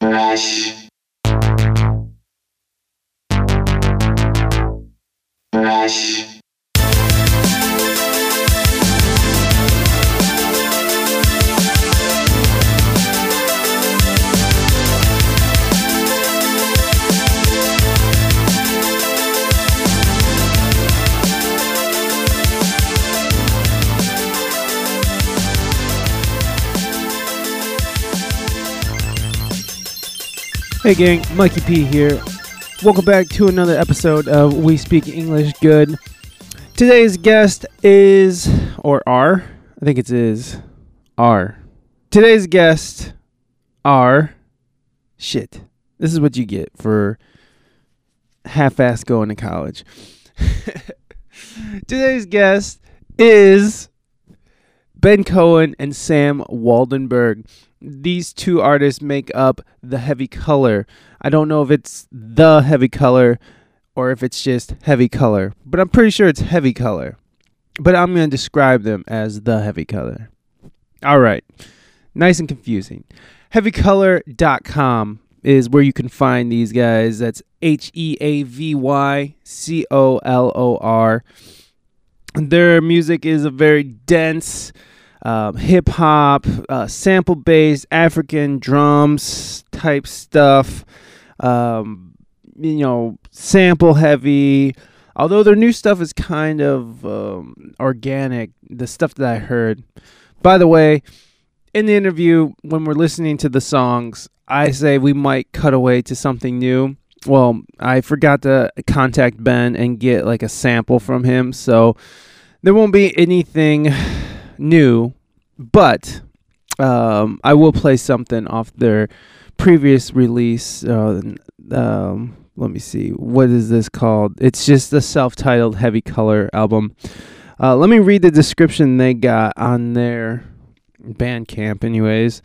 Crash. Hey gang, Mikey P here. Welcome back to another episode of We Speak English Good. Today's guest is, or are, I think it is, is, are. Today's guest are, shit. This is what you get for half-ass going to college. Today's guest is Ben Cohen and Sam Waldenberg these two artists make up the heavy color. I don't know if it's the heavy color or if it's just heavy color, but I'm pretty sure it's heavy color. But I'm going to describe them as the heavy color. All right. Nice and confusing. Heavycolor.com is where you can find these guys. That's H E A V Y C O L O R. Their music is a very dense, um, hip hop, uh, sample based African drums type stuff. Um, you know, sample heavy. Although their new stuff is kind of um, organic, the stuff that I heard. By the way, in the interview, when we're listening to the songs, I say we might cut away to something new. Well, I forgot to contact Ben and get like a sample from him, so there won't be anything new, but um, I will play something off their previous release. Uh, um, let me see, what is this called? It's just the self-titled Heavy Color album. Uh, let me read the description they got on their Bandcamp, anyways.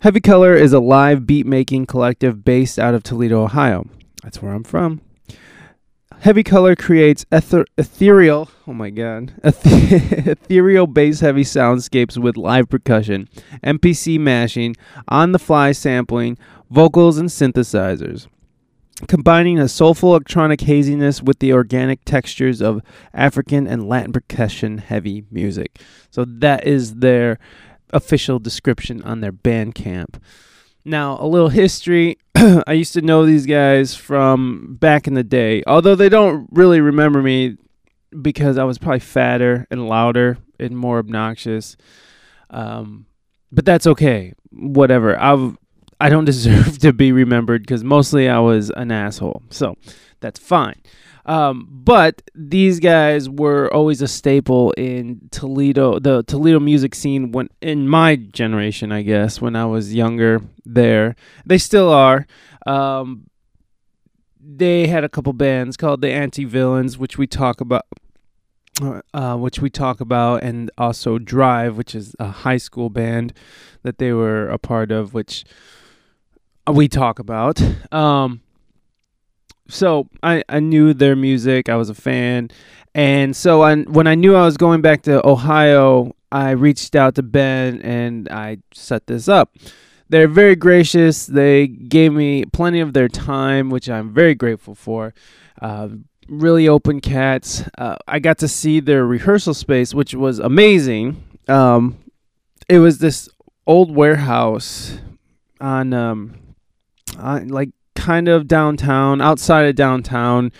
Heavy Color is a live beat making collective based out of Toledo, Ohio. That's where I'm from. Heavy Color creates ether- ethereal, oh my god, ethereal bass heavy soundscapes with live percussion, MPC mashing, on the fly sampling, vocals, and synthesizers. Combining a soulful electronic haziness with the organic textures of African and Latin percussion heavy music. So that is their official description on their Bandcamp. Now, a little history. I used to know these guys from back in the day, although they don't really remember me because I was probably fatter and louder and more obnoxious. Um, but that's okay. Whatever. I've I don't deserve to be remembered because mostly I was an asshole. So that's fine. Um, but these guys were always a staple in Toledo, the Toledo music scene when in my generation, I guess, when I was younger there. They still are. Um, they had a couple bands called the Anti Villains, which we talk about. Uh, which we talk about, and also Drive, which is a high school band that they were a part of, which we talk about. Um, so I, I knew their music. I was a fan. And so I, when I knew I was going back to Ohio, I reached out to Ben and I set this up. They're very gracious. They gave me plenty of their time, which I'm very grateful for. Uh, really open cats. Uh, I got to see their rehearsal space, which was amazing. Um, it was this old warehouse on, um, on like kind of downtown, outside of downtown,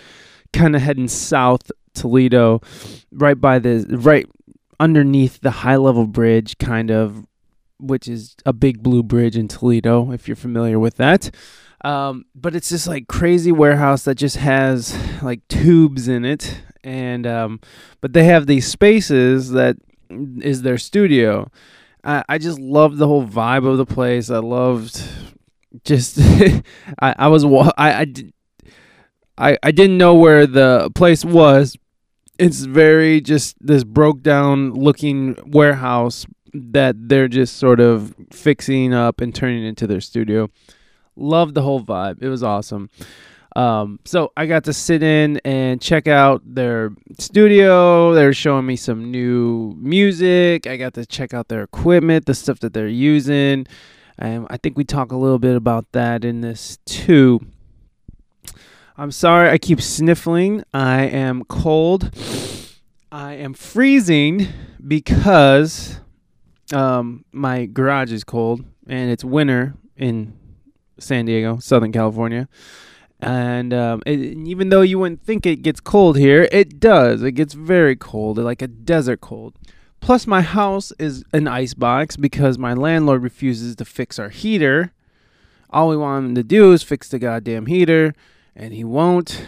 kind of heading south Toledo, right by the right underneath the high level bridge, kind of, which is a big blue bridge in Toledo, if you're familiar with that. Um, but it's this like crazy warehouse that just has like tubes in it, and um, but they have these spaces that is their studio. I, I just loved the whole vibe of the place. I loved just I, I was I I, did, I I didn't know where the place was. It's very just this broke down looking warehouse that they're just sort of fixing up and turning into their studio. Loved the whole vibe. It was awesome. Um, so I got to sit in and check out their studio. They're showing me some new music. I got to check out their equipment, the stuff that they're using And I think we talk a little bit about that in this too. I'm sorry, I keep sniffling. I am cold. I am freezing because um, my garage is cold and it's winter in San Diego, Southern California. And um, it, even though you wouldn't think it gets cold here, it does. It gets very cold, like a desert cold. Plus, my house is an ice box because my landlord refuses to fix our heater. All we want him to do is fix the goddamn heater, and he won't,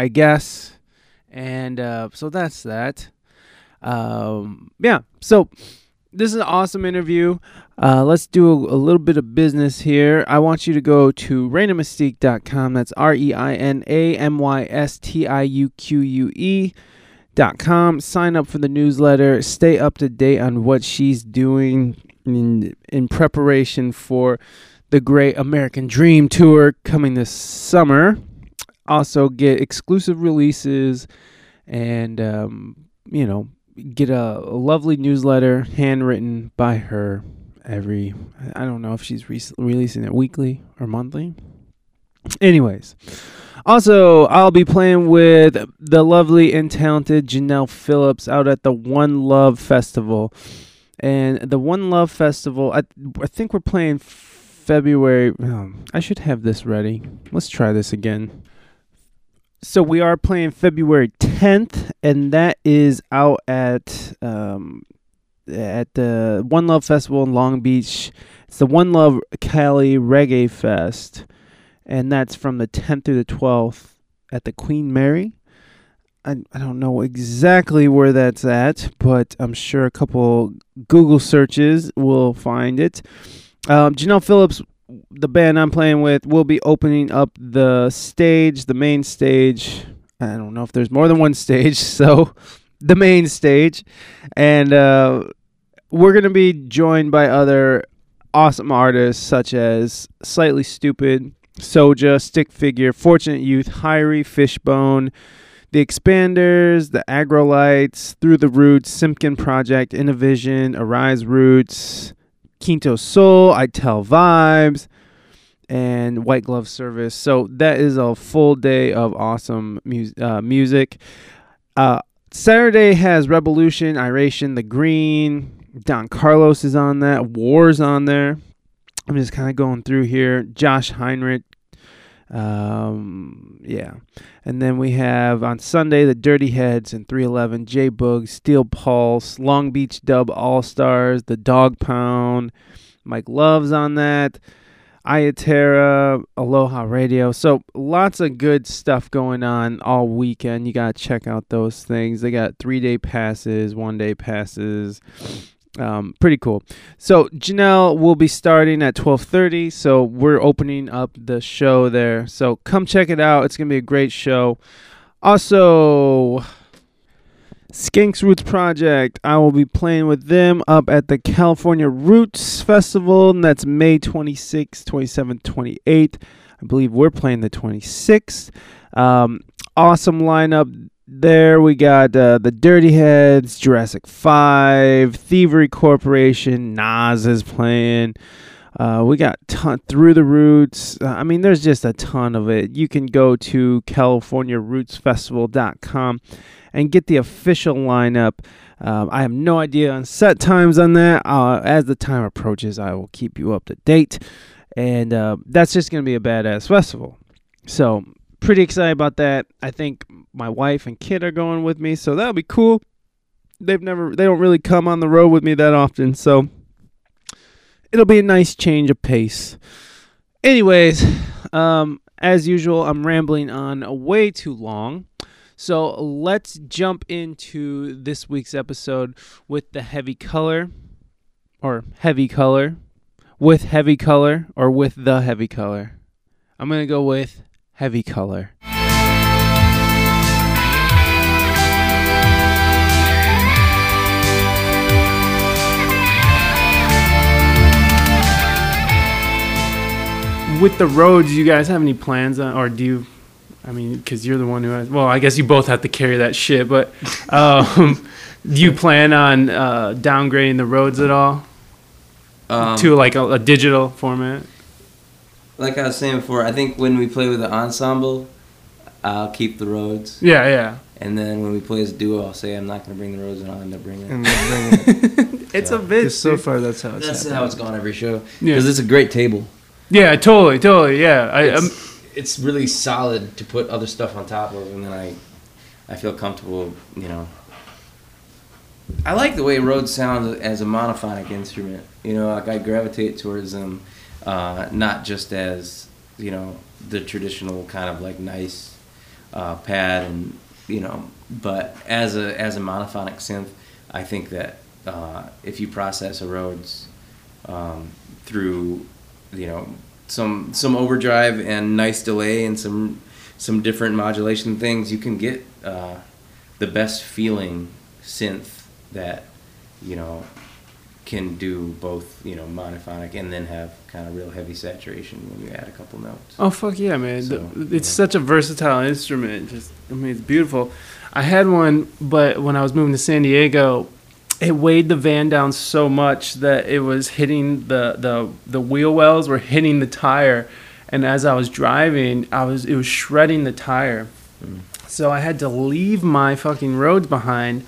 I guess. And uh, so that's that. Um, yeah, so this is an awesome interview. Uh, let's do a, a, little bit of business here. I want you to go to reinamystique.com. That's R E I N A M Y S T I U Q U E. Com. Sign up for the newsletter. Stay up to date on what she's doing in in preparation for the Great American Dream tour coming this summer. Also, get exclusive releases and um, you know get a, a, lovely newsletter handwritten by her every. I don't know if she's re- releasing it weekly or monthly. Anyways, also, I'll be playing with the lovely and talented Janelle Phillips out at the One Love Festival. And the One Love Festival, I, I think we're playing February. Oh, I should have this ready. Let's try this again. So we are playing February 10th, and that is out at um, at the One Love Festival in Long Beach. It's the One Love Cali Reggae Fest and that's from the 10th through the 12th at the Queen Mary. I, I don't know exactly where that's at, but I'm sure a couple Google searches will find it. Um, Janelle Phillips, the band I'm playing with, will be opening up the stage, the main stage. I don't know if there's more than one stage, so the main stage. And uh, we're going to be joined by other awesome artists such as Slightly Stoopid, Soja, Stick Figure, Fortunate Youth, Hirie, Fishbone, The Expanders, The Aggrolites, Through the Roots, Simpkin Project, Inna Vision, Arise Roots, Quinto Sol, I Tell Vibes, and White Glove Service. So that is a full day of awesome mu- uh, music. Uh, Saturday has Rebelution, Iration, The Green, Don Carlos is on that, War's on there. I'm just kind of going through here. Josh Heinrich. Um, yeah. And then we have on Sunday the Dirty Heads and 311, J Boog, Steel Pulse, Long Beach Dub All Stars, The Dog Pound, Mike Love's on that, Iya Terra, Aloha Radio. So lots of good stuff going on all weekend. You got to check out those things. They got three day passes, one day passes um, pretty cool. So Janelle will be starting at 12:30. So we're opening up the show there. So come check it out. It's gonna be a great show. Also, Skinks Roots Project. I will be playing with them up at the California Roots Festival, and that's May 26th, 27th, 28th. I believe we're playing the 26th. Um, awesome lineup there we got uh, the Dirty Heads, Jurassic Five, Thievery Corporation, Nas is playing. Uh, we got ton through the roots. Uh, I mean, there's just a ton of it. You can go to CaliforniaRootsFestival.com and get the official lineup. Um, I have no idea on set times on that. Uh, as the time approaches, I will keep you up to date. And uh, that's just going to be a badass festival. So pretty excited about that. I think my wife and kid are going with me, so that'll be cool. They've never they don't really come on the road with me that often, so it'll be a nice change of pace. Anyways, um as usual, I'm rambling on way too long. So let's jump into this week's episode with the heavy color or heavy color with heavy color or with the heavy color. I'm going to go with heavy color. With the Rhodes, you guys have any plans on, or do you? I mean, because you're the one who has. Well, I guess you both have to carry that shit, but um, do you plan on uh, downgrading the Rhodes at all? Um, to like a, a digital format? like I was saying before, I think when we play with the ensemble, I'll keep the Rhodes. Yeah, yeah. and then when we play as a duo, I'll say I'm not gonna bring the Rhodes, and I'll end up bringing it. Bring it. it's Yeah. a bitch. 'Cause so far, that's how it's That's happened. how it's gone every show. Yeah. Because it's a great table. Yeah, totally, totally. Yeah, I, um, It's, it's really solid to put other stuff on top of, and then I, I feel comfortable. You know. I like the way Rhodes sounds as a monophonic instrument. You know, like I gravitate towards them, uh, not just as you know the traditional kind of like nice uh, pad and you know, but as a as a monophonic synth, I think that uh, if you process a Rhodes um, through you know some some overdrive and nice delay and some some different modulation things, you can get uh, the best feeling synth that you know can do both you know monophonic and then have kind of real heavy saturation when you add a couple notes. oh fuck yeah, man! So, it's yeah. such a versatile instrument. Just, I mean, it's beautiful. I had one, but when I was moving to San Diego, it weighed the van down so much that it was hitting the the the wheel wells were hitting the tire, and as I was driving, I was it was shredding the tire. Mm. So I had to leave my fucking Rhodes behind,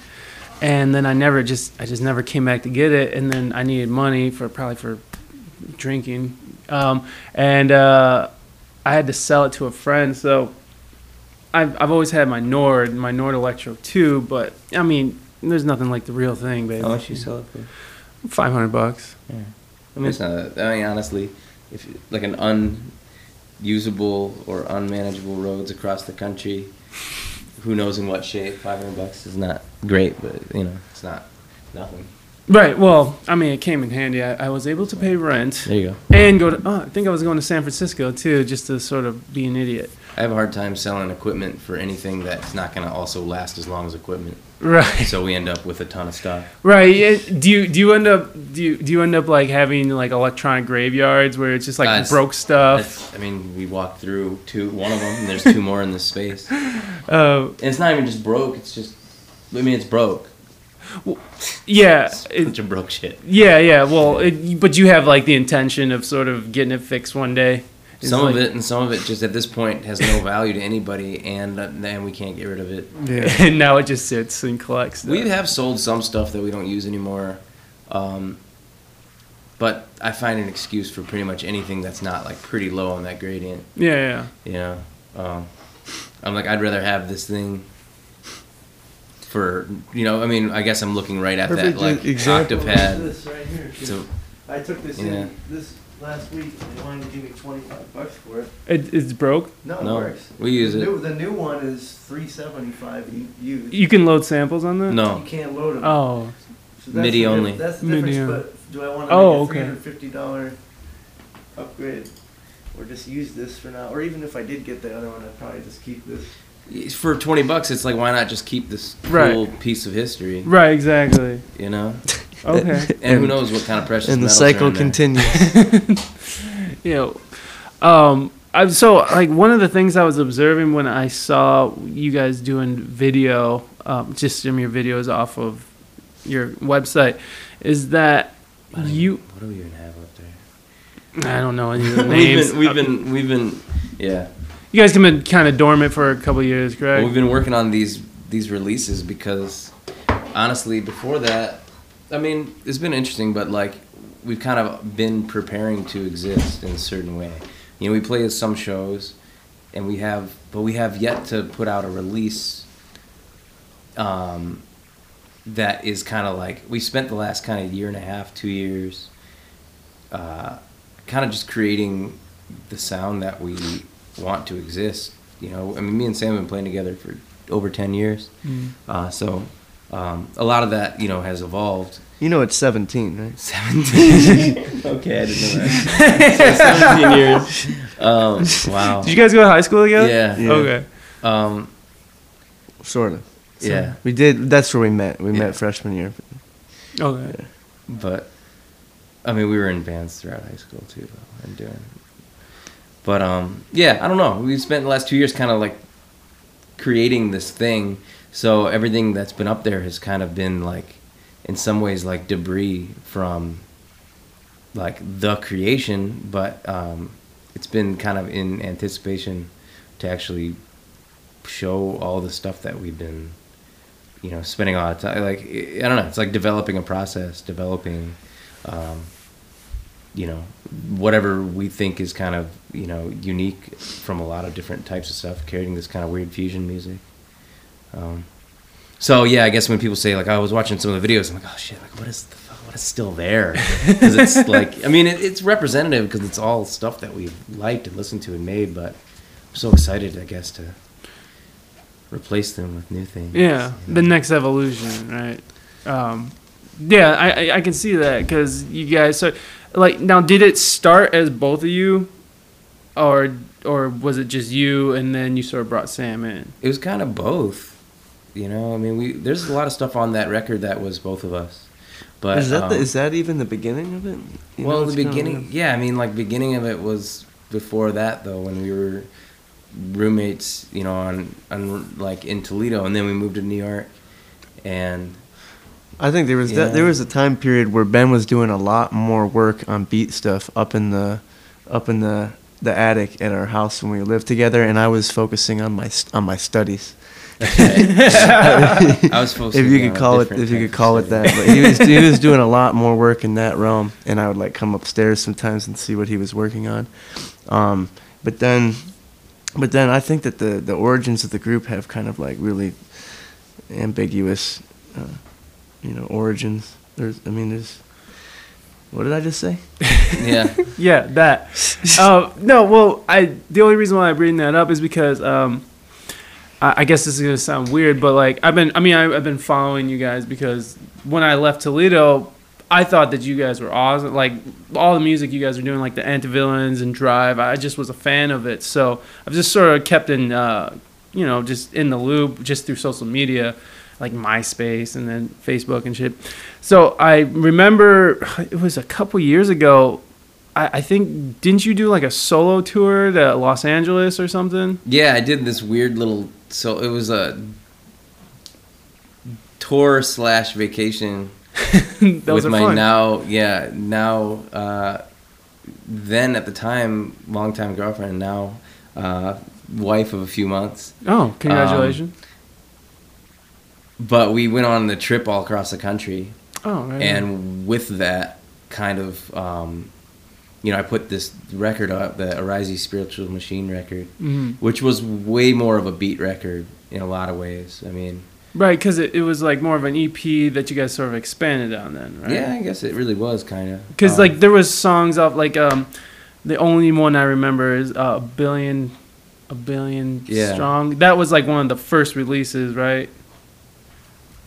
and then I never just I just never came back to get it. And then I needed money for probably for drinking, um, and uh, I had to sell it to a friend. So I've I've always had my Nord, my Nord Electro too, but I mean. There's nothing like the real thing, baby. How much you sell it for? Five hundred bucks. I mean, it's not. I mean, honestly, if you- like an unusable or unmanageable Rhodes across the country, who knows in what shape? Five hundred bucks is not great, but you know, it's not nothing. Right. Well, I mean, it came in handy. I, I was able to pay rent There you go. and go to. Oh, I think I was going to San Francisco too, just to sort of be an idiot. I have a hard time selling equipment for anything that's not going to also last as long as equipment. Right. So we end up with a ton of stuff. Right. yeah, Do you do you end up do you, do you end up like having like electronic graveyards where it's just like Uh, broke stuff? I mean, we walked through two, one of them, and there's two more in this space. And Uh, it's not even just broke. It's just, I mean, it's broke. yeah. It's a It, bunch of broke shit. yeah. Yeah. Well, it, but you have like the intention of sort of getting it fixed one day. It's Some of it, and some of it, just at this point, has no value to anybody, and uh, then we can't get rid of it. Yeah. and now it just sits and collects. Stuff. We have sold some stuff that we don't use anymore, um, but I find an excuse for pretty much anything that's not like pretty low on that gradient. Yeah. Yeah. You know, um, I'm like, I'd rather have this thing for you know. I mean, I guess I'm looking right at Perfect that like example. octopad. This right here. So I took this Yeah. in this last week. and They wanted to give me twenty five bucks for it. It, it's broke. No, No, it works. we use the it. New, the new one is three seventy five used. You can load samples on that. no, You can't load them. Oh. So MIDI the, only. That's the MIDI difference. only. But do I want to Oh, make a okay. three hundred fifty dollar upgrade, or just use this for now? Or even if I did get the other one, I'd probably just keep this. for twenty bucks, it's like why not just keep this Right. cool piece of history? Right. Exactly. You know, Okay. and, who knows what kind of precious and the cycle continues. you know, um, I, so like one of the things I was observing when I saw you guys doing video, um, just some your videos off of your website, is that I don't you. even- What do we even have up there? I don't know any of the names. We've been, we've been, we've been, yeah. you guys have been kind of dormant for a couple years, correct? Well, we've been working on these these releases because honestly, before that, I mean, it's been interesting, but like we've kind of been preparing to exist in a certain way. You know, we play at some shows, and we have, but we have yet to put out a release. Um, that is kind of like we spent the last kind of year and a half, two years, uh, kind of just creating the sound that we want to exist. You know, I mean, me and Sam have been playing together for over ten years, Mm. uh, so um, a lot of that, you know, has evolved. you know, it's seventeen, right? Seventeen. okay, I didn't know that. So Seventeen years. Um, wow. Did you guys go to high school together? Yeah. Yeah. Okay. Um, Sort of. yeah. We did. That's where we met. We Yeah. met freshman year. Okay. But I mean, we were in bands throughout high school too, though, and doing. But um, yeah, I don't know. We spent the last two years kind of like creating this thing. So everything that's been up there has kind of been like, in some ways, like debris from like the creation, but um, it's been kind of in anticipation to actually show all the stuff that we've been, you know, spending a lot of time. Like I don't know, it's like developing a process, developing, um, you know, whatever we think is kind of you know unique from a lot of different types of stuff, creating this kind of weird fusion music. Um, so yeah, I guess when people say like I was watching some of the videos, I'm like, oh shit, like what is the fuck, what is still there? Because it's like, I mean, it, it's representative because it's all stuff that we've liked and listened to and made, but I'm so excited, I guess, to replace them with new things. Yeah, you the next evolution, right? Um, yeah, I, I I can see that because you guys. So, like, now did it start as both of you, or or was it just you and then you sort of brought Sam in? It was kind of both. You know, I mean, we there's a lot of stuff on that record that was both of us. But is that um, the, is that even the beginning of it? You well, the beginning, yeah. I mean, like beginning of it was before that though, when we were roommates, you know, on on like in Toledo, and then we moved to New York, and I think there was Yeah. that, there was a time period where Ben was doing a lot more work on beat stuff up in the up in the the attic at our house when we lived together, and I was focusing on my on my studies. I was supposed if you could call it if you could call it that, but he was he was doing a lot more work in that realm, and I would like come upstairs sometimes and see what he was working on. Um, but then, but then I think that the the origins of the group have kind of like really ambiguous, uh, you know, origins. There's, I mean, there's. What did I just say? yeah, Yeah, that. uh, no, well, I the only reason why I bring that up is because um, I, guess this is gonna sound weird, but like I've been, I mean, I've been following you guys because when I left Toledo, I thought that you guys were awesome. Like all the music you guys are doing, like the Antivillains and Drive, I just was a fan of it. So I've just sort of kept in, uh, you know, just in the loop, just through social media, like MySpace and then Facebook and shit. So I remember it was a couple years ago. I think didn't you do like a solo tour to Los Angeles or something? yeah. I did this weird little. So it was a tour slash vacation with my fun. now yeah now uh, then at the time longtime girlfriend now uh, wife of a few months Oh, congratulations! but we went on the trip all across the country oh, right. and with that kind of um, you know i put this record up the arise spiritual machine record hmm which was way more of a beat record in a lot of ways i mean right, because it, it was like more of an EP that you guys sort of expanded on then, right? yeah i guess it really was kind of Because like there was songs of like um, the only one I remember is uh, a billion, a billion Yeah. strong. That was like one of the first releases, right?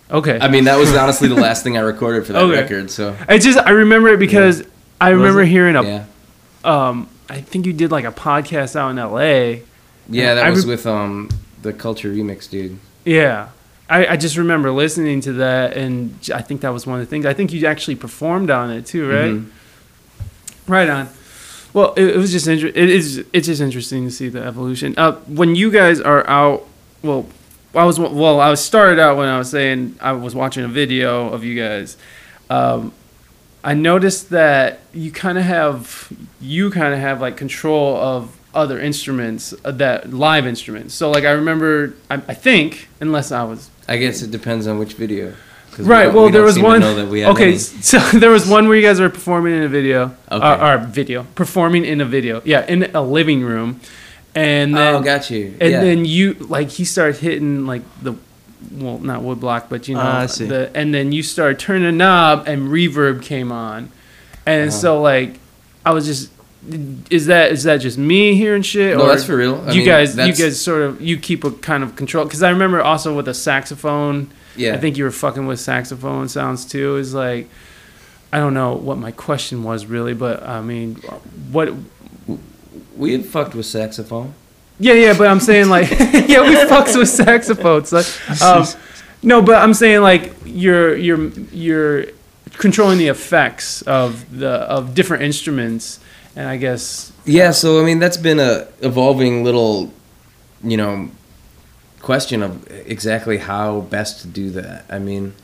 Okay. i mean that was honestly the last thing i recorded for that Okay. record so I just I remember it because I remember hearing a yeah um I think you did like a podcast out in L.A. yeah that I was re- with um the culture remix dude Yeah. I, I just remember listening to that, and I think that was one of the things. I think you actually performed on it too, right? Mhm. Right on. Well, it, it was just inter- it is it's just interesting to see the evolution. Uh, when you guys are out, well, I was well, I was started out when I was saying I was watching a video of you guys. Um, I noticed that you kind of have you kind of have like control of other instruments uh, that live instruments. So like I remember, I, I think unless I was I guess it depends on which video. Right. don't- Well, we there was one. know that we Okay, any. so there was one where you guys were performing in a video. Okay. Or, or video, performing in a video. Yeah, in a living room, and then oh, got you. and yeah. then you like he started hitting like the well not woodblock, but you know Ah, I see. the and then you started turning the knob and reverb came on, and Uh-huh. so like I was just. Is that is that just me hearing shit? no, or that's for real. I you mean, guys, you guys sort of you keep a kind of control because I remember also with a saxophone. Yeah. I think you were fucking with saxophone sounds too. Is like, I don't know what my question was really, but I mean, what? we had fucked with saxophone. Yeah, yeah, but I'm saying like, yeah, we fucks with saxophones. Like, um, no, but I'm saying like you're you're you're controlling the effects of the of different instruments, and I guess Yeah, so I mean that's been a evolving little, you know, question of exactly how best to do that. I mean,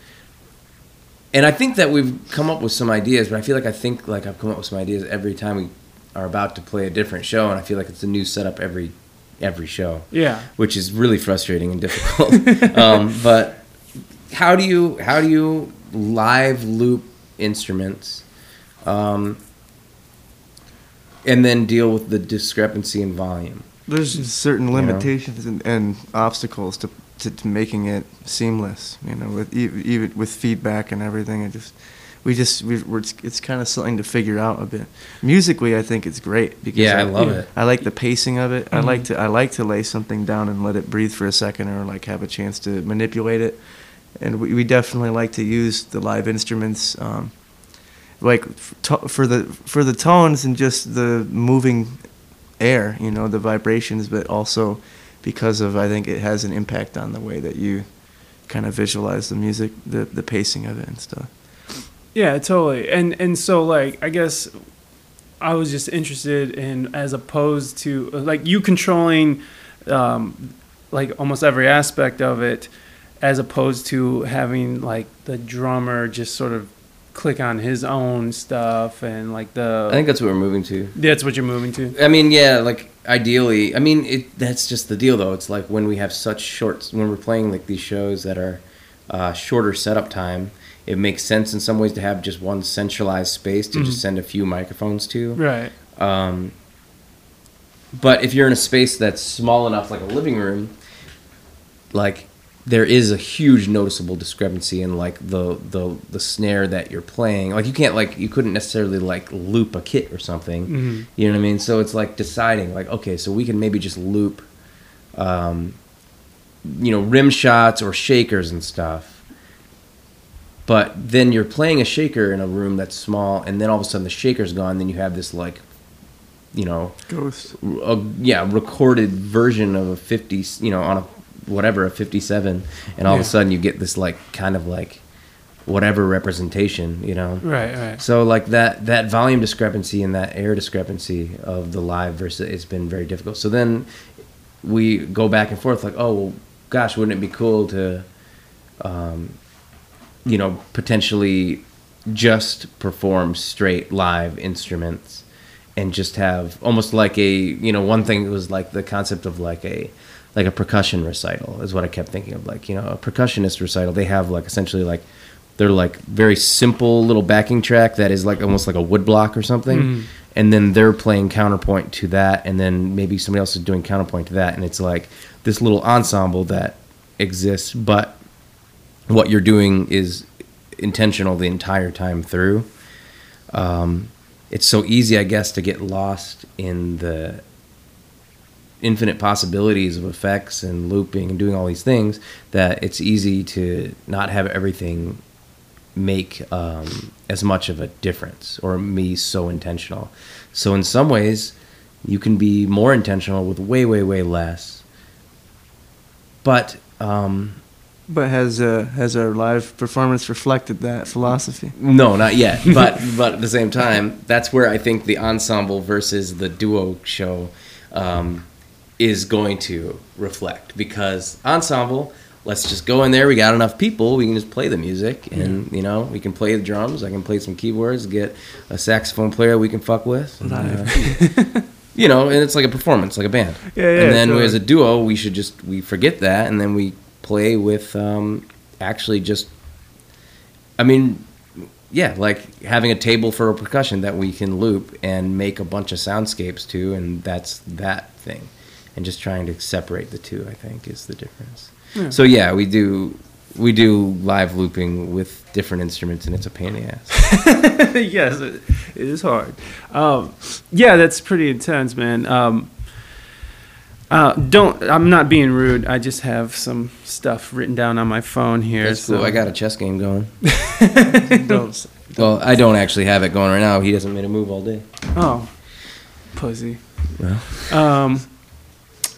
and I think that we've come up with some ideas, but I feel like I think like I've come up with some ideas every time we are about to play a different show, and I feel like it's a new setup every every show, Yeah. which is really frustrating and difficult. um, but how do you how do you live loop instruments, um, and then deal with the discrepancy in volume? There's just certain know? limitations and, and obstacles to, to, to making it seamless. You know, with even with feedback and everything. It just we just we, we're, it's, it's kind of something to figure out a bit. Musically, I think it's great because Yeah, I love it. I like the pacing of it. I Mm-hmm. like to I like to lay something down and let it breathe for a second, or like have a chance to manipulate it. And we, we definitely like to use the live instruments, um, like to, for the for the tones and just the moving air, you know, the vibrations, but also because of I think it has an impact on the way that you kind of visualize the music, the the pacing of it and stuff. Yeah, totally. And and so like I guess I was just interested in as opposed to like you controlling um like almost every aspect of it as opposed to having like the drummer just sort of click on his own stuff and like the I think that's what we're moving to. Yeah, that's what you're moving to. I mean, yeah, like ideally, I mean, it, that's just the deal, though. It's like when we have such short, when we're playing like these shows that are uh, shorter setup time, it makes sense in some ways to have just one centralized space to just send a few microphones to. Right. Um, but if you're in a space that's small enough, like a living room, like there is a huge noticeable discrepancy in like the the the snare that you're playing. Like you can't like you couldn't necessarily like loop a kit or something. Mhm. You know what I mean? So it's like deciding like okay, so we can maybe just loop, um, you know, rim shots or shakers and stuff. But then you're playing a shaker in a room that's small, and then all of a sudden the shaker's gone. Then you have this like, you know, Ghost. a yeah recorded version of a 50 you know on a whatever a 57 and all of a sudden you get this like kind of like whatever representation you know Right, right. so like that that volume discrepancy and that air discrepancy of the live versus it's been very difficult so then we go back and forth like oh well gosh wouldn't it be cool to um, you know potentially just perform straight live instruments and just have almost like a you know one thing was like the concept of like a like a percussion recital is what I kept thinking of like you know a percussionist recital. They have like essentially like they're like very simple little backing track that is like almost like a woodblock or something. Mhm. and then they're playing counterpoint to that and then maybe somebody else is doing counterpoint to that. And it's like this little ensemble that exists but what you're doing is intentional the entire time through um, it's so easy i guess to get lost in the infinite possibilities of effects and looping and doing all these things that it's easy to not have everything make um, as much of a difference or be so intentional. So in some ways, you can be more intentional with way, way, way less. But um, But has uh, has our live performance reflected that philosophy? no, not yet. But but at the same time, that's where I think the ensemble versus the duo show um, is going to reflect because ensemble. Let's just go in there. We got enough people. We can just play the music, and you know, we can play the drums. I can play some keyboards. Get a saxophone player we can fuck with. and, uh, you know, and it's like a performance, like a band. Yeah, yeah, And then as a duo, we should just we forget that, and then we play with um, actually just. I mean, yeah, like having a table for a percussion that we can loop and make a bunch of soundscapes to, and that's that thing. And just trying to separate the two, I think, is the difference. Yeah. So yeah, we do we do live looping with different instruments, and it's a pain in the ass. yes, it, it is hard. Um, yeah, that's pretty intense, man. Um, uh, don't. I'm not being rude. I just have some stuff written down on my phone here. That's so cool. I got a chess game going. Don't say- Well, I don't actually have it going right now. He hasn't made a move all day. Oh, pussy. Well, Um,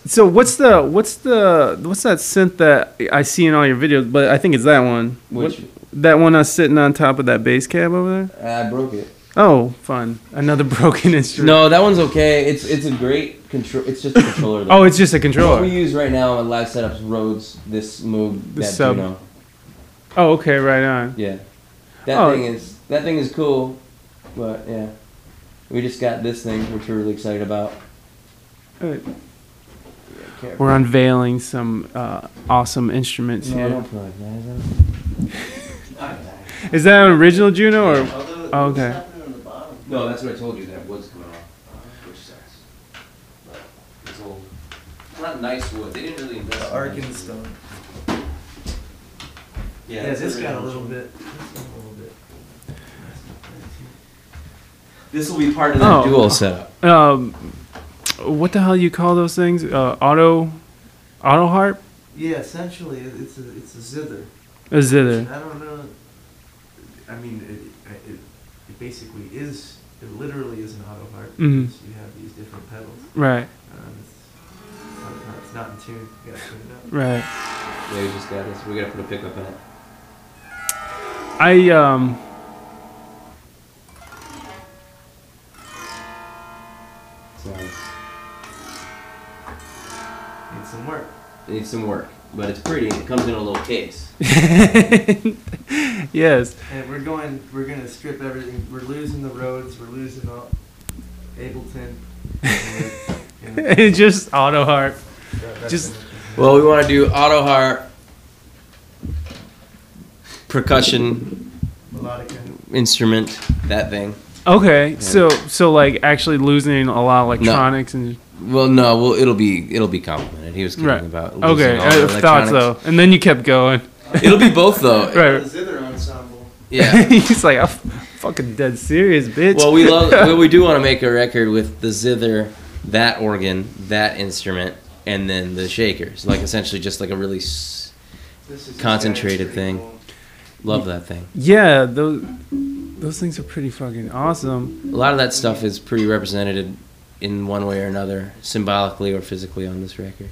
so what's the what's the what's that synth that I see in all your videos? But I think it's that one. Which- What- that one that's sitting on top of that bass cab over there. I broke it. Oh, fun! Another broken instrument. No, that one's okay. It's it's a great control. It's just a controller. Though. Oh, it's just a controller. What controller. we use right now on live setups, Rhodes, this move, The that sub. Juno. Oh, okay, right on. Yeah. That Oh. thing is that thing is cool, but yeah, we just got this thing which we're really excited about. Uh, Yeah, We're unveiling some uh, awesome instruments no, here. don't plug that. Is that an original Juno or? Oh, okay. No, that's what I told you. That wood's coming off, which sucks. But it's old. It's not nice wood. They didn't really invest. in nice wood. Arkenstone. Yeah, Yeah, that's this the got a original. little bit. This got a little bit. This will be part of that Oh. dual setup. Um, what the hell do you call those things? Uh, auto, auto harp, Yeah, essentially, it- it's a it's a zither. a zither. I don't know. I mean, it, it, it basically is. It literally is an auto harp. Mhm. because You have these different pedals. Right, Um, it's, sometimes it's not in tune. You gotta tune it up. right. Yeah, we just got this. We gotta put a pickup in it. I um. So Needs some work. it needs some work, but it's pretty. It comes in a little case. yes. And we're going. We're gonna strip everything. We're losing the Rhodes. We're losing all Ableton. and we're- and just auto harp. that's Just- Well, we want to do auto harp, percussion melodica. instrument, that thing. Okay, so so like actually losing a lot of electronics and Well, no, well, it'll be it'll be complimented. He was kidding right. about losing Okay, all the I thought so, electronics. and then you kept going. It'll be both though. Right. The zither ensemble. Yeah. He's like, I'm fucking dead serious, bitch. Well, we love. well, we do want to make a record with the zither, that organ, that instrument, and then the shakers. Like essentially just like a really s- Concentrated thing. cool. love that thing. yeah, those those things are pretty fucking awesome. A lot of that stuff is pretty represented in one way or another, symbolically or physically on this record.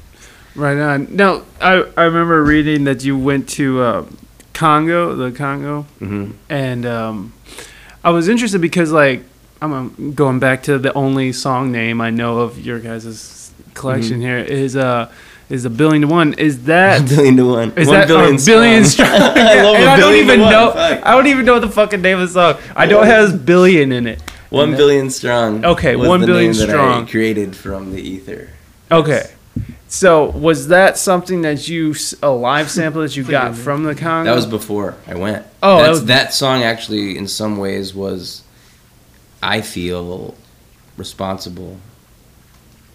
Right on. Now, I I remember reading that you went to uh, Congo, the Congo, hmm and um, I was interested because like I'm um, going back to the only song name I know of your guys' collection Mhm. here is uh is a billion to one. Is that A billion to one. Is one that billion or billion strong? I Yeah, love and a I don't even know. Fuck. I don't even know the fucking name of the song. I know it has billion in it. One billion strong. Okay, one the billion strong. Created from the ether. Okay. So was that something that you a live sample that you got from the Congo? That was before I went. Oh, that That's, was- that song actually, in some ways, was I feel responsible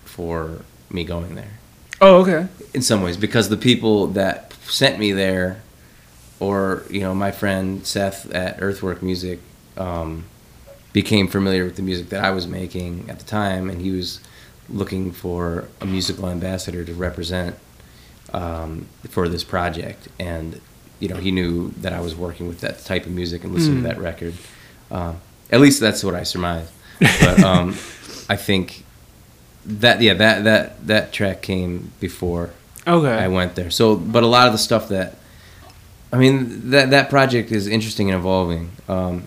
for me going there. Oh, okay. In some ways, because the people that sent me there, or you know, my friend Seth at Earthwork Music, um, became familiar with the music that I was making at the time, and he was looking for a musical ambassador to represent um, for this project, and you know, he knew that I was working with that type of music and listening Mm. to that record. Um, at least that's what I surmise. But um, I think that yeah, that that that track came before Okay. I went there. So, but a lot of the stuff that, I mean, that that project is interesting and evolving. Um,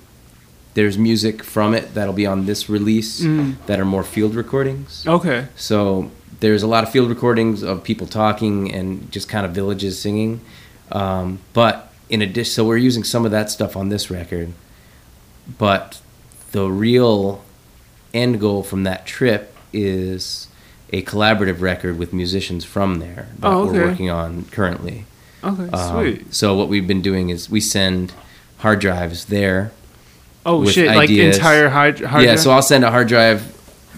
there's music from it that'll be on this release Mm. that are more field recordings. Okay. So there's a lot of field recordings of people talking and just kind of villages singing. Um, but in addition, so we're using some of that stuff on this record. But the real end goal from that trip is a collaborative record with musicians from there that Oh, okay. we're working on currently. Okay. Um, Sweet. So what we've been doing is we send hard drives there. Oh shit! Like entire hard hard yeah, so I'll send a hard drive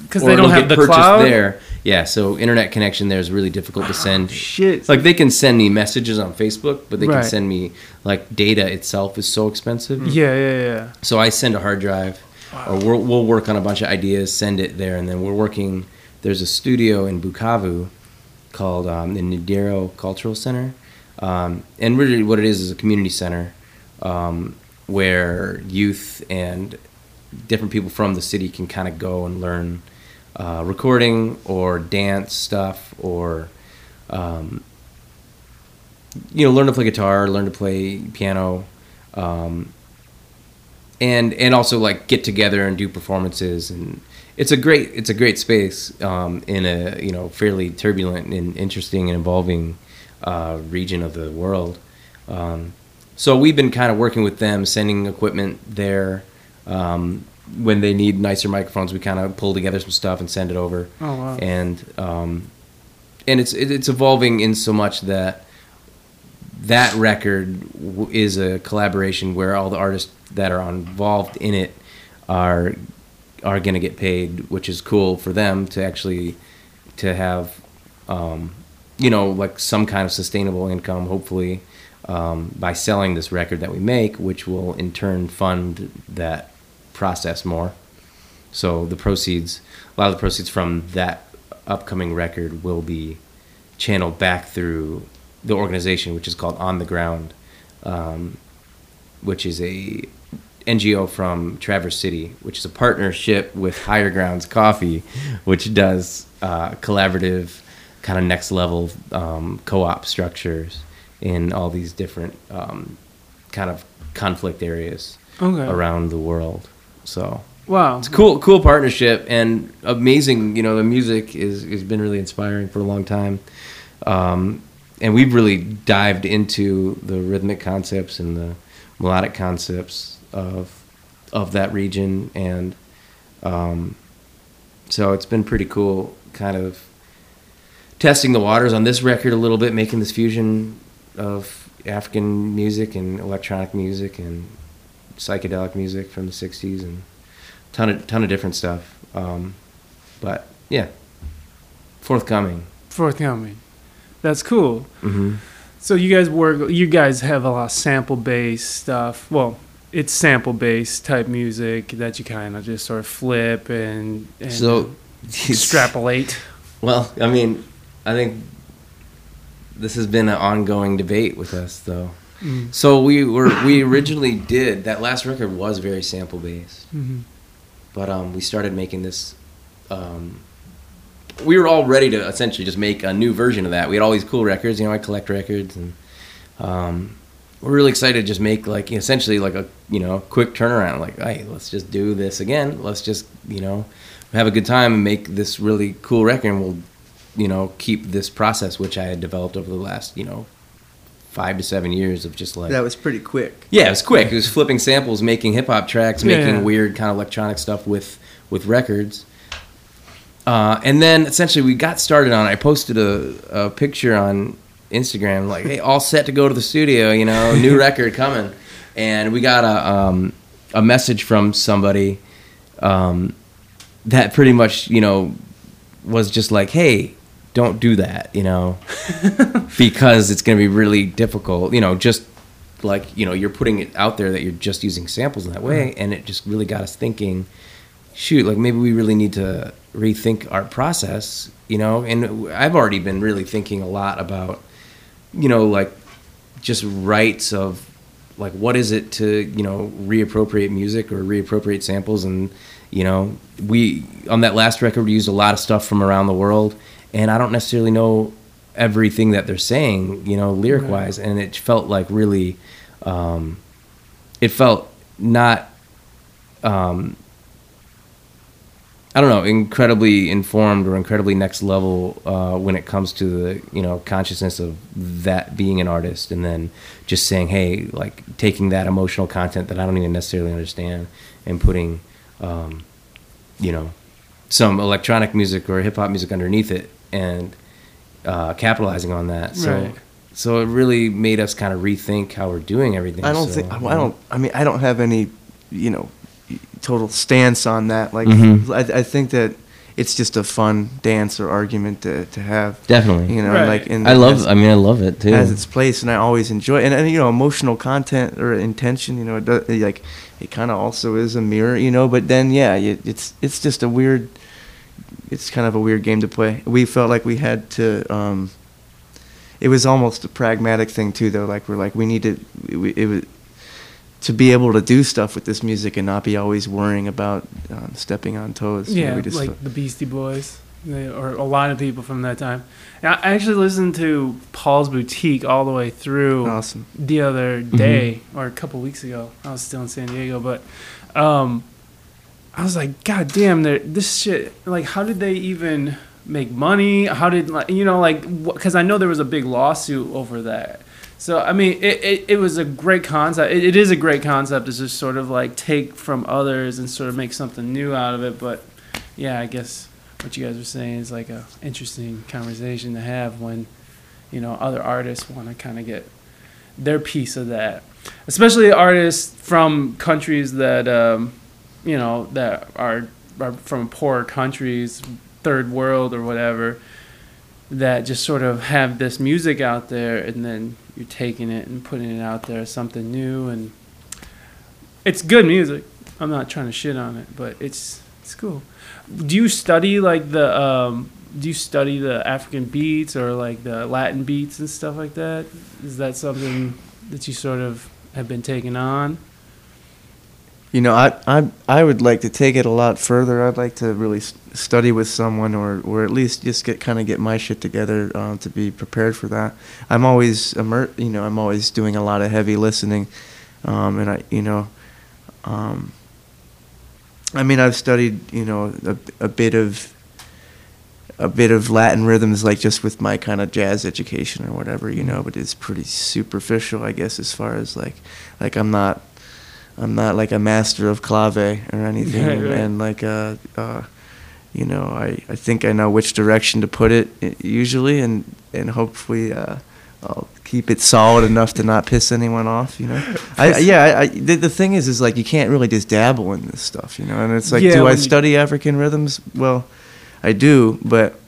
because they don't have get the cloud. there. Yeah, so internet connection there is really difficult to send. Shit. Like they can send me messages on Facebook, but they Right. can send me like data itself is so expensive. yeah, yeah, yeah. So I send a hard drive, or we'll, we'll work on a bunch of ideas, send it there, and then we're working. There's a studio in Bukavu called um, the Nadiro Cultural Center, um, and really what it is is a community center um, where youth and different people from the city can kind of go and learn uh, recording or dance stuff or um, you know learn to play guitar learn to play piano um, and and also like get together and do performances and it's a great it's a great space um, in a you know fairly turbulent and interesting and evolving uh, region of the world. Um, so we've been kind of working with them, sending equipment there. Um, when they need nicer microphones, we kind of pull together some stuff and send it over. Oh wow. And um, and it's it's evolving in so much that that record is a collaboration where all the artists that are involved in it are are going to get paid, which is cool for them to actually to have um, you know like some kind of sustainable income, hopefully um, by selling this record that we make, which will in turn fund that process more. So the proceeds, a lot of the proceeds from that upcoming record will be channeled back through the organization, which is called On the Ground, um, which is a NGO from Traverse City, which is a partnership with Higher Grounds Coffee, which does uh, collaborative, kind of next level um, co-op structures in all these different um, kind of conflict areas Okay. around the world. So Wow. it's a cool, cool partnership and amazing. You know, the music is has been really inspiring for a long time, um, and we've really dived into the rhythmic concepts and the melodic concepts of of that region, and um, so it's been pretty cool, kind of testing the waters on this record a little bit, making this fusion of African music and electronic music and psychedelic music from the '60s and ton of ton of different stuff. Um, but yeah, forthcoming. Forthcoming. That's cool. hmm So you guys work. You guys have a lot of sample based stuff. Well, it's sample based type music that you kind of just sort of flip and, and So extrapolate. Well, I mean, I think this has been an ongoing debate with us, though. Mm. So we were we originally did that last record was very sample based. Mhm. but um, we started making this. Um, we were all ready to essentially just make a new version of that. We had all these cool records, you know. I collect records, and um, we're really excited to just make like essentially like a you know quick turnaround. Like, hey, let's just do this again. Let's just you know have a good time and make this really cool record, and we'll you know keep this process which I had developed over the last you know five to seven years of just like That was pretty quick. yeah, it was quick. It was flipping samples, making hip hop tracks, Yeah, making yeah. weird kind of electronic stuff with with records. Uh, and then essentially we got started on. I posted a, a picture on Instagram like, "Hey, all set to go to the studio. You know, new record coming." And we got a um, a message from somebody um, that pretty much you know was just like, "Hey, don't do that," you know, because it's going to be really difficult. You know, just like you know, you're putting it out there that you're just using samples in that way, uh-huh. and it just really got us thinking. Shoot, like maybe we really need to rethink our process, you know. And I've already been really thinking a lot about, you know, like just rights of like what is it to you know reappropriate music or reappropriate samples and you know we on that last record we used a lot of stuff from around the world and i don't necessarily know everything that they're saying you know lyric wise and it felt like really um it felt not um I don't know, incredibly informed or incredibly next level uh, when it comes to the you know consciousness of that being an artist, and then just saying, hey, like taking that emotional content that I don't even necessarily understand and putting, um, you know, some electronic music or hip hop music underneath it and uh, capitalizing on that. So, Right. so it really made us kind of rethink how we're doing everything. I don't So, think I don't. I mean, I don't have any, you know, total stance on that. Like, Mhm. I, I think that it's just a fun dance or argument to, to have. Definitely. You know, Right. like in I love. as- I mean, I love it too. has its place, and I always enjoy. And, and you know, emotional content or intention, you know, it does, like it kind of also is a mirror, you know. But then, yeah, it, it's it's just a weird. It's kind of a weird game to play. We felt like we had to. Um, it was almost a pragmatic thing too, though. Like we're like we need to. We, it was to be able to do stuff with this music and not be always worrying about um, stepping on toes. you know, Yeah, we just like the Beastie Boys, they, or a lot of people from that time. And I actually listened to Paul's Boutique all the way through awesome. the other day or a couple weeks ago. I was still in San Diego, but um, I was like, God damn, this shit. Like, how did they even make money? How did like you know like because I know there was a big lawsuit over that So I mean, it, it, it was a great concept. It, it is a great concept to just sort of like take from others and sort of make something new out of it. But yeah, I guess what you guys were saying is like a interesting conversation to have when you know other artists want to kind of get their piece of that, especially artists from countries that um, you know that are, are from poor countries, third world or whatever that just sort of have this music out there and then you're taking it and putting it out there as something new and it's good music. I'm not trying to shit on it, but it's it's cool. Do you study like the um do you study the African beats or like the Latin beats and stuff like that? Is that something that you sort of have been taking on? You know, I I I would like to take it a lot further. I'd like to really study with someone, or or at least just get kind of get my shit together uh, to be prepared for that. I'm always immer- you know, I'm always doing a lot of heavy listening, um, and I you know, um, I mean, I've studied you know a, a bit of a bit of Latin rhythms, like just with my kind of jazz education or whatever, you know. But it's pretty superficial, I guess, as far as like like I'm not I'm not like a master of clave or anything, Right, right. and like uh, uh, you know, I, I think I know which direction to put it usually, and and hopefully uh, I'll keep it solid enough to not piss anyone off. You know, I yeah. I, I the, the thing is, is like you can't really just dabble in this stuff. You know, and it's like, Yeah, do I study African rhythms? Well, I do, but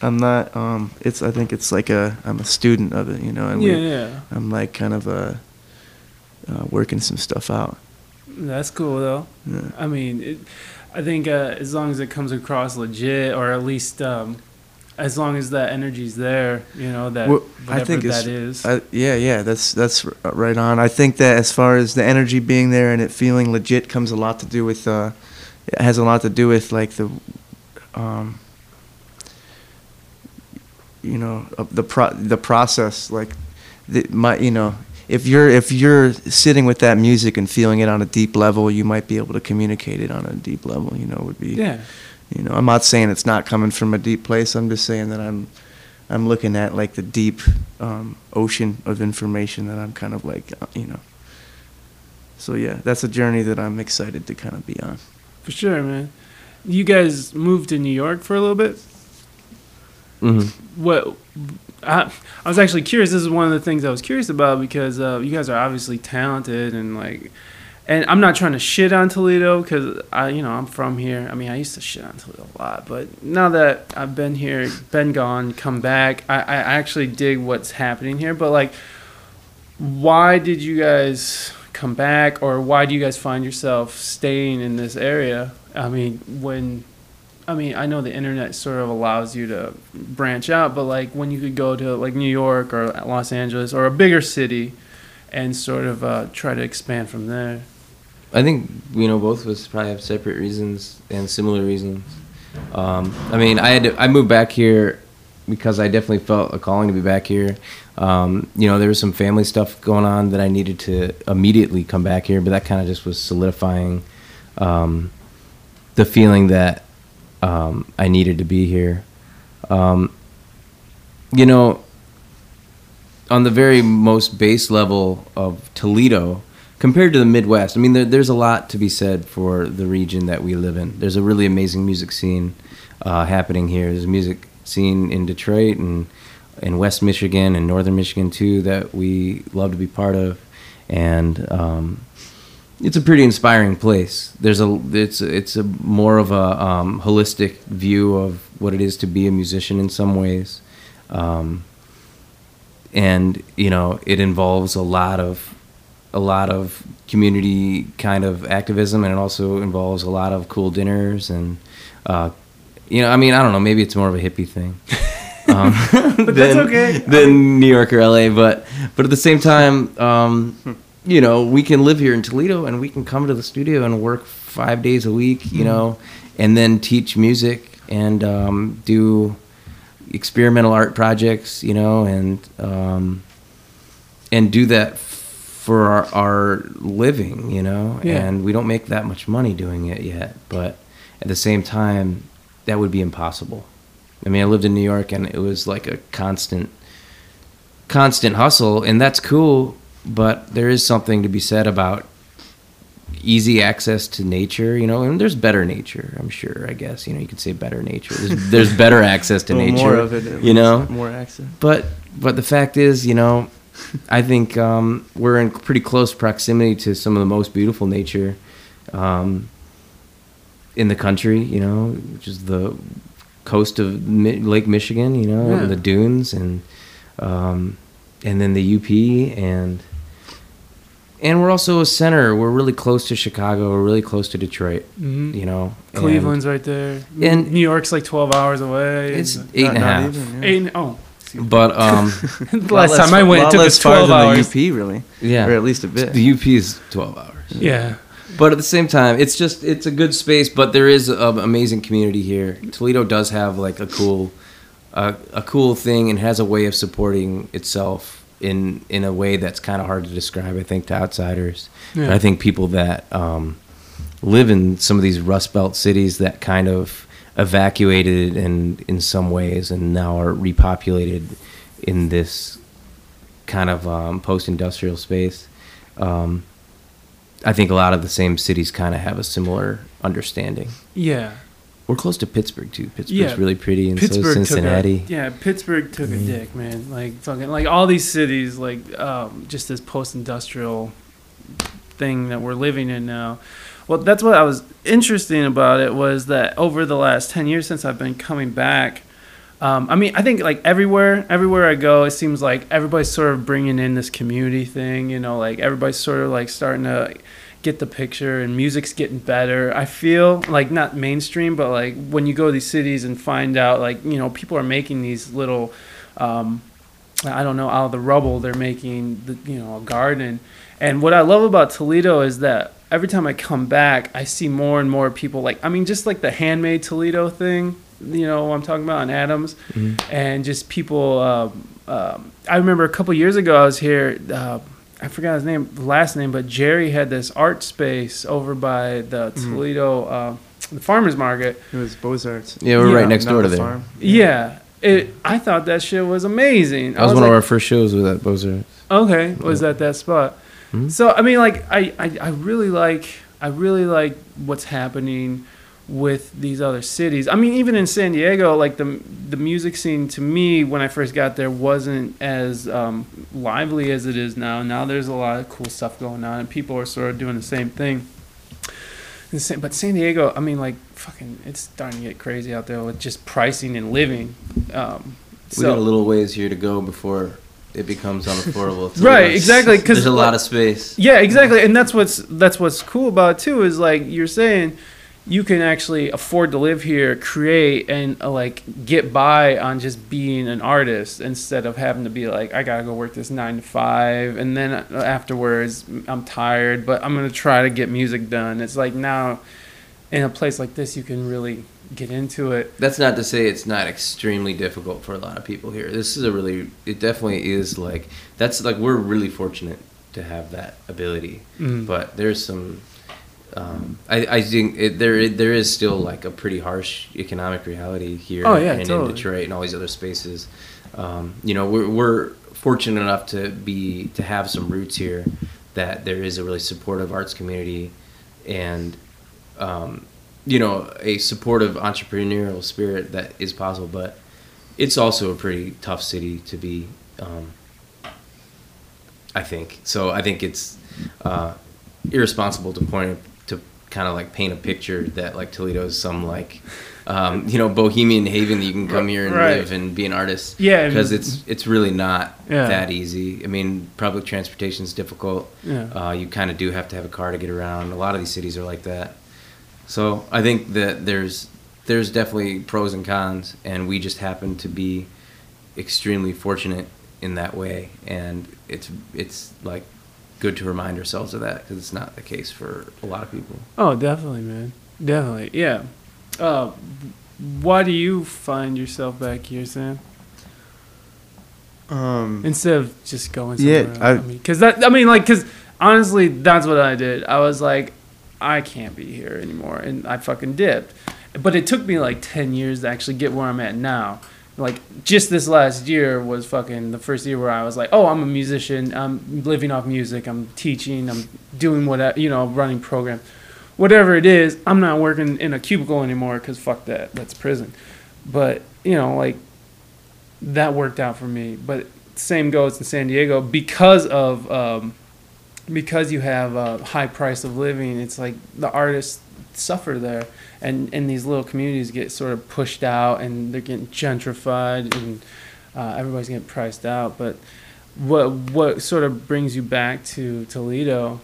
I'm not. Um, it's I think it's like a I'm a student of it. You know, and yeah, we, yeah. I'm like kind of uh, uh, working some stuff out. That's cool though. Yeah. I mean, it, I think uh, as long as it comes across legit, or at least um, as long as that energy's there, you know that Well, whatever I think that is. I, yeah, yeah, that's that's uh, right on. I think that as far as the energy being there and it feeling legit comes a lot to do with. Uh, it has a lot to do with like the, um, you know, the pro- the process. Like, the, my you know, if you're if you're sitting with that music and feeling it on a deep level, you might be able to communicate it on a deep level. You know, would be. yeah, You know, I'm not saying it's not coming from a deep place. I'm just saying that I'm, I'm looking at like the deep um, ocean of information that I'm kind of like, uh, you know. So yeah, that's a journey that I'm excited to kind of be on. for sure, man. You guys moved to New York for a little bit. Mm-hmm. What? I, I was actually curious. This is one of the things I was curious about because uh, you guys are obviously talented and like, and I'm not trying to shit on Toledo because I, you know, I'm from here. I mean, I used to shit on Toledo a lot, but now that I've been here, been gone, come back, I, I actually dig what's happening here. But like, why did you guys come back, or why do you guys find yourself staying in this area? I mean, when I mean, I know the internet sort of allows you to branch out, but like when you could go to like New York or Los Angeles or a bigger city and sort of uh, try to expand from there. I think you know both of us probably have separate reasons and similar reasons. Um, I mean, I had to, I moved back here because I definitely felt a calling to be back here. Um, you know, there was some family stuff going on that I needed to immediately come back here, but that kind of just was solidifying um, the feeling that um, I needed to be here. Um, you know, on the very most base level of Toledo, compared to the Midwest, I mean, there, there's a lot to be said for the region that we live in. There's a really amazing music scene uh, happening here. There's a music scene in Detroit and in West Michigan and Northern Michigan too that we love to be part of, and um, it's a pretty inspiring place. There's a it's it's a more of a um, holistic view of what it is to be a musician in some ways. Um, and you know it involves a lot of a lot of community kind of activism and it also involves a lot of cool dinners and uh, you know i mean i don't know maybe it's more of a hippie thing um, But that's than, okay. than new york or la but but at the same time um, you know we can live here in toledo and we can come to the studio and work five days a week you know and then teach music and um, do experimental art projects, you know, and um, and do that for our, our living, you know. Yeah. And we don't make that much money doing it yet, but at the same time, that would be impossible. I mean, I lived in New York, and it was like a constant constant hustle, and that's cool. But there is something to be said about easy access to nature, you know, and there's better nature. I'm sure. I guess you know you could say better nature. There's, there's better access to nature. more of it. you know, more access. but but the fact is, you know, I think um, we're in pretty close proximity to some of the most beautiful nature um, in the country. You know, which is the coast of Mi- Lake Michigan. You know, Yeah. and the dunes and um, and then the UP and. And we're also a center. We're really close to Chicago. We're really close to Detroit. Mhm. You know, and Cleveland's right there. And- New York's like 12 hours away. It's and- eight and a Not- not half. even, yeah. Eight and- oh. But um, the last time I went, it lot took us 12 than hours. the UP, really, yeah, or at least a bit. the UP is twelve hours. Yeah. But at the same time, it's just it's a good space. But there is an amazing community here. Toledo does have like a cool, uh, a cool thing and has a way of supporting itself in in a way that's kind of hard to describe. I think to outsiders. Yeah. I think people that um, live in some of these Rust Belt cities that kind of evacuated and in some ways and now are repopulated in this kind of um, post-industrial space. Um, I think a lot of the same cities kind of have a similar understanding. Yeah. We're close to Pittsburgh too. Pittsburgh's Yeah. really pretty, and Pittsburgh so is Cincinnati. a yeah. Pittsburgh took Mhm. a dick, man. Like fucking like all these cities, like um, just this post-industrial thing that we're living in now. Well, that's what I was interesting about it was that over the last ten years since I've been coming back. Um, I mean, I think like everywhere, everywhere I go, it seems like everybody's sort of bringing in this community thing. You know, like everybody's sort of like starting to get the picture, and music's getting better. I feel like not mainstream, but like when you go to these cities and find out, like you know, people are making these little, um, I don't know, out of the rubble, they're making the you know a garden. And what I love about Toledo is that every time I come back, I see more and more people like I mean, just like the handmade Toledo thing. You know, I'm talking about in Adams Mhm. and just people. Um, um, I remember a couple years ago I was here. Uh, I forgot his name, last name, but Jerry had this art space over by the Mhm. Toledo uh, the farmers market. It was Bozart's. Yeah, we're Yeah. right next door to the there. farm. Yeah, it. I thought that shit was amazing. That was, I one like, of our first shows with that Bozar. Okay, was that that spot? Mhm. So I mean, like, I, I, I really like, I really like what's happening with these other cities. I mean, even in San Diego, like the the music scene to me when I first got there wasn't as um, lively as it is now. Now there's a lot of cool stuff going on, and people are sort of doing the same thing. But San Diego, I mean, like, fucking, it's starting to get crazy out there with just pricing and living. Um, We got a little ways here to go before it becomes unaffordable. to Right, exactly. Because there's a lot of space. Yeah, exactly, and that's what's that's what's cool about it too is like you're saying you can actually afford to live here, create, and uh, like get by on just being an artist instead of having to be like I gotta go work this nine to five, and then uh, afterwards I'm tired, but I'm gonna try to get music done. It's like now in a place like this you can really get into it. That's not to say it's not extremely difficult for a lot of people here. This is a really, it definitely is like that's like we're really fortunate to have that ability. Mm. But there's some, um, I I think it, there there is still like a pretty harsh economic reality here. Oh, yeah, and totally. in Detroit and all these other spaces. Um, you know, we're we're fortunate enough to be to have some roots here that there is a really supportive arts community and um, you know a supportive entrepreneurial spirit that is possible but it's also a pretty tough city to be um, i think so i think it's uh, irresponsible to point kind of like paint a picture that like toledo is some like um, you know bohemian haven that you can come here and Right. live and be an artist Yeah, because it's it's really not Yeah. that easy i mean public transportation is difficult Yeah. uh, you kind of do have to have a car to get around. A lot of these cities are like that. So I think that there's there's definitely pros and cons, and we just happen to be extremely fortunate in that way, and it's it's like good to remind ourselves of that because it's not the case for a lot of people. Oh, definitely, man. Definitely, yeah. Uh, why do you find yourself back here, Sam? Um, Instead of just going Yeah, somewhere else? I- I mean, because that, I mean, like, because honestly, that's what I did. I was like, I can't be here anymore, and I fucking dipped. But it took me like ten years to actually get where I'm at now. Like just this last year was fucking the first year where I was like, oh, I'm a musician. I'm living off music. I'm teaching. I'm doing what you know, running program, whatever it is. I'm not working in a cubicle anymore because fuck that. That's prison. But you know, like that worked out for me. But same goes in San Diego because of um, because you have a high price of living. It's like the artists suffer there, and and these little communities get sort of pushed out, and they're getting gentrified, and uh, everybody's getting priced out. But what what sort of brings you back to Toledo?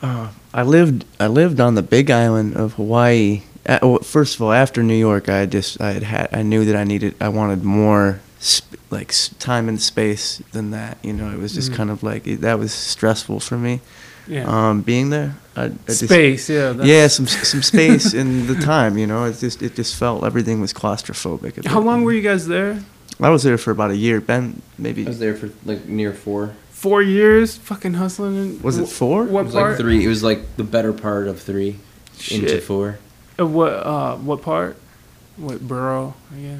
Uh, I lived I lived on the Big Island of Hawaii. Well, first of all, after New York, I just I had, had I knew that I needed I wanted more sp- like time and space than that. You know, it was just Mhm. kind of like it, that was stressful for me. Yeah, Um, being there, I, I just, space. Yeah, yeah, some some space in the time. You know, it just it just felt everything was claustrophobic. How bit. long were you guys there? I was there for about a year. Ben, maybe I was there for like near four. Four years, fucking hustling. And, was it four? What It was part? like three. It was like the better part of three into four. Uh, what uh what part? What borough? Yeah.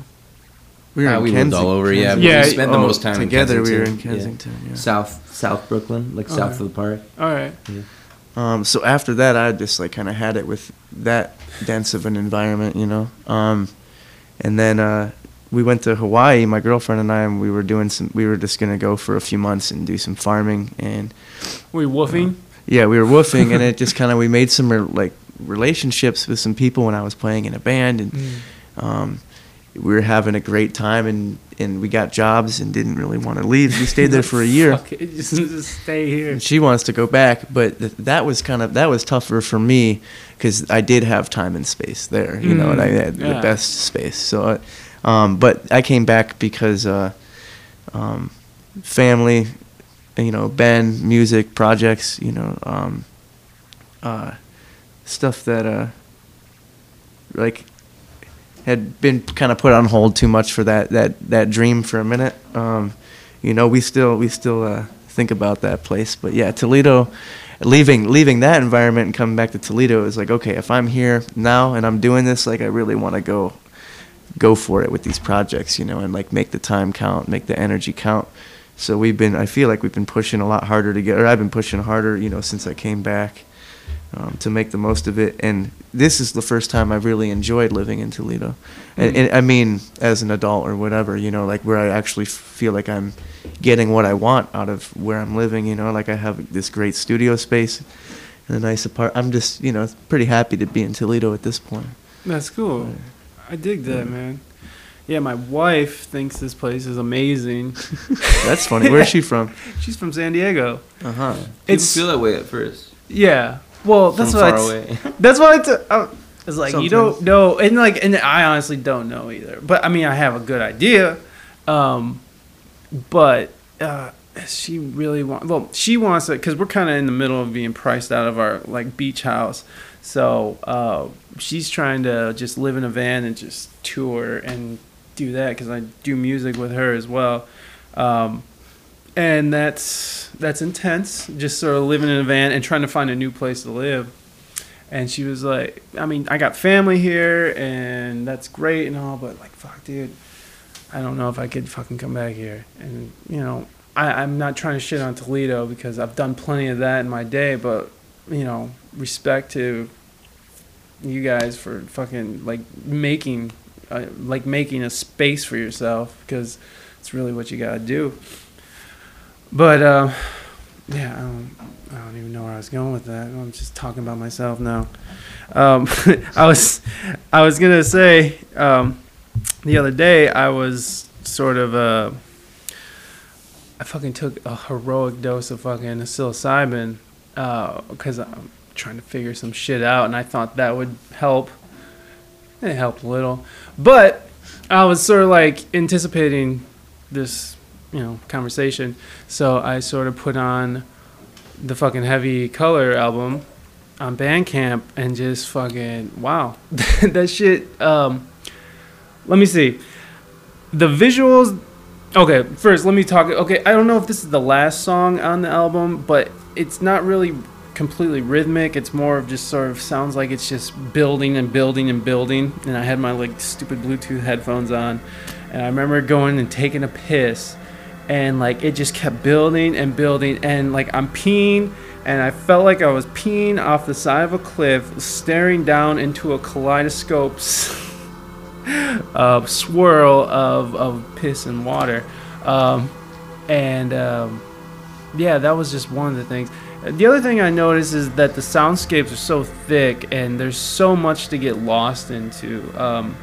We Uh, in we lived all over, yeah, Kensington. Yeah, we spent the oh, most time together. In we were in Kensington. Yeah. Yeah. South South Brooklyn, like south Okay. of the park. All right. Um, so after that, I just like kind of had it with that dense of an environment, you know. Um, and then uh, we went to Hawaii. My girlfriend and I, and we were doing some. We were just gonna go for a few months and do some farming. And Were you woofing? yeah, we were woofing, and it just kind of we made some re- like relationships with some people when I was playing in a band, and um, we were having a great time. And and we got jobs and didn't really want to leave. We stayed there for a year. It, just, just stay here. And she wants to go back, but th- that was kind of that was tougher for me because I did have time and space there, you know, and I Mm, had yeah. the best space. So, um, but I came back because uh, um, family, you know, Ben, music, projects, you know, um, uh, stuff that uh, like had been kind of put on hold too much for that that that dream for a minute. Um, you know, we still we still uh, think about that place, but yeah, Toledo. Leaving leaving that environment and coming back to Toledo is like okay, if I'm here now and I'm doing this, like I really want to go go for it with these projects, you know, and like make the time count, make the energy count. So we've been, I feel like we've been pushing a lot harder to get, or I've been pushing harder, you know, since I came back um, to make the most of it. And this is the first time I've really enjoyed living in Toledo. And, and I mean, as an adult or whatever, you know, like where I actually feel like I'm getting what I want out of where I'm living, you know, like I have this great studio space and a nice apartment. I'm just, you know, pretty happy to be in Toledo at this point. That's cool. I dig that, man. Yeah, my wife thinks this place is amazing. That's funny. Where's she from? She's from San Diego. Uh huh. People It's feel that way at first. yeah. Well, that's from what far I, away. that's what I. T- I it's like you don't know, and like, and I honestly don't know either. But I mean, I have a good idea. Um, but uh, she really wants. Well, she wants it because we're kind of in the middle of being priced out of our like beach house. So uh, she's trying to just live in a van and just tour and do that because I do music with her as well. Um, and that's that's intense. Just sort of living in a van and trying to find a new place to live. And she was like, I mean, I got family here, and that's great and all, but like, fuck, dude, I don't know if I could fucking come back here. And you know, I, I'm not trying to shit on Toledo because I've done plenty of that in my day, but you know, respect to you guys for fucking like making, uh, like making a space for yourself because it's really what you gotta do. But uh, yeah, I don't, I don't even know where I was going with that. I'm just talking about myself now. Um, I was, I was gonna say um, the other day I was sort of uh, I fucking took a heroic dose of fucking psilocybin because I'm trying to figure some shit out, and I thought that would help. It helped a little, but I was sort of like anticipating this, you know, conversation. So I sort of put on the fucking heavy color album on Bandcamp and just fucking wow, that shit. Um, let me see the visuals. Okay, first let me talk. Okay, I don't know if this is the last song on the album, but it's not really completely rhythmic. It's more of just sort of sounds like it's just building and building and building. And I had my like stupid Bluetooth headphones on, and I remember going and taking a piss, and like it just kept building and building, and like I'm peeing. And I felt like I was peeing off the side of a cliff, staring down into a kaleidoscope uh, swirl of, of piss and water. Um, and um, yeah, that was just one of the things. The other thing I noticed is that the soundscapes are so thick and there's so much to get lost into. Um,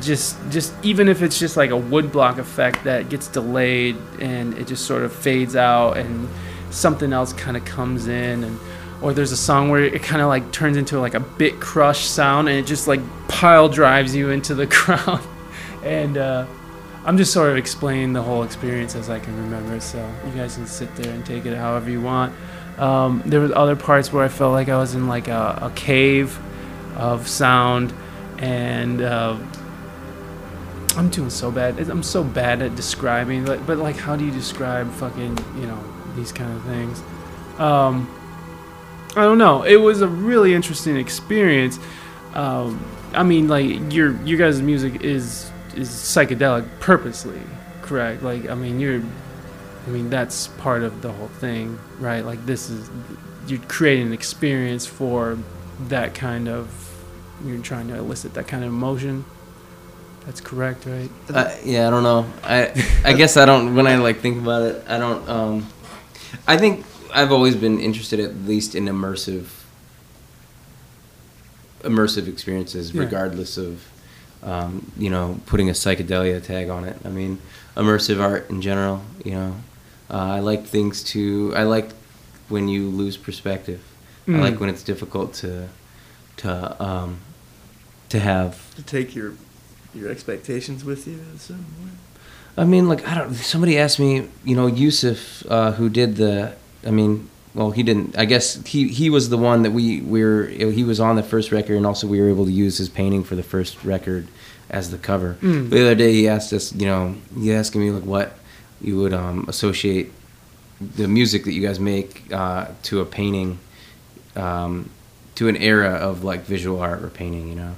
just, just even if it's just like a woodblock effect that gets delayed and it just sort of fades out and something else kind of comes in and or there's a song where it kind of like turns into like a bit crush sound and it just like pile drives you into the ground and uh, i'm just sort of explaining the whole experience as i can remember so you guys can sit there and take it however you want. Um, there was other parts where i felt like i was in like a, a cave of sound and uh, i'm doing so bad i'm so bad at describing but, but like how do you describe fucking you know these kind of things um, I don't know. It was a really interesting experience. Um, I mean, like your your guys' music is is psychedelic purposely, correct? Like, I mean, you're, I mean, that's part of the whole thing, right? Like, this is you're creating an experience for that kind of. You're trying to elicit that kind of emotion. That's correct, right? Uh, yeah, I don't know. I I guess I don't. When I like think about it, I don't. Um, I think I've always been interested, at least in immersive, immersive experiences, Yeah. regardless of, um, you know, putting a psychedelia tag on it. I mean, immersive art in general. You know, uh, I like things to. I like when you lose perspective. I Mm. like when it's difficult to, to, um, to have To take your your expectations with you. in some way. I mean, like I don't. Somebody asked me, you know, Yusuf, uh, who did the. I mean, well, he didn't. I guess he he was the one that we we were. He was on the first record, and also we were able to use his painting for the first record as the cover. Mm. The other day, he asked us, you know, he asked me like what you would um, associate the music that you guys make uh, to a painting, um, to an era of like visual art or painting, you know,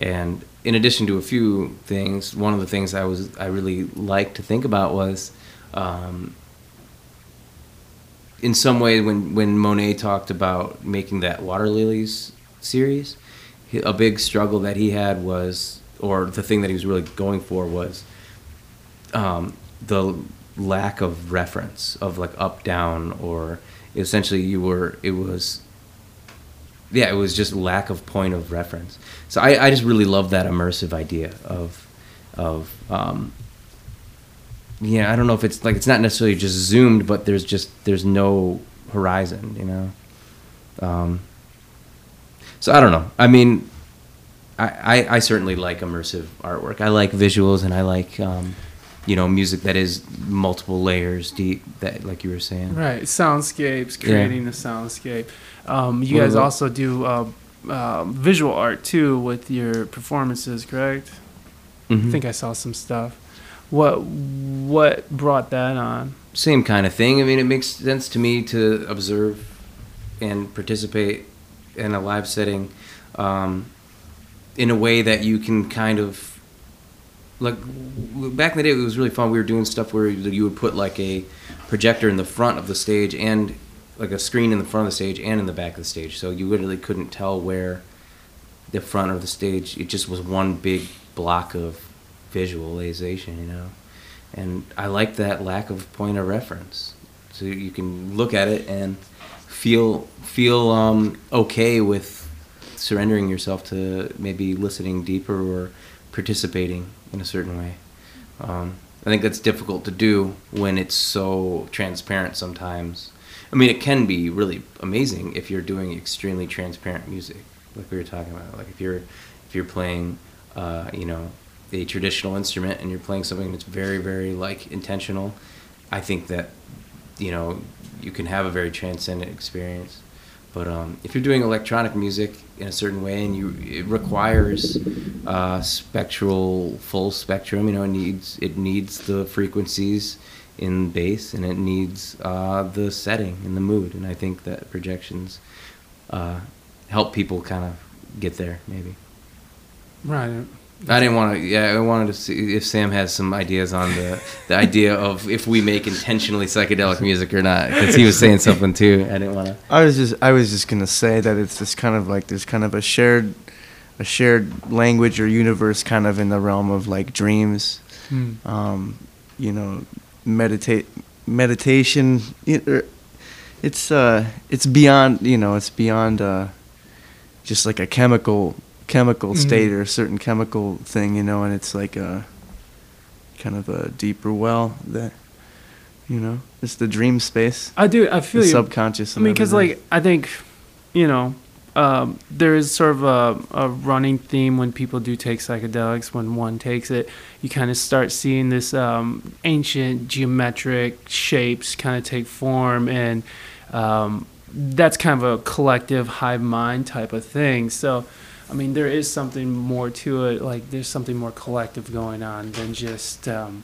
and in addition to a few things, one of the things I was I really liked to think about was, um, in some way, when when Monet talked about making that water lilies series, a big struggle that he had was, or the thing that he was really going for was, um, the lack of reference of like up down or essentially you were it was yeah, it was just lack of point of reference. So I, I just really love that immersive idea of of um, yeah, I don't know if it's like it's not necessarily just zoomed, but there's just there's no horizon, you know. Um, so I don't know. I mean, I, I, I certainly like immersive artwork. I like visuals and I like um, you know music that is multiple layers deep. That like you were saying. Right, soundscapes, Yeah. creating the soundscape. Um, you guys also do uh, uh, visual art too with your performances, correct? I Mhm. think I saw some stuff. What what brought that on? same kind of thing. I mean, it makes sense to me to observe and participate in a live setting um, in a way that you can kind of like back in the day. It was really fun. We were doing stuff where you would put like a projector in the front of the stage and like a screen in the front of the stage and in the back of the stage, so you literally couldn't tell where the front of the stage. It just was one big block of visualization, you know and I like that lack of point of reference. So you can look at it and feel feel um, okay with surrendering yourself to maybe listening deeper or participating in a certain way. Um, I think that's difficult to do when it's so transparent sometimes. I mean, it can be really amazing if you're doing extremely transparent music, like we were talking about. Like if you're if you're playing, uh, you know, a traditional instrument and you're playing something that's very very like intentional. I think that you know you can have a very transcendent experience. But um, if you're doing electronic music in a certain way and you it requires uh, spectral full spectrum, you know, it needs it needs the frequencies in bass, and it needs uh, the setting and the mood. And I think that projections uh, help people kind of get there. Maybe Right. I didn't want to. Yeah, I wanted to see if Sam has some ideas on the the idea of if we make intentionally psychedelic music or not, because he was saying something too. I didn't want to. I was just I was just gonna say that it's just kind of like there's kind of a shared a shared language or universe kind of in the realm of like dreams, Hmm. um, you know, meditate meditation. Er, it's uh it's beyond you know it's beyond uh just like a chemical chemical Mhm. state or a certain chemical thing you know and it's like a kind of a deeper well that you know it's the dream space I do. I feel the you. subconscious I mean, because like I think, you know, um, there is sort of a, a running theme when people do take psychedelics. When one takes it, you kind of start seeing this um, ancient geometric shapes kind of take form, and um, that's kind of a collective hive mind type of thing. So. I mean, there is something more to it. Like, there's something more collective going on than just um,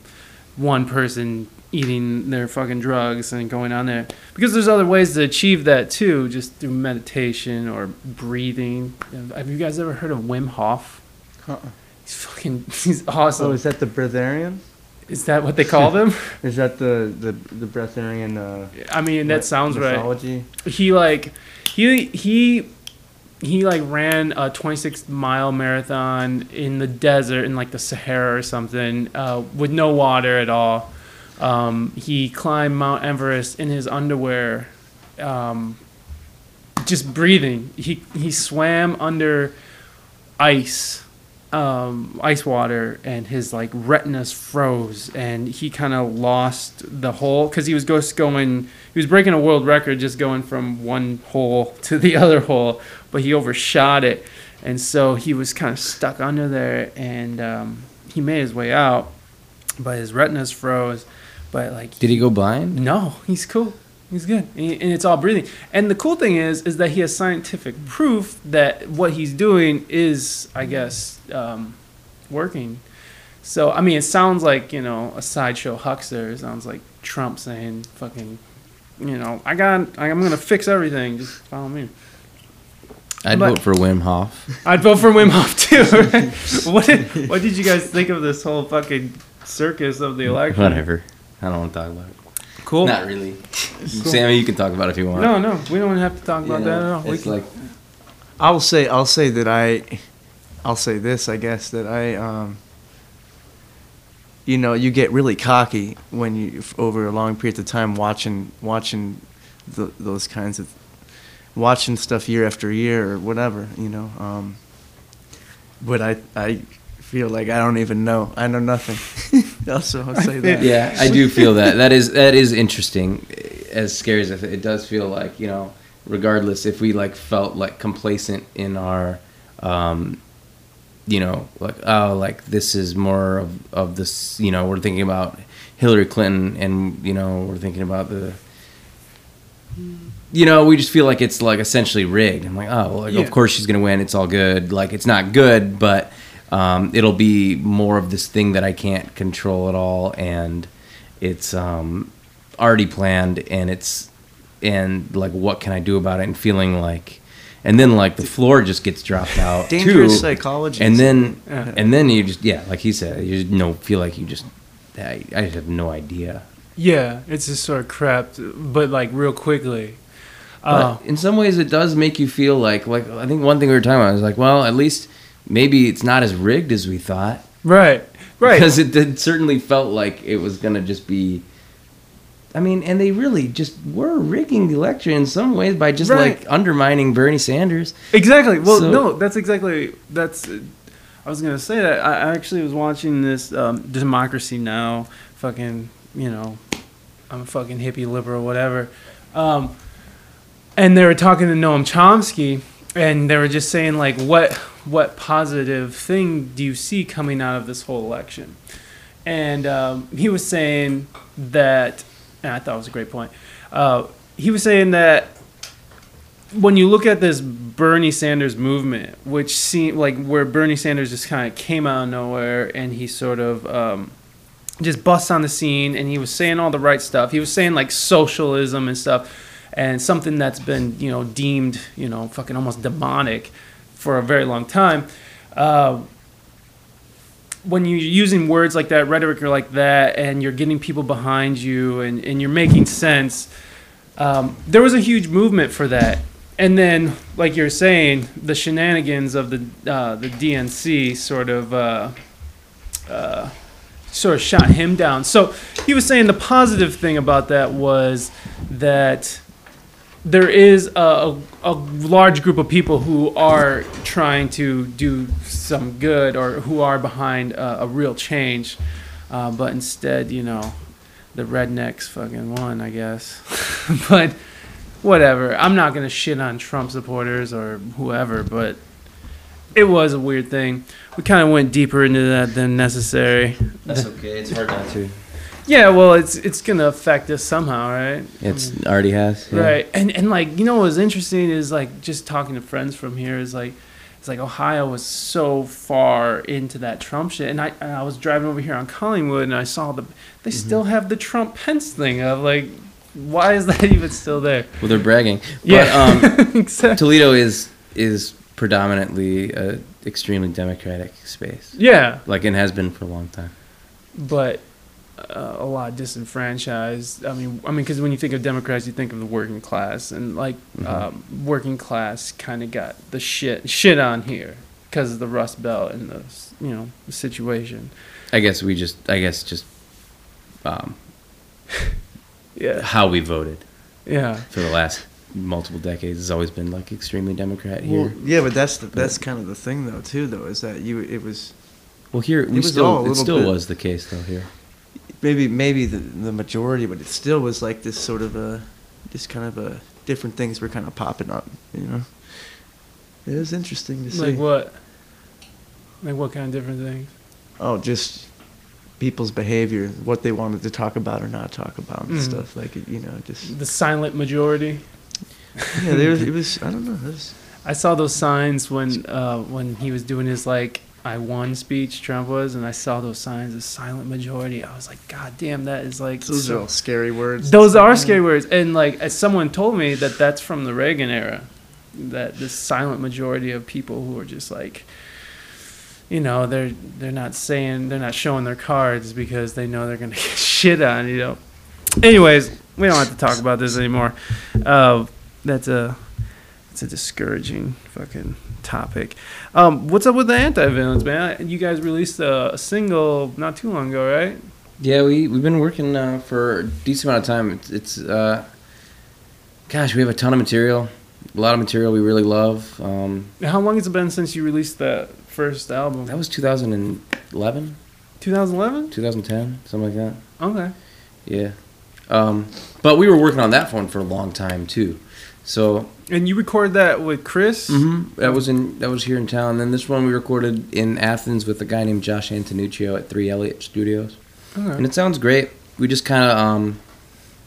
one person eating their fucking drugs and going on there because there's other ways to achieve that too just through meditation or breathing have you guys ever heard of wim hof Uh-uh. he's fucking he's awesome Oh, is, that the breatharian? Is that what they call them Is that the the the breatharian? Uh, i mean that sounds right mythology? he like he he he like ran a 26 mile marathon in the desert in like the Sahara or something uh, with no water at all. Um, he climbed Mount Everest in his underwear, um, just breathing. He he swam under ice, um, ice water, and his like retinas froze, and he kind of lost the whole because he was just going. He was breaking a world record just going from one hole to the other hole, but he overshot it, and so he was kind of stuck under there, and um, he made his way out, but his retinas froze. But like Did he go blind? no, he's cool. He's good, and, and it's all breathing. And the cool thing is, is that he has scientific proof that what he's doing is, I guess, um, working. So I mean, it sounds like you know a sideshow huckster. It sounds like Trump saying, "Fucking, you know, I got, I'm gonna fix everything. Just follow me." I'd But- vote for Wim Hof. I'd vote for Wim Hof too. what did, what did you guys think of this whole fucking circus of the election? Whatever. I don't want to talk about it. Cool. Not really. Sammy, you can talk about it if you want. No, no, we don't have to talk about know, that at all. We It's can- like I'll say I'll say that I, I'll say this I guess that I um. You know, you get really cocky when you over a long period of time watching watching, the, those kinds of, watching stuff year after year or whatever. You know, um, but I I feel like I don't even know. I know nothing. also, I'll say that. yeah, I do feel that. That is that is interesting. As scary as it, does feel like, you know, regardless if we like felt like complacent in our, um, you know, like oh, like this is more of of this. You know, we're thinking about Hillary Clinton, and you know, we're thinking about the. You know, we just feel like it's like essentially rigged. I'm like, oh, well, like, Yeah. of course she's gonna win. It's all good. Like it's not good, but um, it'll be more of this thing that I can't control at all, and it's um, already planned, and it's and like what can I do about it? And feeling like, and then like the floor just gets dropped out Dangerous too, psychology. and then Yeah. and then you just yeah, like he said, you just know feel like you just I, I just have no idea. Yeah, it's just sort of crap, but like real quickly. But Uh, in some ways, it does make you feel like like I think one thing we were talking about was like, well, at least maybe it's not as rigged as we thought. right, right. Because it, it certainly felt like it was gonna just be. I mean, and they really just were rigging the election in some ways by just Right. like undermining Bernie Sanders. Exactly. Well, So- no, that's exactly that's. I was gonna say that I I actually was watching this um, Democracy Now. Fucking, you know, I'm a fucking hippie liberal, whatever. Um, and they were talking to Noam Chomsky, and they were just saying like, what what positive thing do you see coming out of this whole election? And um, he was saying that, and I thought it was a great point. Uh, he was saying that when you look at this Bernie Sanders movement, which seemed like where Bernie Sanders just kind of came out of nowhere and he sort of um, just busts on the scene and he was saying all the right stuff. He was saying like socialism and stuff and something that's been, you know, deemed, you know, fucking almost demonic for a very long time. Uh, when you're using words like that, rhetoric like that, and you're getting people behind you and, and you're making sense, um, there was a huge movement for that. And then, like you're saying, the shenanigans of the uh, the DNC sort of uh, uh, sort of shot him down. So he was saying the positive thing about that was that there is a, a, a large group of people who are trying to do some good or who are behind a, a real change, uh, but instead, you know, the rednecks fucking won, I guess. but whatever. I'm not gonna shit on Trump supporters or whoever, but it was a weird thing. We kind of went deeper into that than necessary. That's okay. It's hard not to. Yeah, well, it's it's gonna affect us somehow, right? It's already has. yeah. Right, and and like you know what's interesting is like just talking to friends from here is like it's like Ohio was so far into that Trump shit, and I and I was driving over here on Collingwood and I saw the they Mm-hmm. still have the Trump Pence thing of like why is that even still there? Well, they're bragging. Yeah, But um, exactly. Toledo is is predominantly a extremely democratic space, Yeah, like it has been for a long time. but uh, a lot disenfranchised. I mean, I mean, because when you think of Democrats, you think of the working class, and like Mhm. um, working class kind of got the shit shit on here because of the Rust Belt and the you know the situation. I guess we just, I guess just um, Yeah, how we voted yeah, for the last multiple decades has always been like extremely Democrat here. Well, yeah, but that's the, that's kind of the thing though too though is that you it was Well, here we was all a still it still bit- was the case though here. Maybe maybe the the majority, but it still was like this sort of a just kind of a different things were kind of popping up, you know. It was interesting to see. like what? Like what kind of different things? Oh, just people's behavior, what they wanted to talk about or not talk about, and Mhm. stuff like you know, just The silent majority. yeah. There was, it was I don't know. It was, I saw those signs when uh, when he was doing his like I won speech. Trump was, and I saw those signs. The silent majority. I was like, God damn, that is like those so- are all scary words. Those are scary words, and like as someone told me that that's from the Reagan era, that this silent majority of people who are just like, you know, they're they're not saying they're not showing their cards because they know they're gonna get shit on, you know. Anyways, we don't have to talk about this anymore. Uh, that's a it's a discouraging fucking topic. Um, what's up with the anti-villains, man? You guys released a, a single not too long ago, right? Yeah, we we've been working uh, for a decent amount of time. It's, it's uh, gosh, we have a ton of material, a lot of material we really love. Um, How long has it been since you released that first album? that was 2011, 2011. 2010, something like that. Okay. Yeah, um, but we were working on that one for a long time too. So And you recorded that with Chris? mhm, that was in that was here in town. Then this one we recorded in Athens with a guy named Josh Antonuccio at Three Elliott Studios. and it sounds great. We just kind of, um,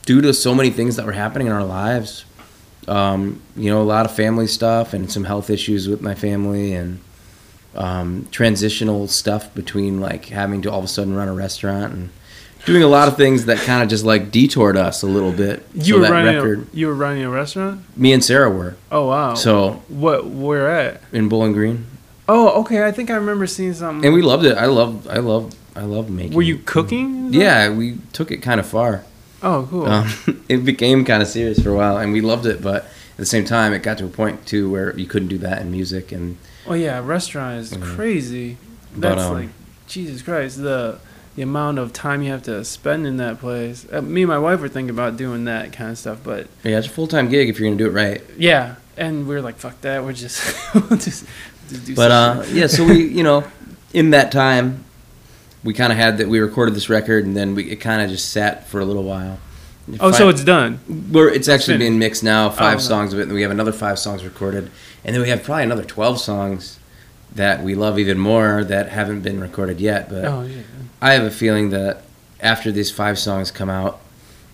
due to so many things that were happening in our lives, um, you know, a lot of family stuff and some health issues with my family and um, transitional stuff between like having to all of a sudden run a restaurant and doing a lot of things that kind of just like detoured us a little bit. You so were that running. record, A, you were running a restaurant. me and Sarah were. Oh wow. So what? Where at? in Bowling Green, Oh, okay. I think I remember seeing something. and we loved it. I love, I love, I love making. Were you cooking? Yeah, we took it kind of far. Oh, cool. Um, it became kind of serious for a while, and we loved it. But at the same time, it got to a point too where you couldn't do that in music, and oh yeah, restaurant is Mhm. crazy. But, That's um, like Jesus Christ. The the amount of time you have to spend in that place. Uh, me and my wife were thinking about doing that kind of stuff, but yeah, it's a full time gig if you're gonna do it right. yeah, and we are like, fuck that. We're just we'll just, just do But uh, yeah, so we, you know, in that time, we kind of had that. We recorded this record, and then we it kind of just sat for a little while. oh, so it's done. We're, it's actually finished. being mixed now. Five songs of it, and we have another five songs recorded, and then we have probably another twelve songs that we love even more that haven't been recorded yet. But Oh yeah. I have a feeling that after these five songs come out,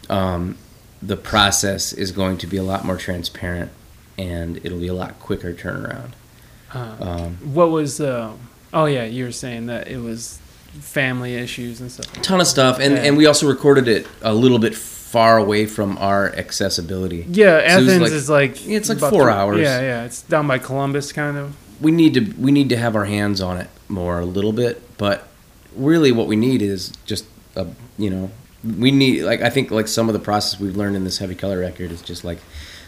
um, the process is going to be a lot more transparent, and it'll be a lot quicker turnaround. Uh, Um, What was? Uh, oh yeah, you were saying that it was family issues and stuff. ton of stuff, and Yeah. and we also recorded it a little bit far away from our accessibility. Yeah, So Athens like- is like it's like four three- hours. Yeah, yeah, it's down by Columbus, kind of. We need to we need to have our hands on it more a little bit but really what we need is just a you know we need like i think like some of the process we've learned in this heavy color record is just like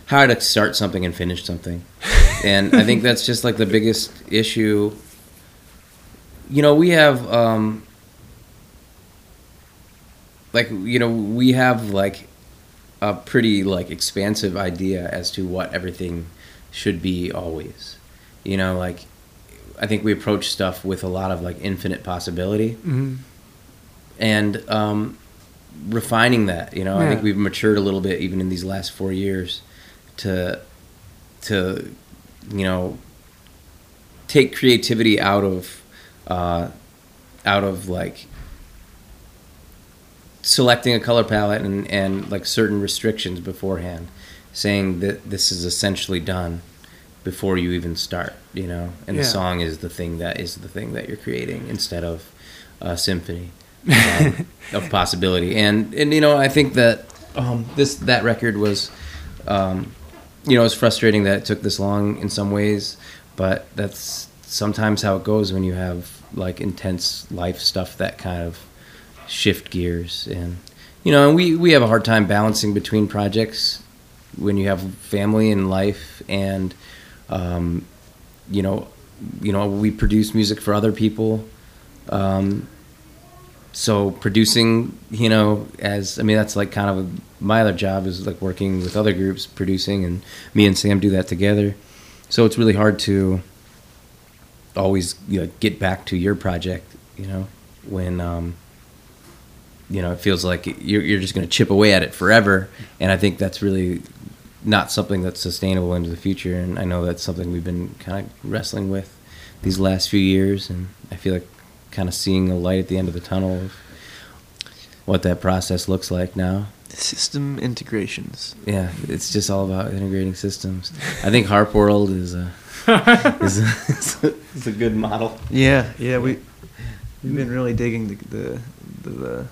how to start something and finish something. And i think that's just like the biggest issue. You know we have um like you know we have like a pretty like expansive idea as to what everything should be always you know like i think we approach stuff with a lot of like infinite possibility Mm-hmm. and um, refining that. You know, I think we've matured a little bit even in these last four years to to you know take creativity out of uh, out of like selecting a color palette and, and like certain restrictions beforehand saying that this is essentially done before you even start you know? And Yeah. the song is the thing that is the thing that you're creating instead of a symphony um, of possibility. And and you know i think that um, this that record was um, you know it's frustrating that it took this long in some ways but that's sometimes how it goes when you have like intense life stuff that kind of shift gears. And you know and we we have a hard time balancing between projects when you have family and life and um, you know you know we produce music for other people. Um, so producing you know as i mean that's like kind of my other job is like working with other groups producing and me and sam do that together. So it's really hard to always you know get back to your project you know when um you know it feels like you're, you're just going to chip away at it forever. And i think that's really not something that's sustainable into the future and i know that's something we've been kind of wrestling with these last few years and i feel like kind of seeing a light at the end of the tunnel of what that process looks like now. System integrations. yeah it's just all about integrating systems. I think harp world is a is a, is a, is a good model. Yeah, yeah, we we've been really digging the the the, the,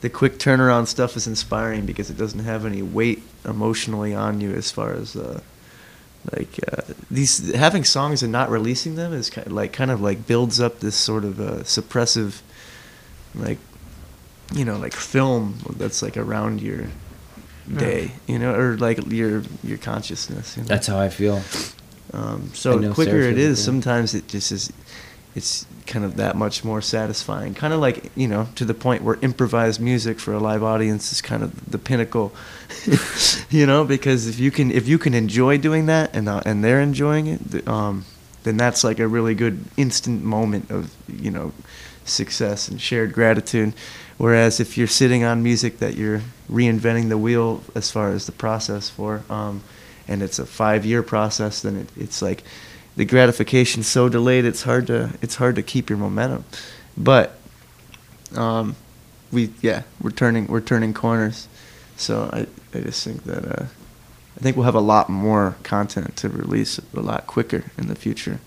the quick turnaround stuff is inspiring because it doesn't have any weight emotionally on you as far as uh, like uh, these having songs and not releasing them is kind of like kind of like builds up this sort of uh, suppressive like you know like film that's like around your day you know or like your your consciousness you know? that's how i feel Um, so the quicker it is, sometimes it just is. It's kind of that much more satisfying. Kind of like you know, to the point where improvised music for a live audience is kind of the pinnacle. you know, because if you can if you can enjoy doing that and uh, and they're enjoying it, um, then that's like a really good instant moment of you know success and shared gratitude. Whereas if you're sitting on music that you're reinventing the wheel as far as the process for, um, and it's a five year process, then it, it's like the gratification's so delayed it's hard to it's hard to keep your momentum. But um, we yeah we're turning we're turning corners, so I I just think that uh, I think we'll have a lot more content to release a lot quicker in the future.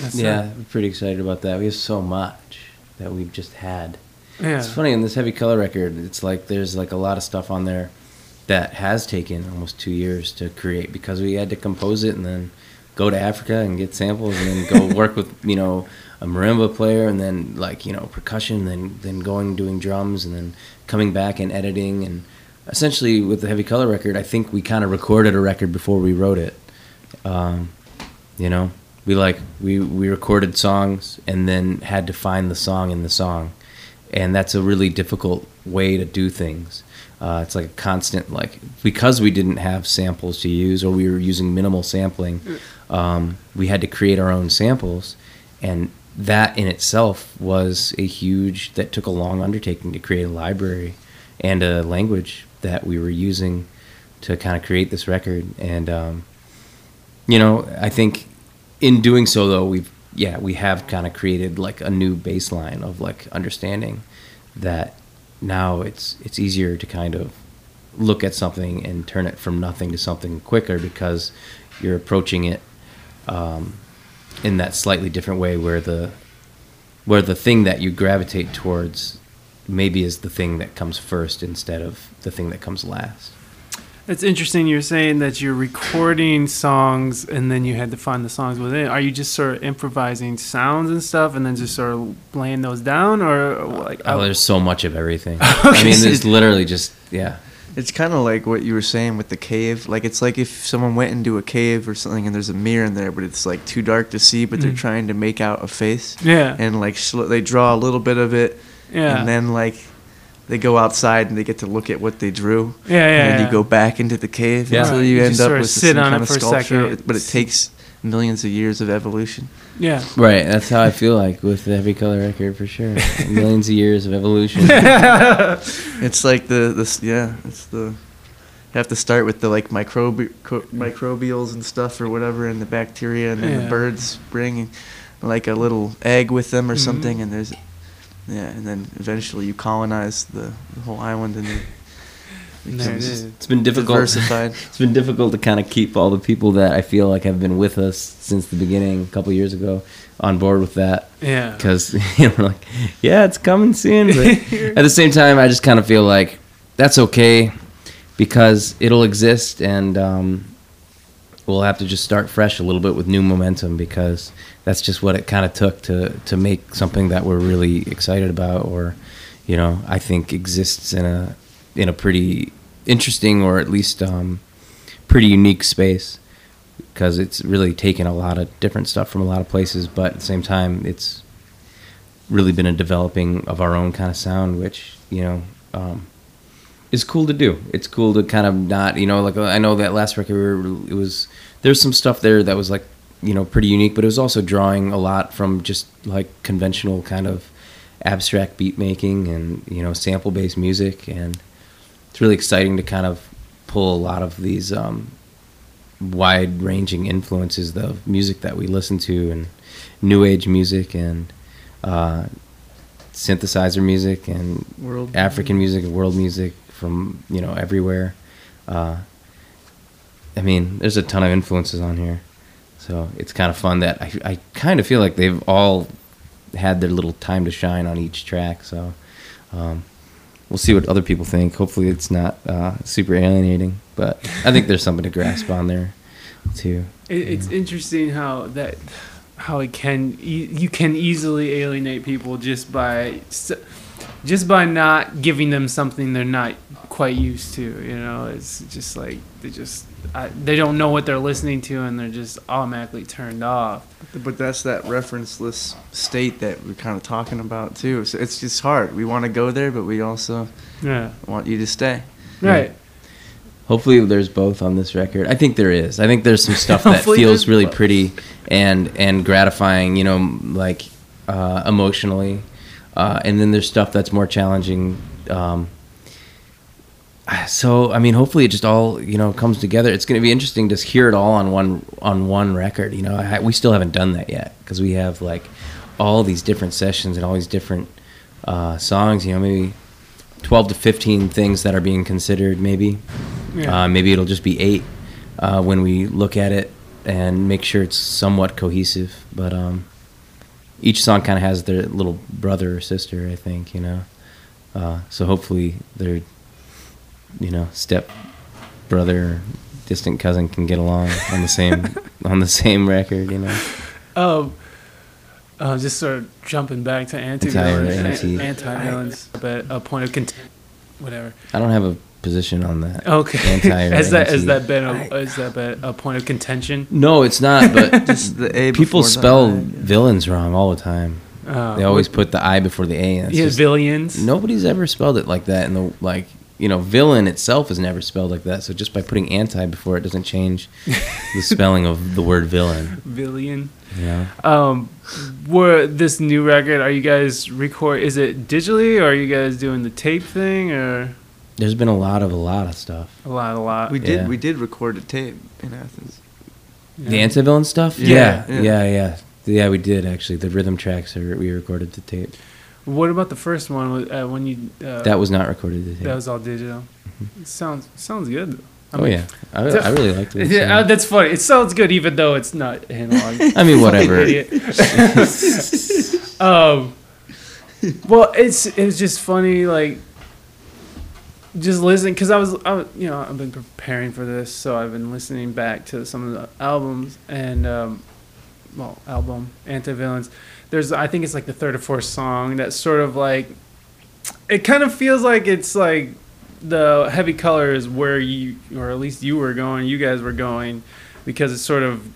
That's yeah it. i'm pretty excited about that we have so much that we've just had yeah. It's funny in this heavy color record. It's like there's like a lot of stuff on there that has taken almost two years to create because we had to compose it and then go to Africa and get samples and then go work with you know a marimba player and then like you know percussion then then going doing drums and then coming back and editing and essentially with the heavy color record I think we kind of recorded a record before we wrote it. Um, you know we like we we recorded songs and then had to find the song in the song and that's a really difficult way to do things. Uh, it's like a constant like because we didn't have samples to use or we were using minimal sampling um, we had to create our own samples. And that in itself was a huge that took a long undertaking to create a library and a language that we were using to kind of create this record. And um, you know i think in doing so though we've yeah we have kind of created like a new baseline of like understanding that now it's it's easier to kind of look at something and turn it from nothing to something quicker because you're approaching it um, in that slightly different way where the where the thing that you gravitate towards maybe is the thing that comes first instead of the thing that comes last. It's interesting. You're saying that you're recording songs and then you had to find the songs within. Are you just sort of improvising sounds and stuff and then just sort of laying those down, or like? Oh, there's so much of everything. I mean, there's literally just yeah. It's kind of like what you were saying with the cave. Like it's like if someone went into a cave or something and there's a mirror in there, but it's like too dark to see, but they're Mm. trying to make out a face, yeah, and like sl- they draw a little bit of it, yeah, and then like they go outside and they get to look at what they drew, yeah, yeah. and then yeah. you go back into the cave Yeah. until you you end up with sit some on kind it of for sculpture. second. But it takes millions of years of evolution. Yeah. Right, that's how I feel like with heavy color record for sure. Millions of years of evolution. It's like the this yeah, it's the you have to start with the like microbi- co- microbials and stuff or whatever and the bacteria and then Yeah. the birds bring like a little egg with them or Mhm. something and there's yeah and then eventually you colonize the, the whole island and it And there it becomes is. It's been difficult. diversified. It's been difficult to kind of keep all the people that I feel like have been with us since the beginning, a couple years ago, on board with that. Yeah. Because you know, we're like, yeah, it's coming soon. But at the same time, I just kind of feel like that's okay because it'll exist, and um, we'll have to just start fresh a little bit with new momentum because that's just what it kind of took to to make something that we're really excited about, or you know, I think exists in a in a pretty interesting or at least um, pretty unique space because it's really taken a lot of different stuff from a lot of places, but at the same time, it's really been a developing of our own kind of sound, which you know um, is cool to do. It's cool to kind of not, you know, like I know that last record we were, it was there's some stuff there that was like you know pretty unique, but it was also drawing a lot from just like conventional kind of abstract beat making and you know sample based music, and it's really exciting to kind of pull a lot of these um, wide ranging influences of music that we listen to and new age music and uh, synthesizer music and World African music and world music from you know everywhere. Uh, I mean, there's a ton of influences on here, so it's kind of fun that I, I kind of feel like they've all had their little time to shine on each track. So um, we'll see what other people think. Hopefully, it's not uh, super alienating, but I think there's something to grasp on there too. It, it's interesting how that how it can you can easily alienate people just by just by not giving them something they're not quite used to. You know, it's just like they just I, they don't know what they're listening to and they're just automatically turned off. But that's that referenceless state that we're kind of talking about too. So it's just hard. We want to go there, but we also Yeah. want you to stay. Right. Hopefully, there's both on this record. I think there is. I think there's some stuff that feels really both. pretty and and gratifying. You know, like uh, emotionally, uh, and then there's stuff that's more challenging. Um, so I mean, hopefully, it just all you know comes together. It's going to be interesting to hear it all on one on one record. You know, I, we still haven't done that yet because we have like all these different sessions and all these different uh, songs. You know, maybe. 12 to 15 things that are being considered maybe Yeah. uh, maybe it'll just be eight uh, when we look at it and make sure it's somewhat cohesive. But um, each song kind of has their little brother or sister, I think, you know. Uh, so hopefully their, you know, step brother, distant cousin can get along on the same on the same record, you know. Um, uh, just sort of jumping back to anti Anti- anti violence, but a point of content, whatever. I don't have a position on that. Okay. Anti has that has that been a has that been a point of contention? No, it's not. But Just the A people before the spell I, yeah. villains wrong all the time. Uh, They always put the I before the A. And it's yeah, just- villains. Nobody's ever spelled it like that in the like you know villain itself is never spelled like that. So just by putting anti before it doesn't change the spelling of the word villain. Billion. Yeah. Um, were this new record? Are you guys record? Is it digitally, or are you guys doing the tape thing, or there's been a lot of a lot of stuff. a lot, a lot? We did Yeah. we did record a tape in Athens. The anti villain stuff. Yeah, Yeah, yeah. yeah, yeah, yeah. we did actually. The rhythm tracks are we recorded to tape. What about the first one? Uh, when you uh, That was not recorded to tape. that was all digital. It sounds sounds good. Though. I oh yeah, I, I really liked it. Yeah, uh, that's funny. It sounds good even though it's not analog. I mean, whatever. Um, well, it's it was just funny, like just listening because I was, I was, you know, I've been preparing for this, so I've been listening back to some of the albums and, um, well, album Anti-Villains. There's, I think it's like the third or fourth song that's sort of like, it kind of feels like it's like the heavy color is where you, or at least you were going, you guys were going, because it's sort of,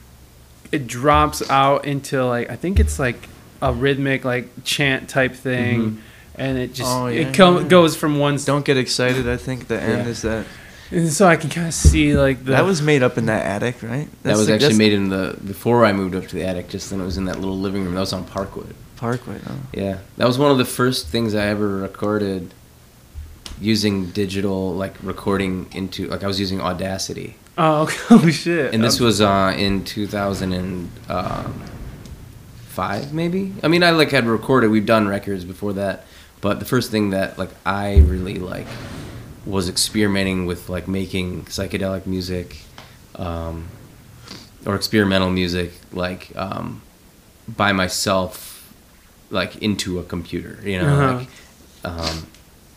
it drops out into like I think it's like a rhythmic like chant type thing, Mhm. And it just Oh, yeah, it co- yeah. goes from one. Don't get excited. I think the end Yeah. is that. and so I can kind of see like the that was made up in that attic, right? that was the- actually that's made in the before I moved up to the attic. Just then, it was in that little living room. That was on Parkwood. Parkwood. Oh. Yeah, that was one of the first things I ever recorded using digital, like recording into like I was using Audacity, oh holy shit! and this was uh, in 2005 maybe. I mean, I like had recorded. We've done records before that, but the first thing that like I really like was experimenting with like making psychedelic music, um, or experimental music like um, by myself, like into a computer. You know, Uh-huh. like um,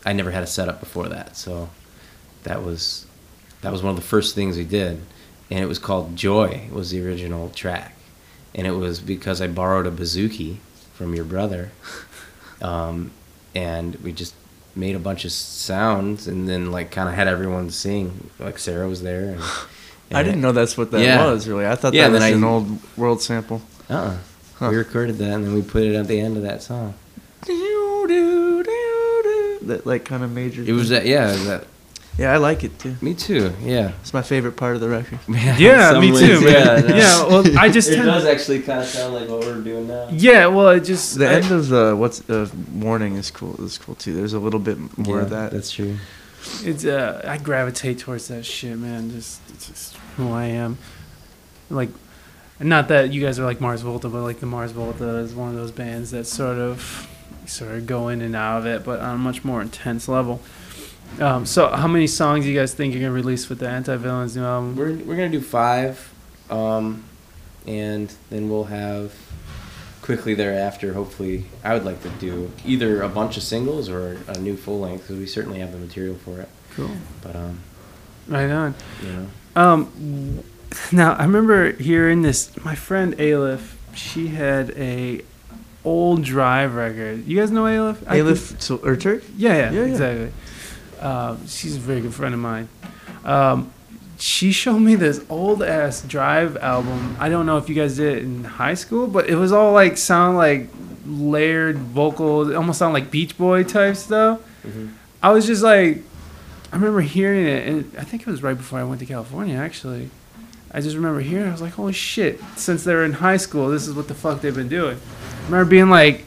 I never had a setup before that, so that was that was one of the first things we did, and it was called Joy. Was the original track, and it was because I borrowed a bouzouki from your brother, um, and we just made a bunch of sounds, and then like kind of had everyone sing. Like Sarah was there. And, I didn't know that's what that Yeah. was. Really, I thought Yeah, that was I- an old world sample. Uh-uh. Huh. We recorded that, and then we put it at the end of that song. That like kind of major. It was that, yeah, that. Yeah, I like it too. Me too. Yeah. It's my favorite part of the record. yeah, in me some too, ways, man. no. Yeah, well, I just it tend- does actually kind of sound like what we're doing now. yeah, well, it just The I- end of the what's uh, warning is cool. Is cool too. There's a little bit more Yeah, of that. That's true. it's uh I gravitate towards that shit, man. Just it's just who I am. Like not that you guys are like Mars Volta, but like the Mars Volta is one of those bands that sort of sort of go in and out of it, but on a much more intense level. Um, so how many songs you guys think you're gonna release with the Anti Villains new album? We're we're gonna do five, um, and then we'll have quickly thereafter. Hopefully, I would like to do either a bunch of singles or a new full length because we certainly have the material for it. Cool. But um, Right on. you know, Um, now I remember hearing this. My friend Aleph, she had a old drive record. You guys know Aleph? I Aleph so, or Turk? Yeah, yeah, Yeah, yeah. Um, she's a very good friend of mine. Um, she showed me this old ass Drive album. I don't know if you guys did it in high school, but it was all like sound like layered vocals. It almost sound like Beach Boy type stuff. I was just like, I remember hearing it, and I think it was right before I went to California. Actually, I just remember hearing. it. I was like, holy shit! Since they were in high school, this is what the fuck they've been doing. I remember being like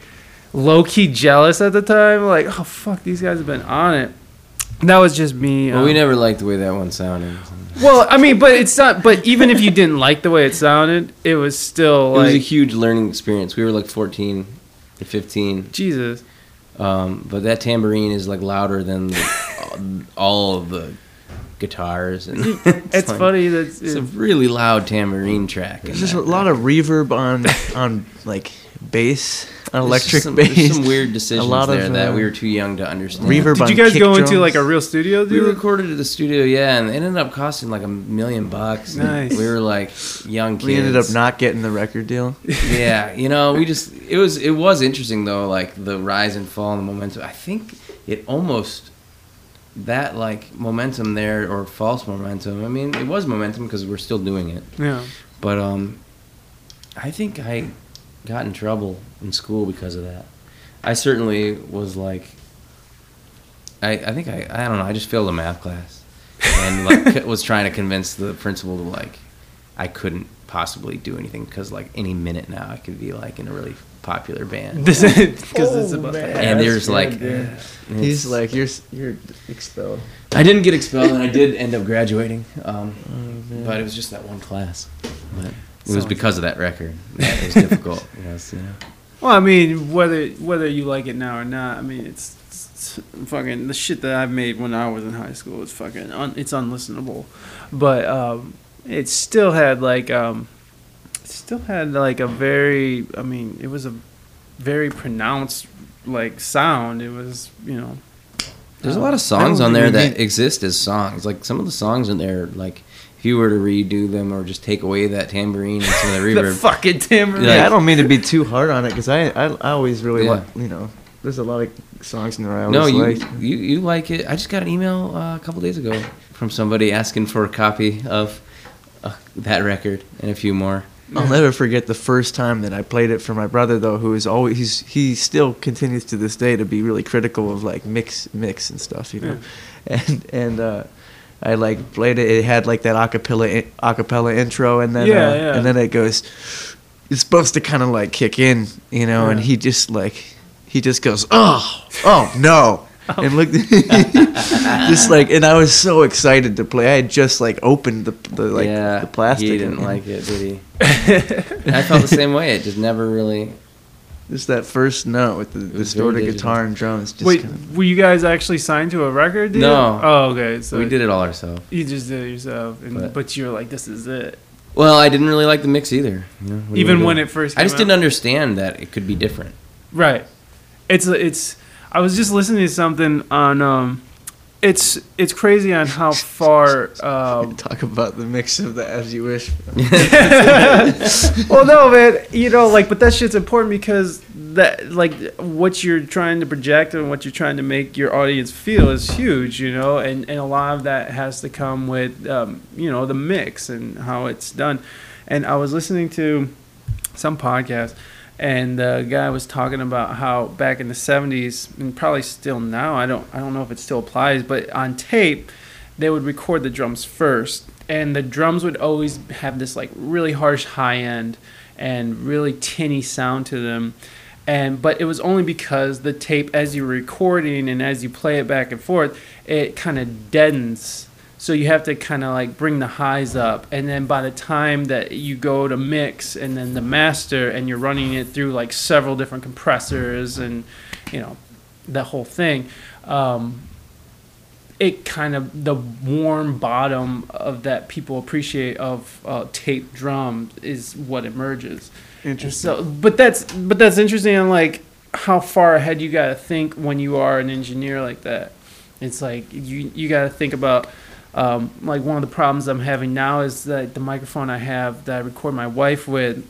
low key jealous at the time. Like, oh fuck, these guys have been on it. That was just me. well, we um, never liked the way that one sounded. Well, I mean, but it's not. But even if you didn't like the way it sounded, it was still it was a huge learning experience. We were like 14 or 15, Jesus. um, but that tambourine is like louder than the, all of the guitars. And It's like- funny that It's a really loud tambourine track. There's just a lot of reverb on on like bass, on electric some, bass. There's some weird decisions lot of, there that uh, we were too young to understand. reverb Did on you guys kick go into like a real studio, We dude? recorded at the studio, yeah, and it ended up costing like a million bucks. Nice. We were like young kids. We ended up not getting the record deal. yeah, you know, we just it was it was interesting though, like the rise and fall and the momentum. I think it almost that like momentum there or false momentum. I mean, it was momentum because we're still doing it, Yeah. but um, I think I got in trouble in school because of that. I certainly was like, I I think I I don't know. I just failed a math class and like was trying to convince the principal to like I couldn't possibly do anything because like any minute now I could be like in a really popular band. This is because it's Oh, about man. and there's like, good, dude. it's- He's like, you're you're expelled. I didn't get expelled and I did end up graduating, um, Oh, but it was just that one class. But it was Sounds- because of that record. that It was difficult. You know, you know. Well, I mean, whether whether you like it now or not, I mean, it's, it's fucking the shit that I've made when I was in high school is fucking un, it's unlistenable, but um, it still had like um, still had like a very, I mean, it was a very pronounced like sound. It was you know. There's a lot of songs on there that need- exist as songs. Like some of the songs in there, like if you were to redo them or just take away that tambourine and some of the reverb, The reverb, fucking tambourine. Yeah. yeah, I don't mean to be too hard on it because I, I I always really Yeah. like you know. There's a lot of songs in there I no, always you, liked. you you like it. I just got an email uh, a couple days ago from somebody asking for a copy of uh, that record and a few more. I'll never forget the first time that I played it for my brother though, who is always he's he still continues to this day to be really critical of like mix mix and stuff, you know. And and uh I like played it. It had like that acapella acapella intro, and then Yeah, uh, yeah. and then it goes. It's supposed to kind of like kick in, you know, and he just like he just goes, oh, oh no, and looked, just like, and I was so excited to play. I had just like opened the the like yeah, the plastic. He didn't and- like it, did he? I felt the same way. It just never really. Just that first note with the distorted guitar and drums. Just Wait, kind of, were you guys actually signed to a record deal? No. Oh, okay. So we did it all ourselves. You just did it yourself, and, But- but, you were like, "This is it." Well, I didn't really like the mix either. you know, what do you Even when it first, I just came didn't understand that it could be different. Right. It's it's. I was just listening to something on. Um, it's it's crazy on how far. Um, talk about the mix of the As You Wish. well, no, man. You know, like, but that shit's important because that, like, what you're trying to project and what you're trying to make your audience feel is huge. You know, and and a lot of that has to come with, um, you know, the mix and how it's done. And I was listening to some podcast, and the guy was talking about how back in the '70s, and probably still now, I don't, I don't know if it still applies, but on tape, they would record the drums first, and the drums would always have this like really harsh high end and really tinny sound to them. And but it was only because the tape, as you're recording and as you play it back and forth, it kind of deadens. So you have to kind of like bring the highs up, and then by the time that you go to mix and then the master, and you're running it through like several different compressors and you know that whole thing, um, it kind of the warm bottom of that people appreciate of uh, tape drum is what emerges. And so, but that's but that's interesting on like how far ahead you got to think when you are an engineer like that. It's like you you got to think about um, like one of the problems I'm having now is that the microphone I have that I record my wife with,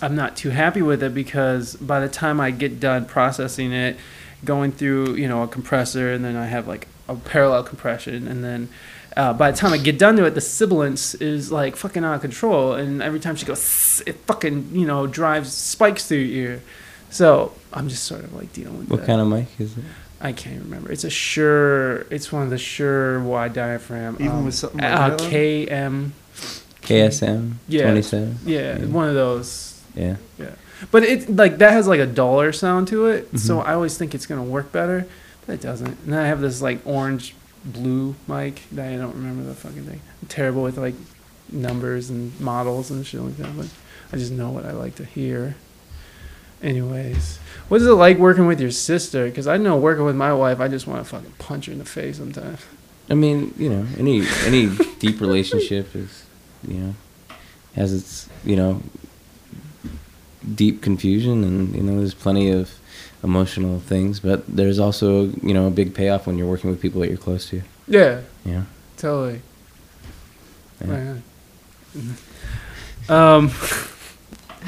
I'm not too happy with it because by the time I get done processing it, going through you know a compressor and then I have like a parallel compression and then uh, by the time I get done to it, the sibilance is like fucking out of control, and every time she goes, it fucking you know drives spikes through your ear. So I'm just sort of like dealing with What that. kind of mic is it? I can't remember. It's a Shure. It's one of the Shure wide diaphragm. Even um, with something like uh, that on? KM. KSM Yeah. 27. Yeah, Yeah. one of those. Yeah. Yeah, but it like that has like a duller sound to it, so Mhm. I always think it's gonna work better, but it doesn't. And then I have this like orange blue mic that I don't remember the fucking thing. I'm terrible with like numbers and models and shit like that, but I just know what I like to hear. Anyways, what is it like working with your sister? Because I know working with my wife, I just want to fucking punch her in the face sometimes. I mean, you know, any any deep relationship is, you know, has its, you know, deep confusion and you know, there's plenty of emotional things, but there's also, you know, a big payoff when you're working with people that you're close to. Yeah, know. totally. Yeah. Right on. Um,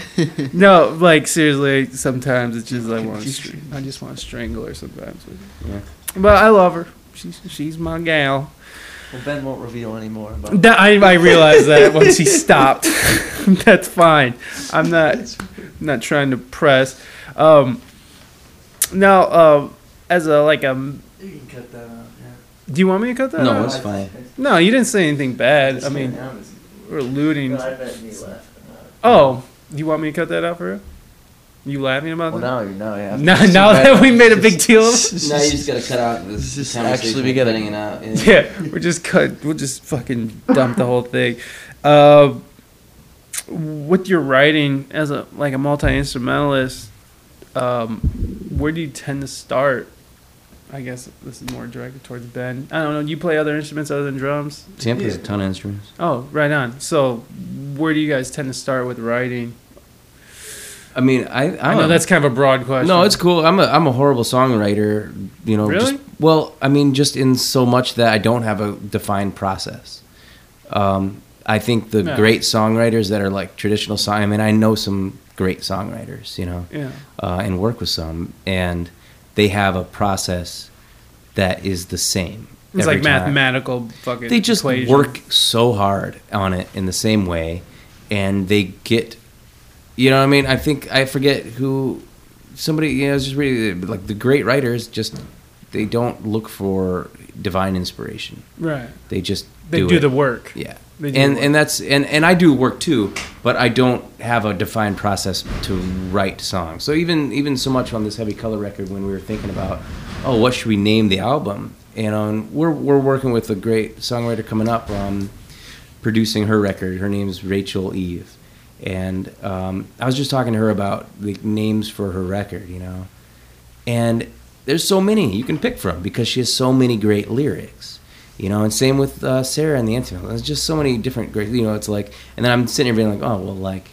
no, like seriously, sometimes it's just I want to. I just want to strangle her sometimes. Yeah. But I love her. She's she's my gal. Well, Ben won't reveal any more about That, I I realized that once he stopped. That's fine. I'm not not trying to press. Um, now, uh, as a like a, You can cut that out. Yeah. do you want me to cut that? Out? No, out? it's fine. no, you didn't say anything bad. I mean, we're alluding. Oh, do you want me to cut that out for you? You laughing about Well, that? now no, know. Yeah. Now, now that we made a big deal of it? Now you just gotta cut out this Just actually we of gotta- cutting it out. yeah, we're just cut. We'll just fucking dump the whole thing. Uh, with your writing as a like a multi instrumentalist, um, where do you tend to start? I guess this is more directed towards Ben. I don't know. You play other instruments other than drums? Sam plays a ton of instruments. Oh, right on. So, where do you guys tend to start with writing? I mean, I I I'm know a- that's kind of a broad question. No, it's cool. I'm a I'm a horrible songwriter. You know, Really? just- well, I mean, just in so much that I don't have a defined process. Um, I think the Yeah. great songwriters that are like traditional song. I mean, I know some great songwriters. You know, Yeah. uh, and work with some, and they have a process that is the same. It's like time. mathematical fucking. They just equation. work so hard on it in the same way, and they get, you know, what I mean, I think I forget who, somebody, you know, it's just really like the great writers just they don't look for divine inspiration. Right. They just They do, do, the work. yeah. And work. and that's and and I do work too, but I don't have a defined process to write songs. So even even so much on this heavy color record, when we were thinking about, oh, what should we name the album? You know, and we're we're working with a great songwriter coming up, um, producing her record. Her name's Rachel Eve, and um, I was just talking to her about the names for her record. You know, and there's so many you can pick from because she has so many great lyrics you know and same with uh, sarah and the antidote there's just so many different great you know it's like and then i'm sitting here being like oh well like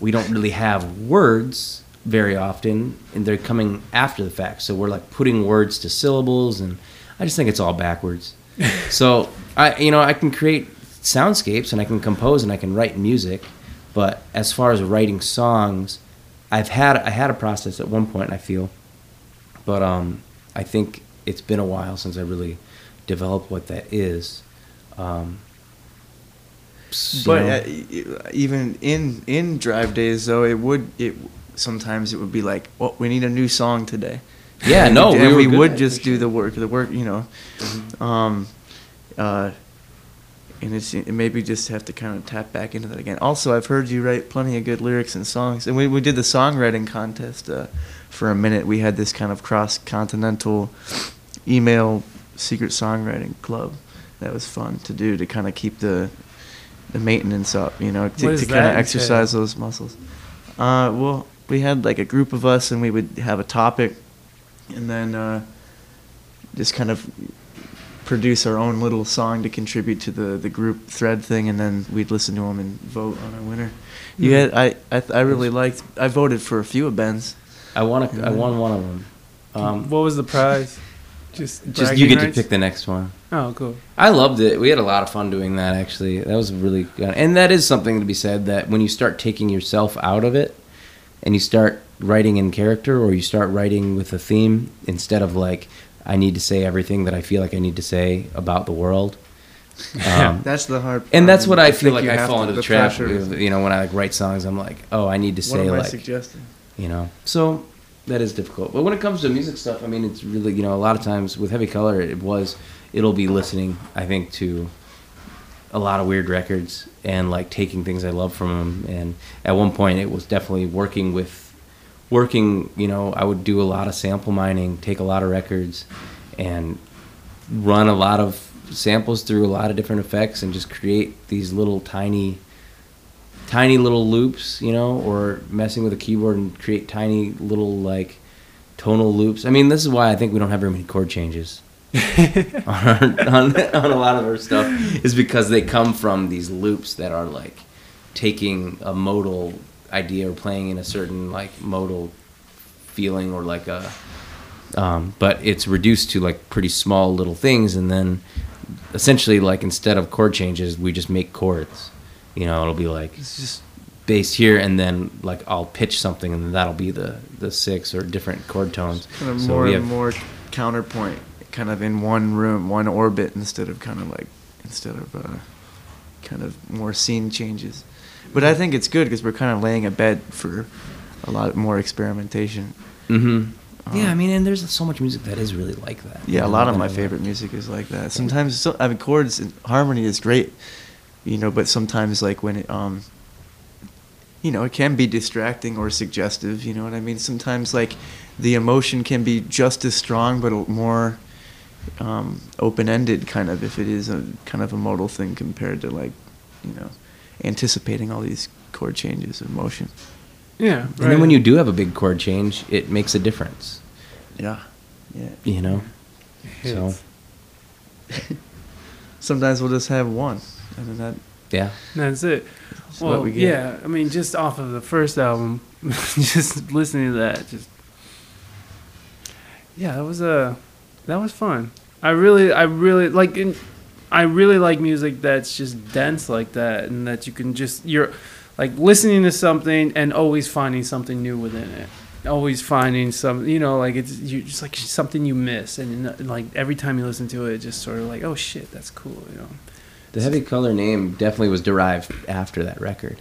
we don't really have words very often and they're coming after the fact. So we're like putting words to syllables and i just think it's all backwards. So i you know i can create soundscapes and i can compose and i can write music but as far as writing songs i've had i had a process at one point i feel but um, I think it's been a while since I really developed what that is. Um, s- But uh, even in in drive days though, it would it sometimes it would be like, well, we need a new song today. Yeah, no, we, we and we would just do sure. the work, the work, you know. Um, uh, and it's it maybe just have to kind of tap back into that again. Also, I've heard you write plenty of good lyrics and songs, and we we did the songwriting contest uh, for a minute. We had this kind of cross continental email secret songwriting club. That was fun to do to kind of keep the the maintenance up, you know, to, to kind of exercise entail? those muscles. Uh, well, we had like a group of us, and we would have a topic, and then uh, just kind of produce our own little song to contribute to the, the group thread thing, and then we'd listen to them and vote on our winner. You Hmm. had I I, I really liked. I voted for a few of Ben's. I won. A, I won one of them. Um, what was the prize? Just just you get to pick the next one. Oh, cool. I loved it. We had a lot of fun doing that. Actually, that was really good. And that is something to be said that when you start taking yourself out of it, and you start writing in character, or you start writing with a theme instead of like, I need to say everything that I feel like I need to say about the world. Um, That's the hard. Part. And that's what part. I feel like I fall to- into the, the trap. pressure. Of, you know, when I like write songs, I'm like, oh, I need to What say am I like, suggesting? you know. So that is difficult. But when it comes to music stuff, I mean, it's really you know a lot of times with heavy color, it was it'll be listening. I think to a lot of weird records and like taking things I love from them. And at one point, it was definitely working with working. You know, I would do a lot of sample mining, take a lot of records, and run a lot of samples through a lot of different effects and just create these little tiny tiny little loops, you know, or messing with a keyboard and create tiny little like tonal loops. I mean, this is why I think we don't have very many chord changes. On, our, on, on a lot of our stuff is because they come from these loops that are like taking a modal idea or playing in a certain like modal feeling or like a um, but it's reduced to like pretty small little things. And then essentially like instead of chord changes we just make chords you know it'll be like It's just bass here and then like I'll pitch something and then that'll be the the six or different chord tones kind of So more we and more counterpoint, kind of in one room, one orbit, instead of kind of like instead of uh, kind of more scene changes. But I think it's good because we're kind of laying a bed for a lot more experimentation. mm-hmm. yeah I Um, mean and there's so much music that is really like that Yeah, a lot of my favorite music is like that. Sometimes, so, I mean, chords and harmony is great, you know, but sometimes, like when it, um, you know, it can be distracting or suggestive. You know what I mean? Sometimes, like the emotion can be just as strong, but more um, open-ended, kind of, if it is a kind of a modal thing compared to like, you know, anticipating all these chord changes of motion. Yeah. right. and then when you do have a big chord change it makes a difference Yeah, yeah. you know so Sometimes we'll just have one, and then that yeah That's it. That's Well, what we get. yeah. I mean, just off of the first album, just listening to that, just yeah, that was a that was fun. I really, I really like. In, I really like music that's just dense like that, and that you can just you're like listening to something and always finding something new within it. Always finding some, you know, like it's you just like something you miss, and, and like every time you listen to it, it's just sort of like, oh shit, that's cool, you know. The Heavy Color name definitely was derived after that record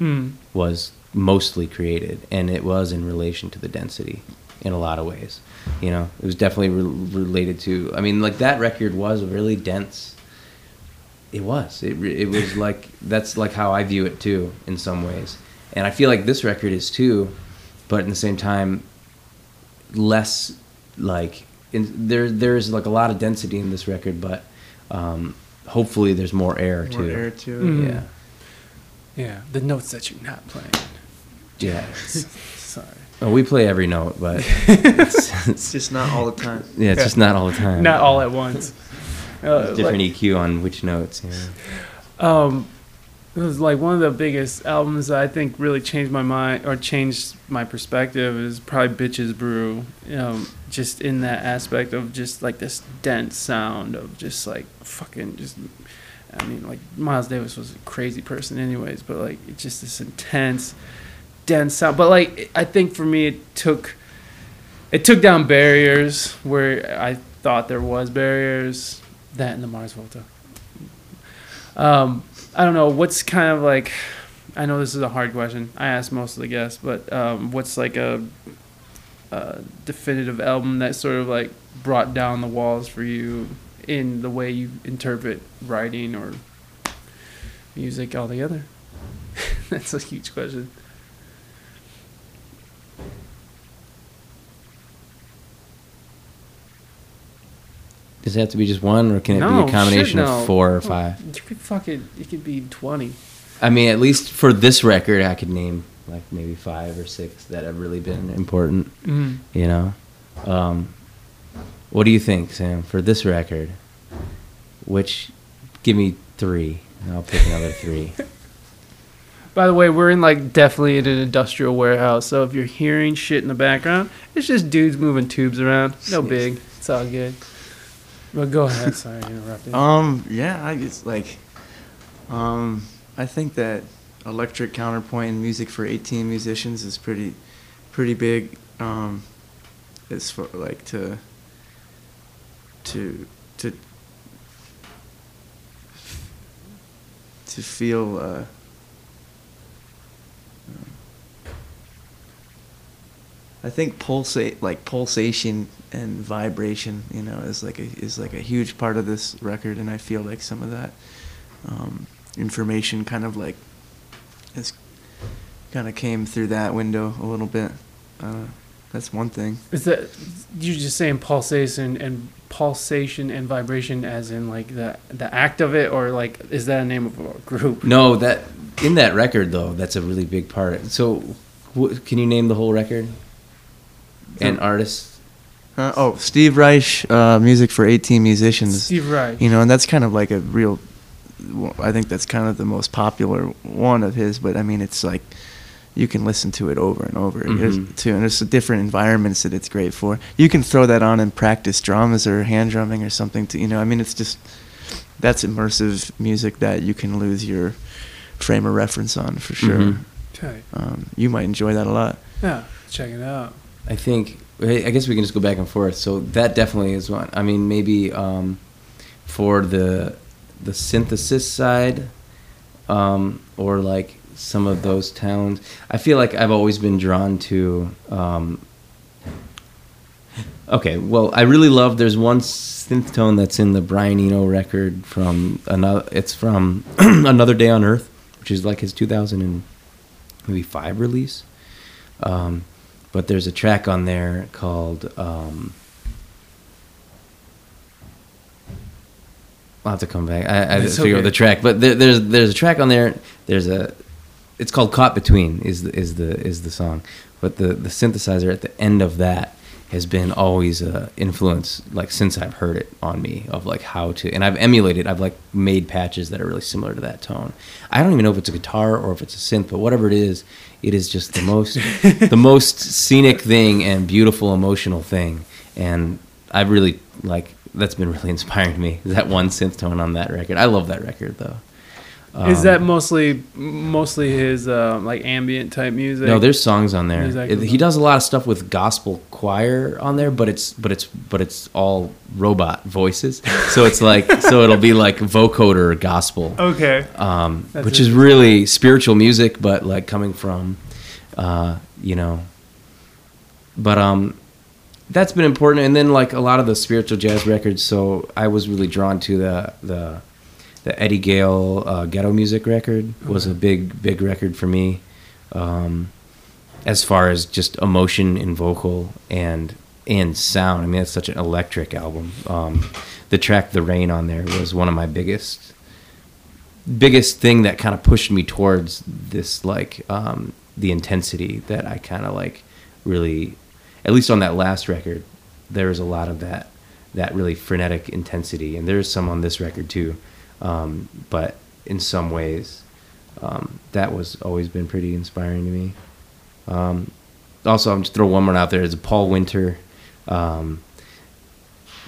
Mm. was mostly created, and it was in relation to the density in a lot of ways. You know, it was definitely re- related to. I mean, like that record was really dense. It was. It it was like that's like how I view it too in some ways, and I feel like this record is too, but at the same time, less like in, there. There's like a lot of density in this record, but um, hopefully there's more air More too. air to it. Mm. Yeah. Yeah, the notes that you're not playing. Yeah. Sorry. Oh, we play every note, but it's, It's just not all the time. yeah, it's just not all the time. Not all at once. Uh, different like- EQ on which notes. Yeah. Um, it was like one of the biggest albums that I think really changed my mind or changed my perspective is probably Bitches Brew. You know, just in that aspect of just like this dense sound of just like fucking just. I mean, like Miles Davis was a crazy person, anyways, but like it's just this intense, dense sound. But like I think for me, it took it took down barriers where I thought there was barriers. That and the Mars Volta. Um, I don't know what's kind of like. I know this is a hard question. I asked most of the guests, but um, what's like a, definitive album that sort of like brought down the walls for you in the way you interpret writing or music altogether? That's a huge question. Does it have to be just one, or can it No, be a combination no. of four or five? You could fucking. It could be twenty. I mean, at least for this record, I could name like maybe five or six that have really been important. Mm. You know, um, what do you think, Sam? For this record, which give me three, and I'll pick another three. By the way, we're in like definitely in an industrial warehouse, so if you're hearing shit in the background, it's just dudes moving tubes around. No big. It's all good. But go ahead. Sorry, I interrupted. Um, yeah, I guess like, um, I think that electric counterpoint in music for 18 musicians is pretty, pretty big. Um, as for like to, to, to, to feel. Uh, I think pulsate like pulsation and vibration, you know, is like a is like a huge part of this record, and I feel like some of that um, information kind of like is kind of came through that window a little bit. Uh, that's one thing. Is that you're just saying pulsation and pulsation and vibration, as in like the the act of it, or like is that a name of a group? No, that in that record though, that's a really big part. So, wh- can you name the whole record and artists? Uh, oh, Steve Reich, uh, music for 18 musicians. Steve Reich. You know, and that's kind of like a real. I think that's kind of the most popular one of his. But I mean, it's like you can listen to it over and over There's- Mhm. too, and there's different environments that it's great for. You can throw that on and practice drums or hand drumming or something. To you know, I mean, it's just that's immersive music that you can lose your frame of reference on for sure. Mhm. Okay. Um, you might enjoy that a lot. Yeah. Check it out. I think I guess we can just go back and forth. So that definitely is one. I mean, maybe um, for the the synthesis side, um, or like some of those towns. I feel like I've always been drawn to. Um, okay, well, I really love. There's one synth tone that's in the Brian Eno record from another. It's from Another Day on Earth, which is like his 2000 and maybe five release. Um, but there's a track on there called um, I'll have to come back. I, I have to It's figure out the track, but there, there's there's a track on there. There's a it's called "Caught Between" is the, is the is the song, but the the synthesizer at the end of that has been always a influence like since I've heard it on me of like how to and I've emulated I've like made patches that are really similar to that tone. I don't even know if it's a guitar or if it's a synth, but whatever it is, it is just the most the most scenic thing and beautiful emotional thing. And I really like that's been really inspiring to me. That one synth tone on that record. I love that record though. Is Um, that mostly mostly his uh, like ambient type music? no, there's songs on there. It- he does a lot of stuff with gospel choir on there, but it's but it's but it's all robot voices. So it's like so it'll be like vocoder gospel, okay. um, That's which is really spiritual music, but like coming from, uh, you know. But um, that's been important, and then like a lot of the spiritual jazz records. So I was really drawn to the the the Eddie Gale uh, ghetto music record was a big big record for me, um, as far as just emotion in vocal and and sound. I mean, it's such an electric album. Um, the track "The Rain" on there was one of my biggest biggest thing that kind of pushed me towards this like um, the intensity that I kind of like really at least on that last record there was a lot of that that really frenetic intensity. And there's some on this record too. Um, but in some ways um, that was always been pretty inspiring to me. Um, also I'm just throw one more out there. is Paul Winter. Um,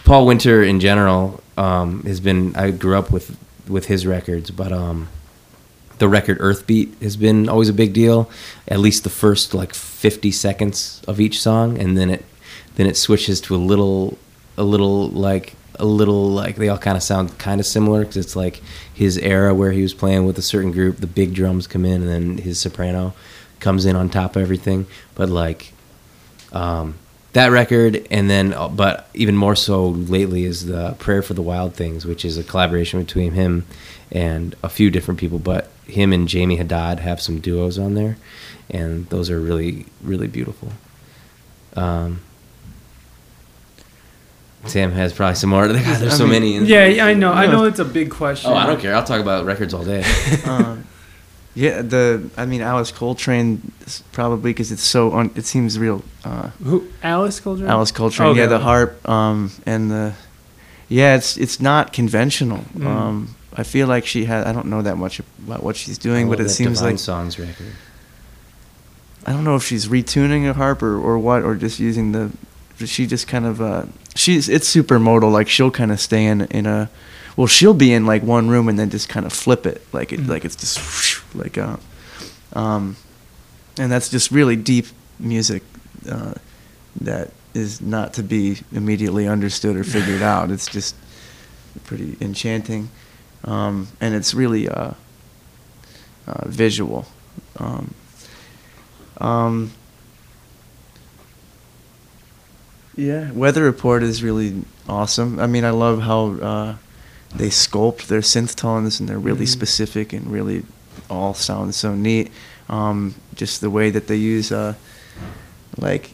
Paul Winter in general um, has been I grew up with with his records, but um, the record Earthbeat has been always a big deal. At least the first like 50 seconds of each song, and then it then it switches to a little a little like a little like they all kind of sound kind of similar because it's like his era where he was playing with a certain group. The big drums come in, and then his soprano comes in on top of everything. But like um, that record, and then uh, but even more so lately is the Prayer for the Wild Things, which is a collaboration between him and a few different people. But him and Jamey Haddad have some duos on there, and those are really really beautiful. Um, Sam has probably some more. God, there's I so mean, many. Yeah, yeah, I know. I No. know it's a big question. Oh, I don't care. I'll talk about records all day. um, yeah, the I mean Alice Coltrane probably because it's so un, it seems real. Uh, Who? Alice Coltrane. Alice Coltrane, Okay. yeah, the harp, um, and the yeah, it's it's not conventional. Mm. Um, I feel like she had I don't know that much about what she's doing, but love it that seems Divine like songs record. I don't know if she's retuning a harp or, or what, or just using the. She just kind of uh, she's it's super modal. Like she'll kind of stay in in a, well, she'll be in like one room and then just kind of flip it, like it Mhm. like it's just like uh, um, and that's just really deep music, uh, that is not to be immediately understood or figured out. It's just pretty enchanting, um, and it's really uh, uh, visual. Um, um, yeah, Weather Report is really awesome. I mean, I love how uh, they sculpt their synth tones and they're really Mhm. specific and really all sound so neat. Um, just the way that they use, uh, like,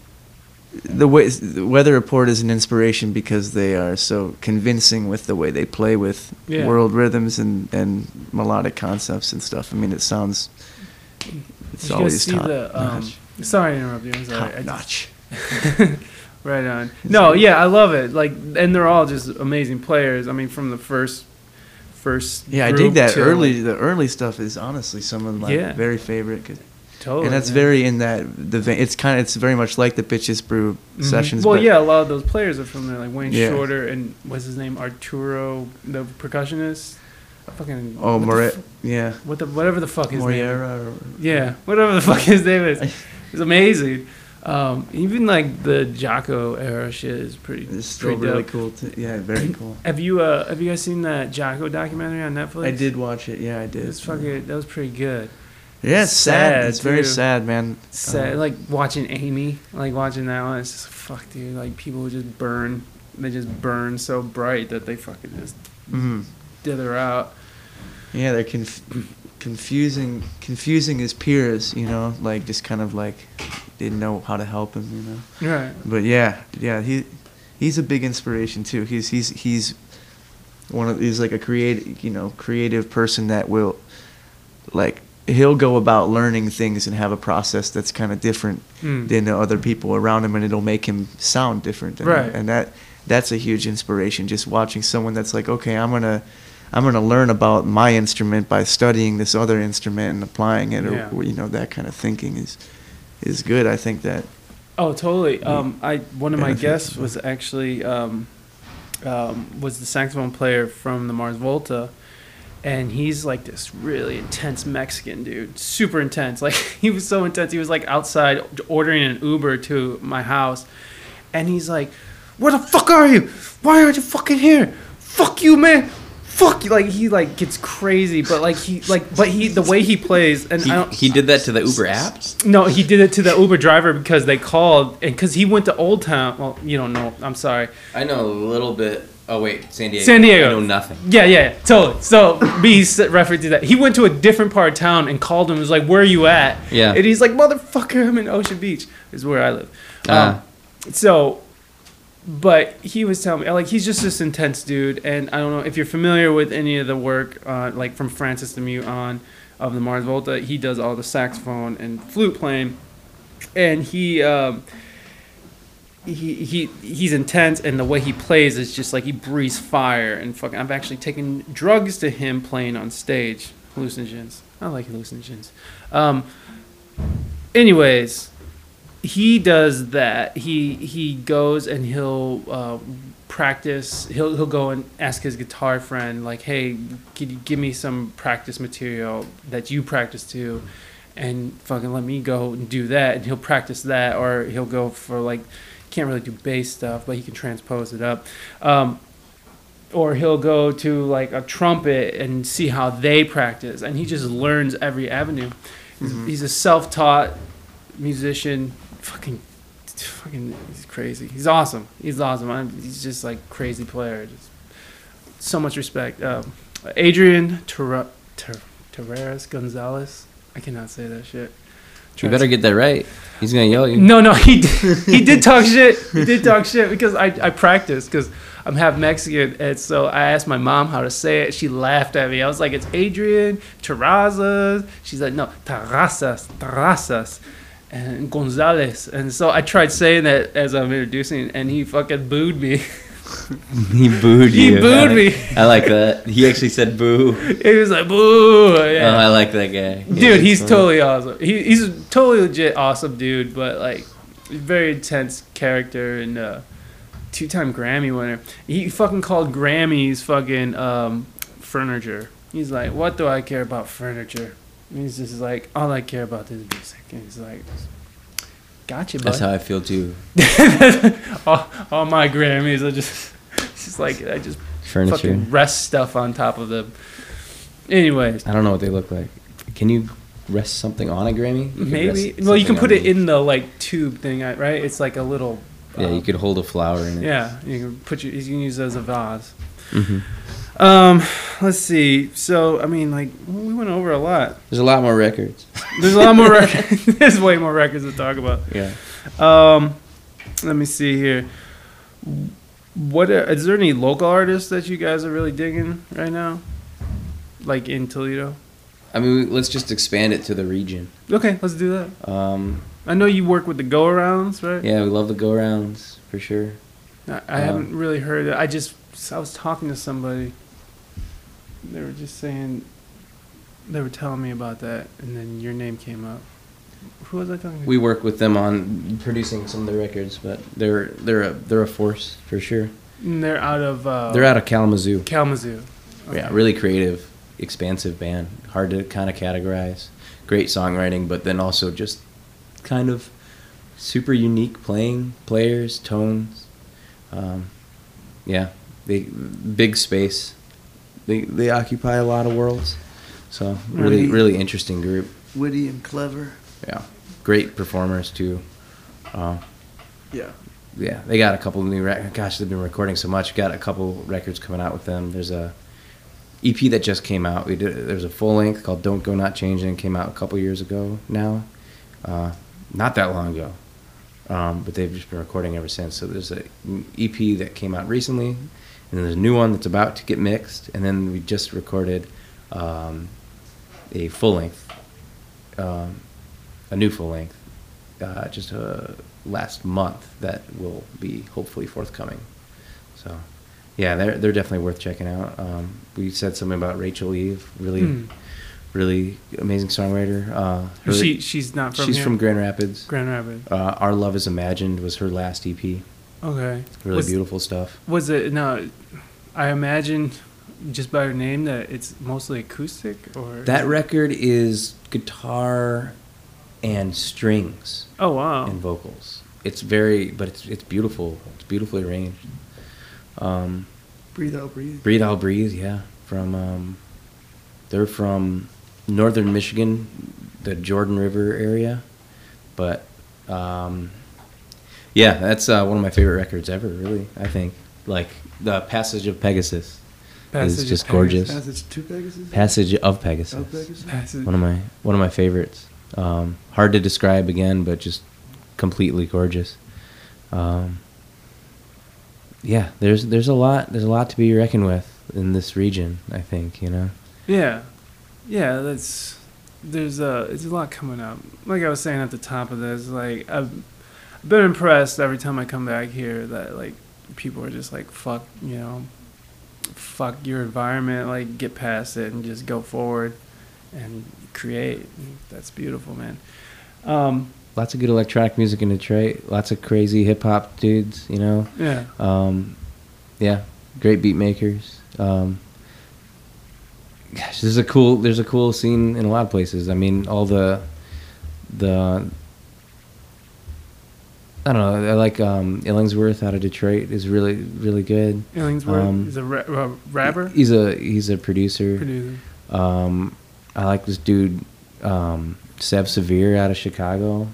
the way the Weather Report is an inspiration because they are so convincing with the way they play with Yeah. world rhythms and, and melodic concepts and stuff. I mean, it sounds it's Did always top the? Um, notch. sorry to interrupt you. I'm sorry. Top notch. right on. No, yeah, I love it. Like, and they're all just amazing players. I mean, from the first, first. Yeah, I dig that early. like, The early stuff is honestly some of my Yeah. very favorite, 'cause- totally. and that's yeah. very in that the vein. It's kind of it's very much like the Bitches Brew Mhm. sessions. Well, yeah, a lot of those players are from there, like Wayne Yeah. Shorter and what's his name, Arturo, the percussionist. Fucking. Oh, what the More, f- yeah, What the whatever the fuck his name. is. Moreira. Or, Yeah, whatever the fuck his name is. It's amazing. Um, even like the Jaco era shit is pretty. It's still pretty really dope. cool. Too. Yeah, very cool. Have you uh have you guys seen that Jaco documentary on Netflix? I did watch it. Yeah, I did. It's fucking that was pretty good. Yeah, it's sad. sad, It's very sad, man. Sad, Uh, like watching Amy, like watching that one. It's just fuck, dude. Like people just burn, they just burn so bright that they fucking just mhm. dither out. Yeah, they're conf- confusing, confusing his peers. You know, like just kind of like didn't know how to help him. You know. Right. But yeah, yeah, he he's a big inspiration too. He's he's he's one of he's like a creative you know creative person that will he'll go about learning things and have a process that's kind of different Mm. than the other people around him, and it'll make him sound different. And, Right. And that that's a huge inspiration. Just watching someone that's like, okay, I'm gonna I'm gonna learn about my instrument by studying this other instrument and applying it, or Yeah. you know that kind of thinking is is good. I think that Oh, totally. Um, I one of my guests was actually um, um, was the saxophone player from the Mars Volta, and he's like this really intense Mexican dude, super intense. Like he was so intense. He was like outside ordering an Uber to my house, and he's like, "Where the fuck are you? Why aren't you fucking here? Fuck you, man." Fuck you! Like he like gets crazy, but like he like but he the way he plays and He, I don't he did that to the Uber app. no, he did it to the Uber driver because they called and because he went to Old Town. Well, you don't know. I'm sorry. I know a little bit. Oh wait, San Diego. San Diego. I know nothing. Yeah, yeah, yeah, totally. So s- referred to that. He went to a different part of town and called him. and Was like, "Where are you at?" Yeah. And he's like, "Motherfucker, I'm in Ocean Beach. Is where I live." Ah. Um, so, but he was telling me like he's just this intense dude, and I don't know if you're familiar with any of the work, uh, like from Frances the Mute on of the Mars Volta. He does all the saxophone and flute playing, and he. Um, he, he he's intense and the way he plays is just like he breathes fire and fucking I've actually taken drugs to him playing on stage. Hallucinogens. I like hallucinogens. Um anyways he does that. He he goes and he'll uh, practice. He'll he'll go and ask his guitar friend like hey can you give me some practice material that you practice to and fucking let me go and do that. And he'll practice that or he'll go for like can't really do bass stuff but he can transpose it up. Um, or he'll go to like a trumpet and see how they practice and he just learns every avenue. He's, he's a self-taught musician. Fucking fucking he's crazy. He's awesome. He's awesome. I'm, he's just like crazy player. Just so much respect. Um, adrian Terreras gonzalez. I cannot say that shit You better get that right. He's gonna yell at you. no, no, he did, he did talk shit. He did talk shit because I I practiced because I'm half Mexican, and so I asked my mom how to say it. She laughed at me. I was like, "It's Adrian Terrazas." She's like, "No, Terrazas, Terrazas." And Gonzalez, and so I tried saying that as I'm introducing, and he fucking booed me. He booed He you. He booed I- me. I like that. He actually said boo. he was like, "Boo!" Yeah. Oh, I like that guy. Yeah, dude, he's funny. totally awesome. He, he's a totally legit awesome dude, but like very intense character and uh, two-time Grammy winner. He fucking called Grammys fucking um, furniture. He's like, what do I care about furniture? And he's just like, all I care about is music. And he's like, gotcha, bud. That's how I feel too. all, all my Grammys are just, it's just like I just Furniture. fucking rest stuff on top of them. Anyways, I don't know what they look like. Can you rest something on a Grammy? You Maybe. Well, you can put it in the like tube thing, right? It's like a little. Yeah, you um, could hold a flower in it. Yeah, you can put your. You can use it as a vase. hmm Um, let's see. So I mean, like we went over a lot. There's a lot more records. There's a lot more records. There's way more records to talk about. Yeah. Um, let me see here. What are, is there any local artists that you guys are really digging right now? Like in Toledo. I mean, let's just expand it to the region. Okay, let's do that. Um, I know you work with the Go Rounds, right? yeah, we love the Go Rounds for sure. I, I haven't really heard it. I just I was talking to somebody. They were just saying they were telling me about that, and then your name came up. Who was I talking to? We work with them on producing some of their records, but they're they're a they're a force for sure. And they're out of uh, They're out of Kalamazoo. Kalamazoo. Yeah, really creative, expansive band. Hard to kind of categorize. Great songwriting, but then also just kind of super unique playing, players, tones. Um, yeah, they big space. They they occupy a lot of worlds. So really Really- really interesting group. witty and clever. Yeah, great performers too. Uh, Yeah. yeah, they got a couple of new records. Gosh, they've been recording so much. Got a couple records coming out with them. There's a EP that just came out. We did. There's a full length called "Don't Go Not Changing." Came out a couple years ago now, uh, not that long ago. Um, but they've just been recording ever since. So there's a EP that came out recently, and then there's a new one that's about to get mixed, and then we just recorded um, a full length um, a new full length uh, just uh, last month that will be hopefully forthcoming. So, yeah, they're they're definitely worth checking out. Um, we said something about Rachel Eve, really, Hmm. really amazing songwriter. Uh, her- she she's not from she's here? from Grand Rapids. Grand Rapids. Uh, Our Love Is Imagined was her last EP. Okay. Really was, beautiful stuff. Was it no? I imagine just by her name that it's mostly acoustic or That record is guitar and strings Oh wow. and vocals. It's very, but it's it's beautiful. It's beautifully arranged. Um, Breathe Owl Breathe. Breathe Owl Breathe, yeah. From um, they're from northern Michigan, the Jordan River area, but um, yeah, that's uh, one of my favorite records ever. Really, I think like the Passage of Pegasus Passage is just Pegasus. gorgeous. Passage to Pegasus. Passage of Pegasus. Of Pegasus. Passage. One of my one of my favorites. Um, hard to describe again, but just completely gorgeous. Um, yeah, there's there's a lot there's a lot to be reckoned with in this region. I think you know. Yeah, yeah. That's there's a there's a lot coming up. Like I was saying at the top of this, like I've been impressed every time I come back here that like people are just like fuck you know, fuck your environment, like get past it and just go forward and create. That's beautiful, man. Um, Lots of good electronic music in Detroit. Lots of crazy hip hop dudes. You know. yeah, Um, yeah, great beat makers. Um, gosh, there's a cool there's a cool scene in a lot of places. I mean, all the the I don't know. I like um, Illingsworth out of Detroit is really really good. Illingsworth Um, is a ra- uh, rapper, He's a he's a producer. producer. Um, I like this dude, um, Seb Severe out of Chicago,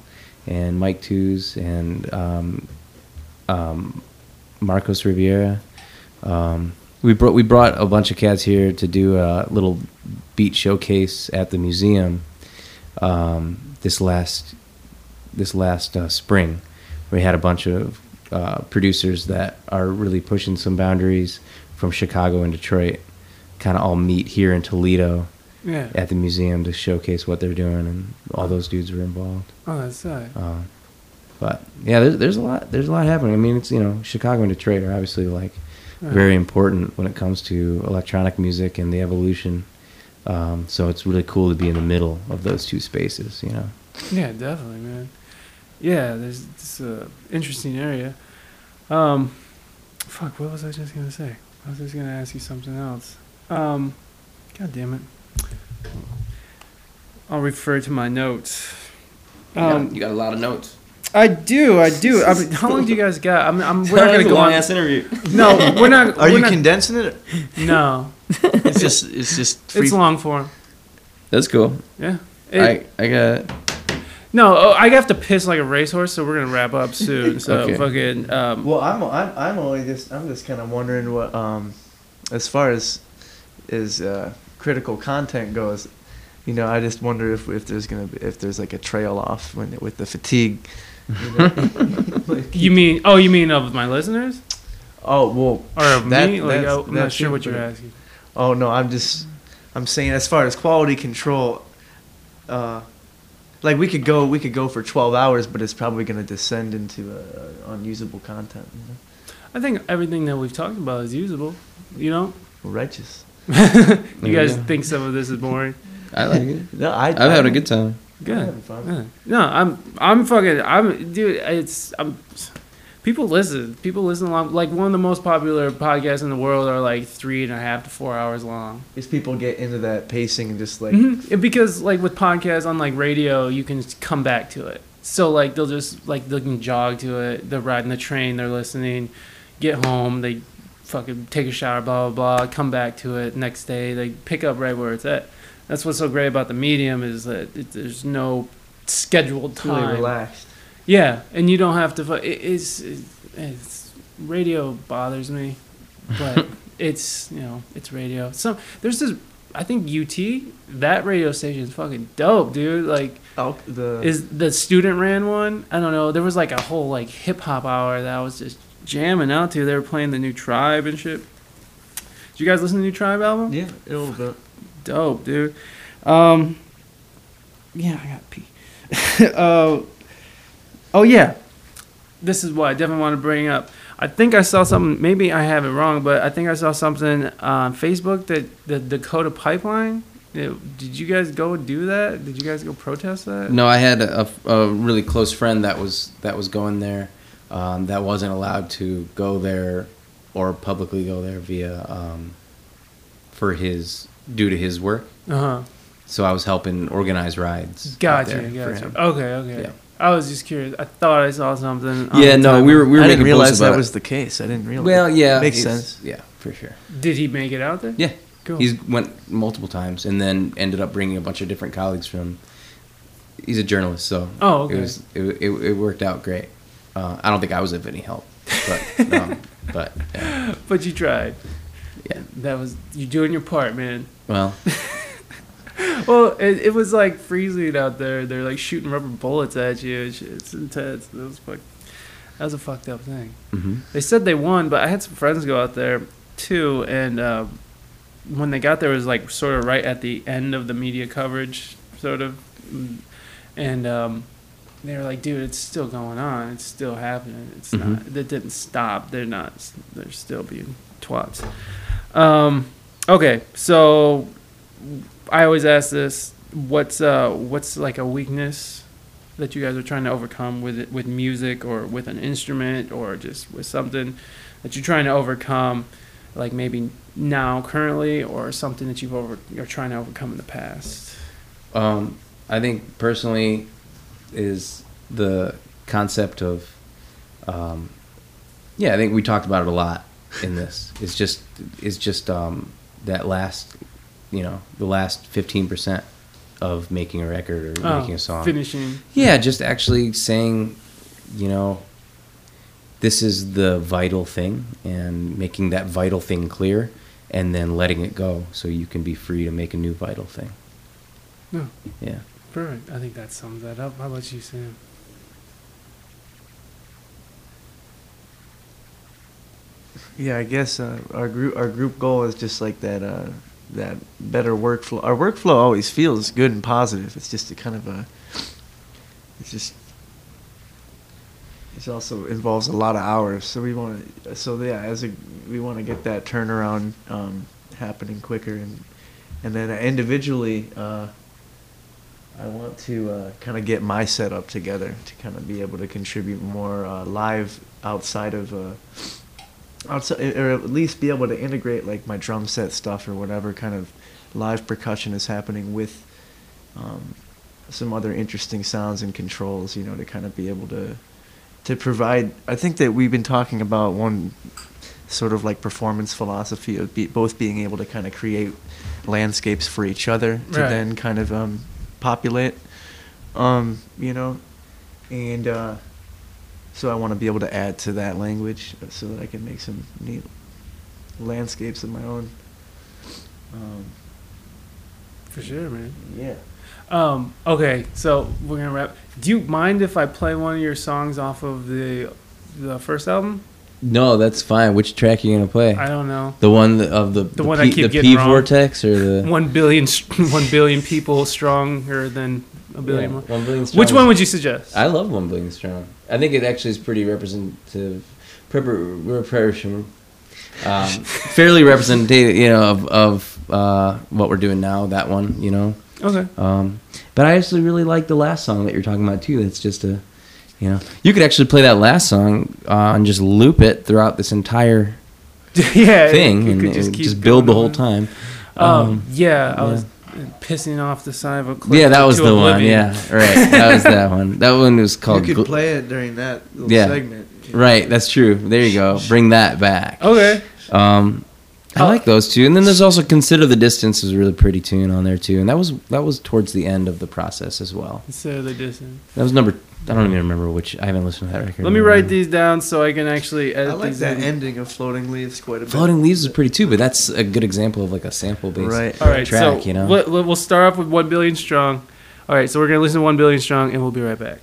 and Mike Twos and um, um, Marcos Riviera. Um, we brought we brought a bunch of cats here to do a little beat showcase at the museum um, this last this last uh, spring. We had a bunch of uh, producers that are really pushing some boundaries from Chicago and Detroit, kind of all meet here in Toledo Yeah. at the museum to showcase what they're doing, and all those dudes were involved. Oh, that's sad. Uh, but yeah, there's there's a lot there's a lot happening. I mean, it's you know Chicago and Detroit are obviously like Right. very important when it comes to electronic music and the evolution. Um, so it's really cool to be in the middle of those two spaces. You know. Yeah, definitely, man. Yeah, there's this uh, interesting area. Um, fuck, what was I just gonna say? I was just gonna ask you something else. Um, God damn it. I'll refer to my notes. Um, you got a lot of notes. I do, I do. I mean, how long do you guys got? I'm, I'm we're not gonna go long on. ass interview. No, we're not. Are we're you not, condensing it? No, It's just it's just free. it's long form. That's cool. Yeah. It- I I got no, oh, I have to piss like a racehorse, so we're gonna wrap up soon. So Okay. fucking. Um, Well, I'm I'm I'm only just I'm just kind of wondering what um, as far as is uh, critical content goes, you know, I just wonder if if there's gonna be if there's like a trail off when with the fatigue. You know? Like- you mean? Oh, you mean of my listeners? oh well. Or of That- me? Like, oh, I'm not sure what you're asking. Oh no, I'm just I'm saying as far as quality control, uh, like we could go we could go for 12 hours, but it's probably gonna descend into uh, unusable content. You know? I think everything that we've talked about is usable. You know, Righteous. you There you guys go. think some of this is boring. I like it. No, I, I've had a good time. Good. having fun. Yeah. No, I'm I'm fucking I'm dude. It's I'm. People listen. People listen a lot. Like one of the most popular podcasts in the world are like three and a half to four hours long. These people get into that pacing and just like Mhm. Because like with podcasts on like radio, you can just come back to it. So like they'll just like they can jog to it. They're riding the train. They're listening. Get home. They fucking take a shower. Blah blah blah. Come back to it next day. They pick up right where it's at. That's what's so great about the medium is that it, there's no scheduled really time. relaxed. Yeah, and you don't have to. It, it's, it's radio bothers me, but it's you know it's radio. So there's this. I think UT that radio station is fucking dope, dude. Like, Al- the is the student ran one? I don't know. There was like a whole like hip hop hour that I was just jamming out to. They were playing the new Tribe and shit. Did you guys listen to the new Tribe album? yeah a little bit. Dope, dude. Um, yeah, I got pee. uh, oh yeah, this is what I definitely want to bring up. I think I saw something. Maybe I have it wrong, but I think I saw something on Facebook that the Dakota Pipeline. Did you guys go do that? Did you guys go protest that? No, I had a, a really close friend that was that was going there, um, that wasn't allowed to go there or publicly go there via um, for his due to his work. Uh huh. So I was helping organize rides. out Gotcha. for Gotcha. him. Okay. Okay. Yeah. I was just curious. I thought I saw something. Yeah, no, we were we were I making didn't realize posts that about was the case. I didn't realize. Well, yeah, makes it's- sense. Yeah, for sure. Did he make it out there? Yeah, Cool. he's went multiple times and then ended up bringing a bunch of different colleagues from. He's a journalist, so Oh, okay. it was it, it, it worked out great. Uh, I don't think I was of any help, but um, but yeah. but you tried. Yeah. That was you doing your part, man. well, Well, it, it was like freezing out there. They're like shooting rubber bullets at you. It's, it's intense. That was fuck. That was a fucked up thing. hmm They said they won, but I had some friends go out there too, and uh, when they got there, it was like sort of right at the end of the media coverage, sort of, Mm. and um, they were like, "Dude, it's still going on. It's still happening. It's Mhm. not. It didn't stop. They're not. They're still being twats." Um, okay, so I always ask this: What's uh, what's like a weakness that you guys are trying to overcome with it, with music or with an instrument or just with something that you're trying to overcome, like maybe now currently or something that you've over you're trying to overcome in the past. Um, I think personally is the concept of, um, yeah, I think we talked about it a lot in this. It's just it's just um, that last, you know, the last fifteen percent of making a record or Oh, making a song. finishing. Yeah, just actually saying, you know, this is the vital thing and making that vital thing clear and then letting it go so you can be free to make a new vital thing. No, Yeah. perfect. I think that sums that up. How about you, Sam? Yeah, I guess uh, our group our group goal is just like that uh, that better workflow. Our workflow always feels good and positive. It's just a kind of a it's just it also involves a lot of hours. So we want to so yeah as a we want to get that turnaround um, happening quicker and and then individually uh, I want to uh, kind of get my setup together to kind of be able to contribute more uh, live outside of. Outside or at least be able to integrate like my drum set stuff or whatever kind of live percussion is happening with um, some other interesting sounds and controls you know to kind of be able to to provide i think that we've been talking about one sort of like performance philosophy of be, both being able to kind of create landscapes for each other to Right. then kind of um, populate um, you know and uh, so I want to be able to add to that language uh, so that I can make some neat landscapes of my own. Um, For sure, man. yeah. Um, okay, so we're gonna wrap. Do you mind if I play one of your songs off of the the first album? No, that's fine. Which track are you gonna play? I don't know. the one that- of the The one I keep the getting P wrong. vortex or the One billion, one billion people stronger than a billion Yeah, more. one billion strong. Which one would you suggest? I love one billion strong. I think it actually is pretty representative, preparation, um, fairly representative, you know, of, of uh, what we're doing now. That one, you know. okay. Um, but I actually really like the last song that you're talking about too. That's just a, you know, you could actually play that last song uh, and just loop it throughout this entire yeah. thing, and could just keep just build the whole time. Um, yeah, I yeah. was pissing off the side of a cliff. Yeah, that was the one. Yeah, right. That was that one. That one was called. you could Gl- play it during that little Yeah. segment. you know. Right, that's true. There you go. Bring that back. Okay. Um, I like those two, and then there's also "Consider the Distance" is a really pretty tune on there too, and that was that was towards the end of the process as well. Instead of the distance. That was number. I don't even remember which. I haven't listened to that record. Let me in write these down so I can actually edit I like these that in. ending of Floating Leaves quite a bit. Floating Leaves is pretty too, but that's a good example of like a sample based. Right. All right, track, so you know? let, let- we'll start off with One Billion Strong. All right, so we're gonna listen to One Billion Strong, and we'll be right back.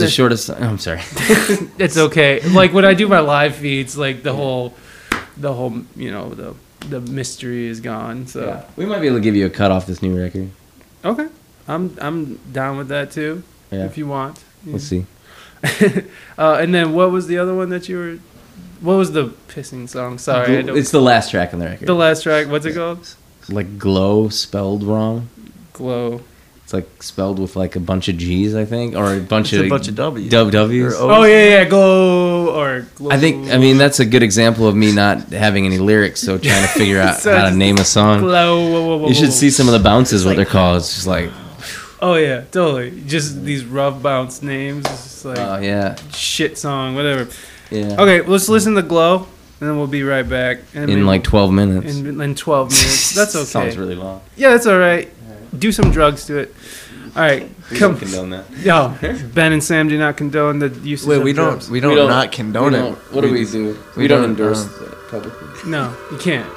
Was the shortest. Oh, I'm sorry. It's okay. Like when I do my live feeds, like the whole, the whole, you know, the the mystery is gone. So Yeah. We might be able to give you a cut off this new record. okay, I'm I'm down with that too. Yeah. If you want. We'll see. Uh, and then what was the other one that you were? What was the pissing song? Sorry, I don't, It's the last track on the record. the last track. What's it called? like glow spelled wrong. Glow. It's like spelled with like a bunch of G's, I think, or a bunch It's of a bunch of W's. dub W's. Or Oh yeah, yeah, glow or glow. I think. I mean, that's a good example of me not having any lyrics, so trying to figure out So how to name a song. glow. Whoa, whoa, whoa, You should whoa. see some of the bounces, what they're called. It's just like, Oh yeah, totally. Just these rough bounce names. It's like oh yeah, shit song, whatever. yeah. Okay, let's listen to glow, and then we'll be right back. In maybe- like 12 minutes. in, in 12 minutes. That's okay. Sounds really long. Yeah, that's all right. Do some drugs to it. All right, come. condone that. Yo, Ben and Sam do not condone the use Wait, of we don't, drugs. we don't, not condone we it. don't- What do we do? We, we don't, don't, endorse uh, it publicly. No, you can't.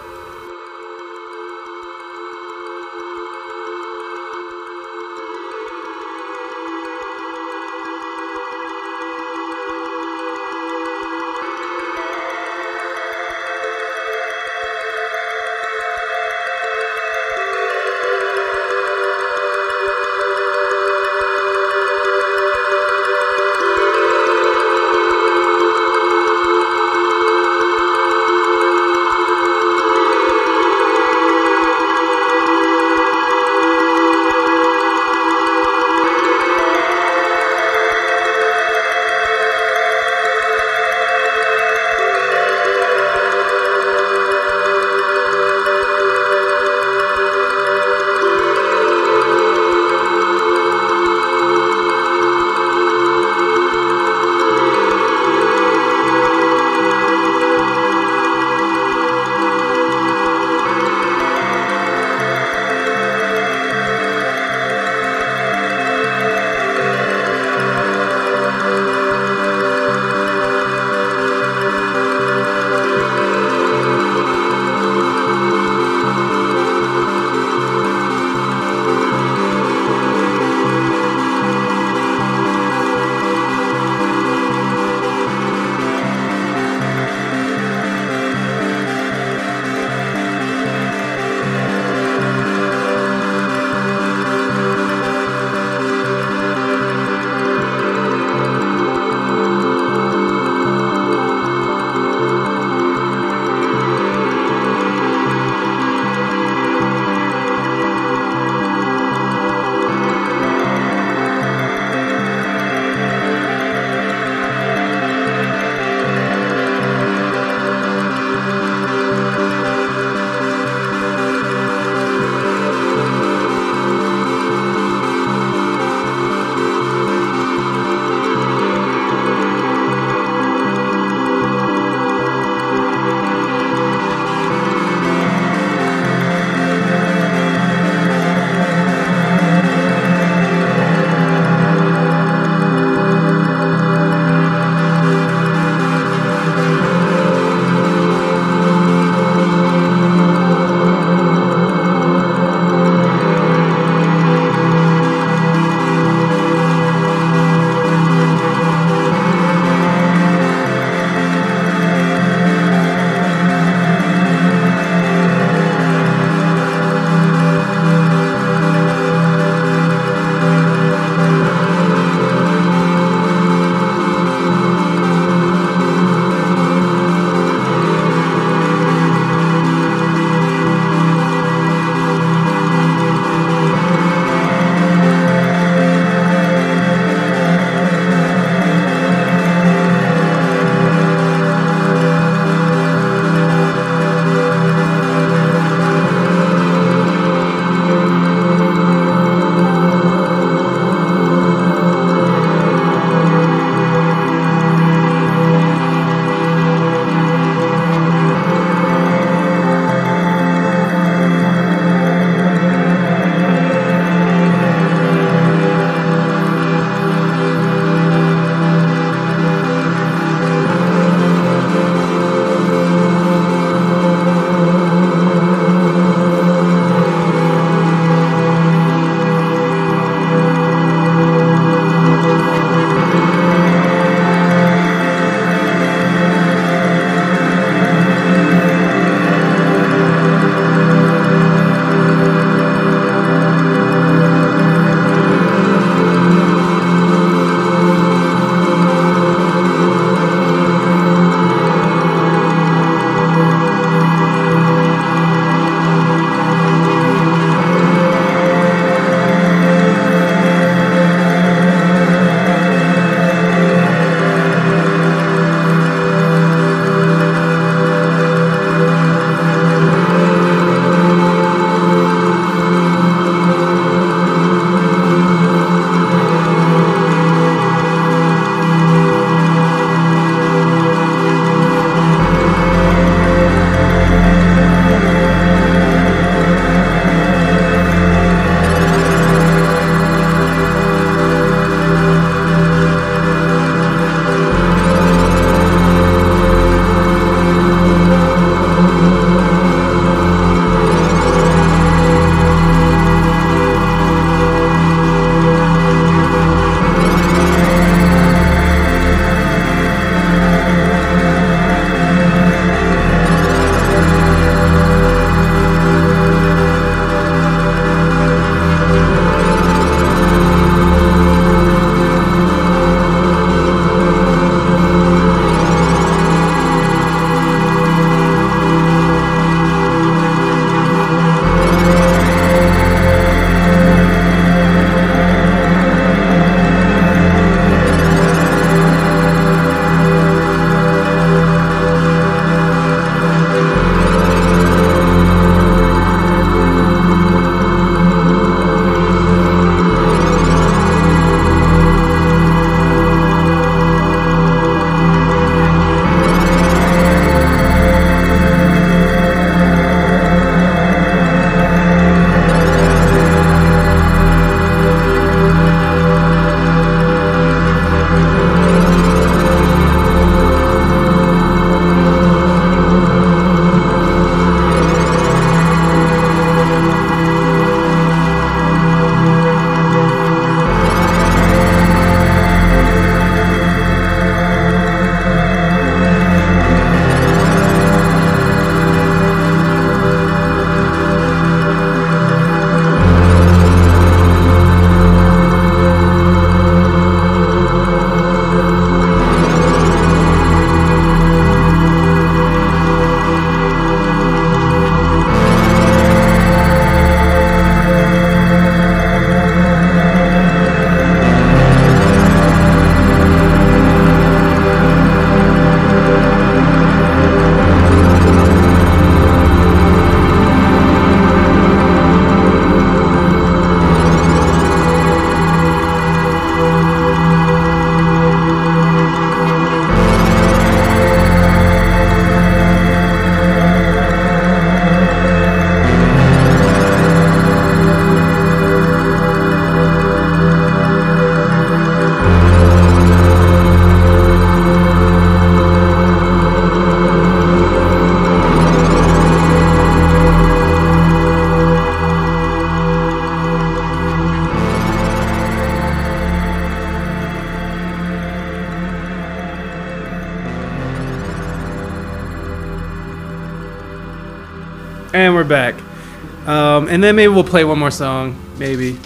And then maybe we'll play one more song. Maybe.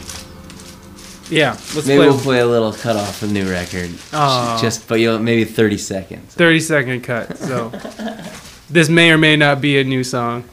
Yeah, let's Maybe play we'll play a little cut off of the new record. Aw. Just, but you'll maybe 30 seconds. 30 second cut. So this may or may not be a new song.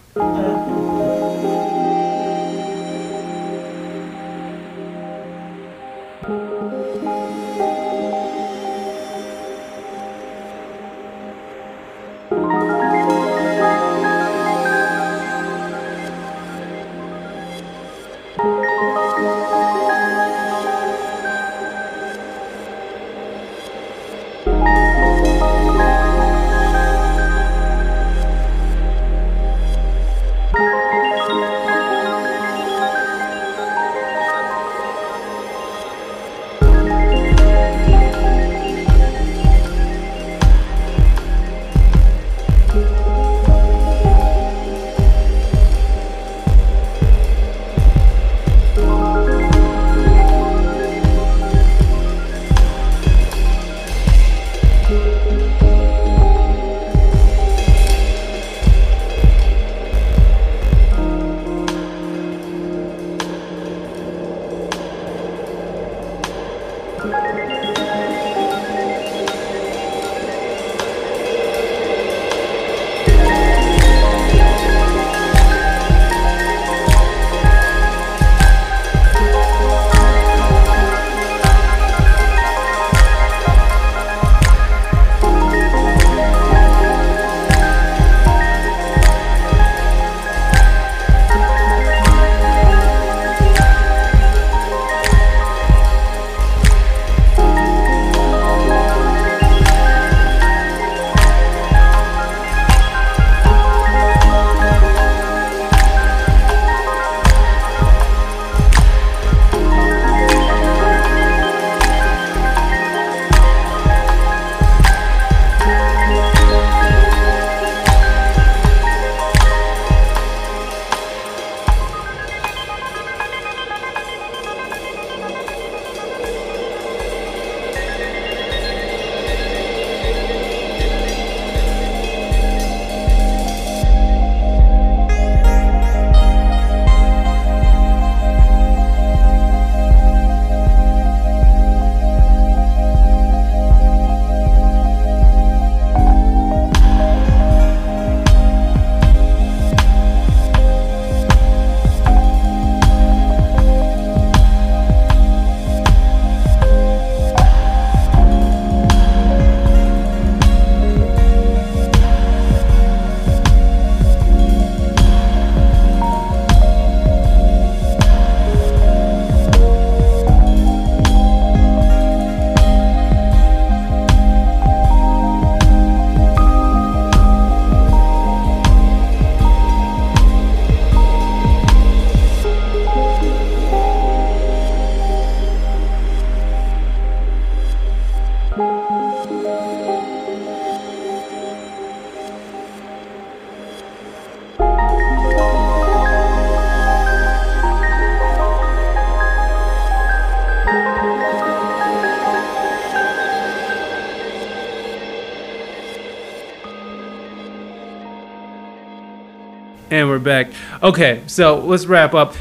Okay, so let's wrap up.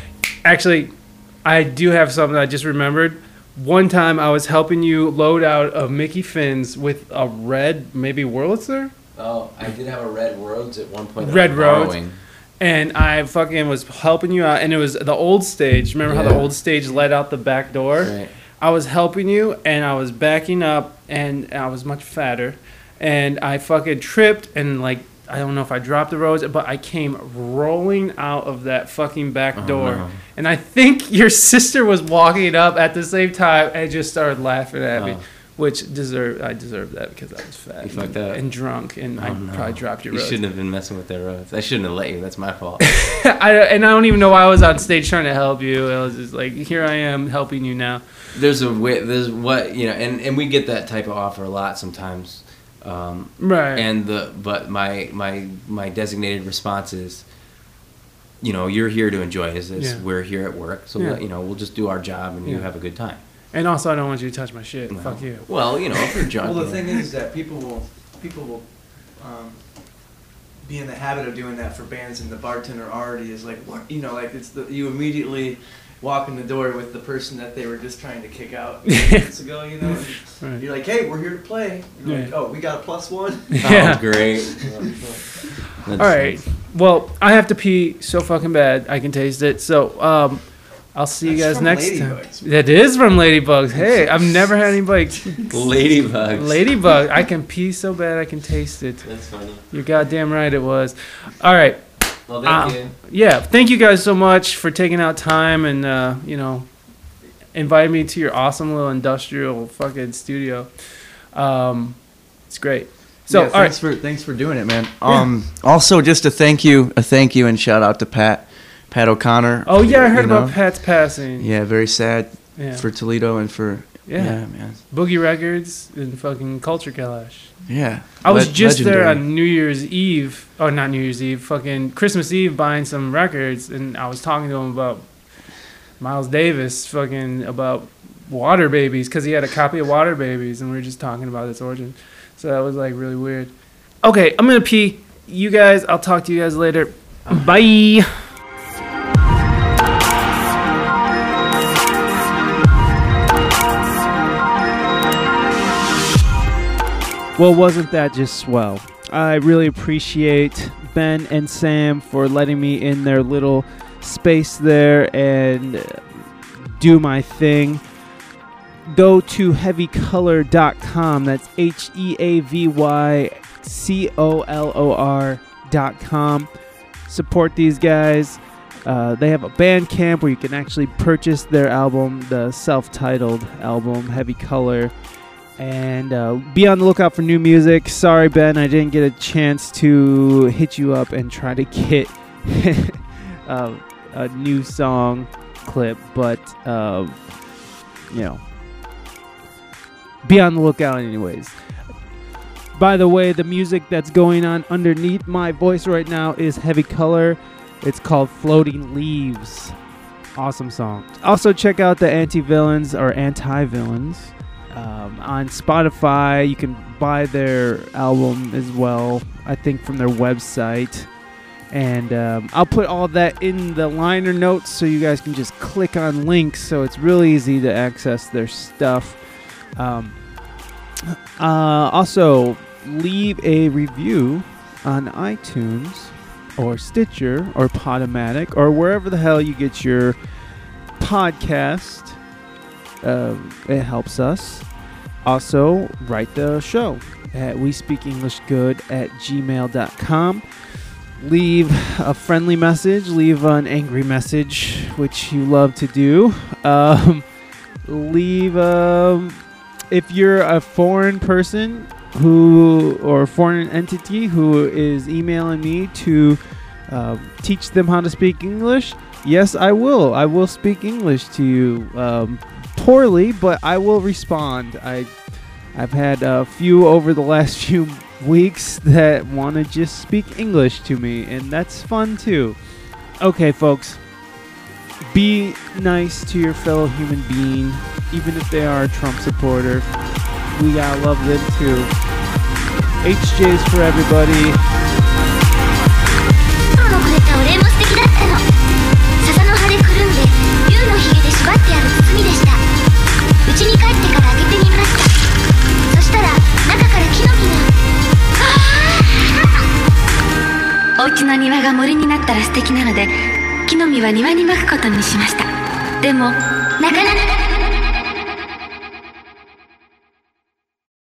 Actually, I do have something I just remembered. One time I was helping you load out a Mickey Finn's with a red, maybe Wurlitzer? Oh, I did have a Red Rhodes at one point. Red Rhodes. And I fucking was helping you out, and it was the old stage. Remember how the old stage led out the back door? Right. I was helping you, and I was backing up, and I was much fatter, and I fucking tripped, and like I don't know if I dropped the Rhodes, but I came rolling out of that fucking back Oh, door, no. and I think your sister was walking up at the same time and just started laughing at me. Oh. Which deserve I deserved that because I was fat You and, and drunk, and oh, I Oh, no. probably dropped your Rhodes. You Rhodes. shouldn't have been messing with their Rhodes. I shouldn't have let you. That's my fault. I, and I don't even know why I was on stage trying to help you. I was just like, here I am helping you now. there's a way. There's what you know, and and we get that type of offer a lot sometimes. Um, Right. and the but my my my designated response is you know you're here to enjoy this Yeah. we're here at work so Yeah. you know we'll just do our job and you have a good time And also, I don't want you to touch my shit. Well, Fuck you. well you know if you're drunk Well, the you thing is that people will people will um, be in the habit of doing that for bands, and the bartender already is like, what? You know, like it's the you immediately walk in the door with the person that they were just trying to kick out minutes ago. you know. Right. You're like, hey, we're here to play. You're like, oh, we got a plus one. Yeah. Oh, great. All right. Well, I have to pee so fucking bad. I can taste it. So, um, I'll see you That's guys from next time. Ladybugs. That is from Ladybugs. Hey, I've never had any anybody. Ladybugs. Ladybug. I can pee so bad I can taste it. That's funny. You're goddamn right it was. All right. Well, thank Uh, you. Yeah. Thank you guys so much for taking out time and uh, you know, inviting me to your awesome little industrial fucking studio. Um, it's great. So, yeah, all right. thanks for thanks for doing it, man. Um, also just a thank you, a thank you, and shout out to Pat, Pat O'Connor. Oh yeah, I heard about know. Pat's passing. Yeah, very sad Yeah. for Toledo and for Yeah. yeah, man. Boogie Records and fucking Culture Clash. Yeah, I was Le- just there on New Year's Eve. Oh, not New Year's Eve. Fucking Christmas Eve, buying some records, and I was talking to him about Miles Davis, fucking about Water Babies, because he had a copy of Water Babies, and we were just talking about its origin. So that was like really weird. Okay, I'm gonna pee. You guys, I'll talk to you guys later. Uh-huh. Bye. Well, wasn't that just swell? I really appreciate Ben and Sam for letting me in their little space there and do my thing. Go to heavycolor.com. That's H E A V Y C O L O R.com. Support these guys. Uh, they have a Bandcamp where you can actually purchase their album, the self titled album, Heavy Color and uh, be on the lookout for new music. Sorry, Ben, I didn't get a chance to hit you up and try to get uh, a new song clip, but uh, you know, be on the lookout anyways. By the way, the music that's going on underneath my voice right now is Heavy Color. It's called Floating Leaves. Awesome song. Also, check out the Anti Villains or Anti Villains um, on Spotify. You can buy their album as well, I think, from their website. And um, I'll put all that in the liner notes so you guys can just click on links. So it's really easy to access their stuff. Um, uh, also, leave a review on iTunes or Stitcher or Podomatic or wherever the hell you get your podcast. Um, it helps us. Also, write the show at we speak english good at gmail.com leave a friendly message leave an angry message which you love to do. Um, leave um, if you're a foreign person who or foreign entity who is emailing me to uh, teach them how to speak english yes i will. I will speak english to you. Um, poorly, but I will respond. I I've had a few over the last few weeks that want to just speak English to me, and that's fun too. Okay, folks, be nice to your fellow human being, even if they are a Trump supporter. We gotta love them too. HJ's for everybody. お家の庭が森になったら素敵なので木の実は庭にまくことにしました。でもなかなか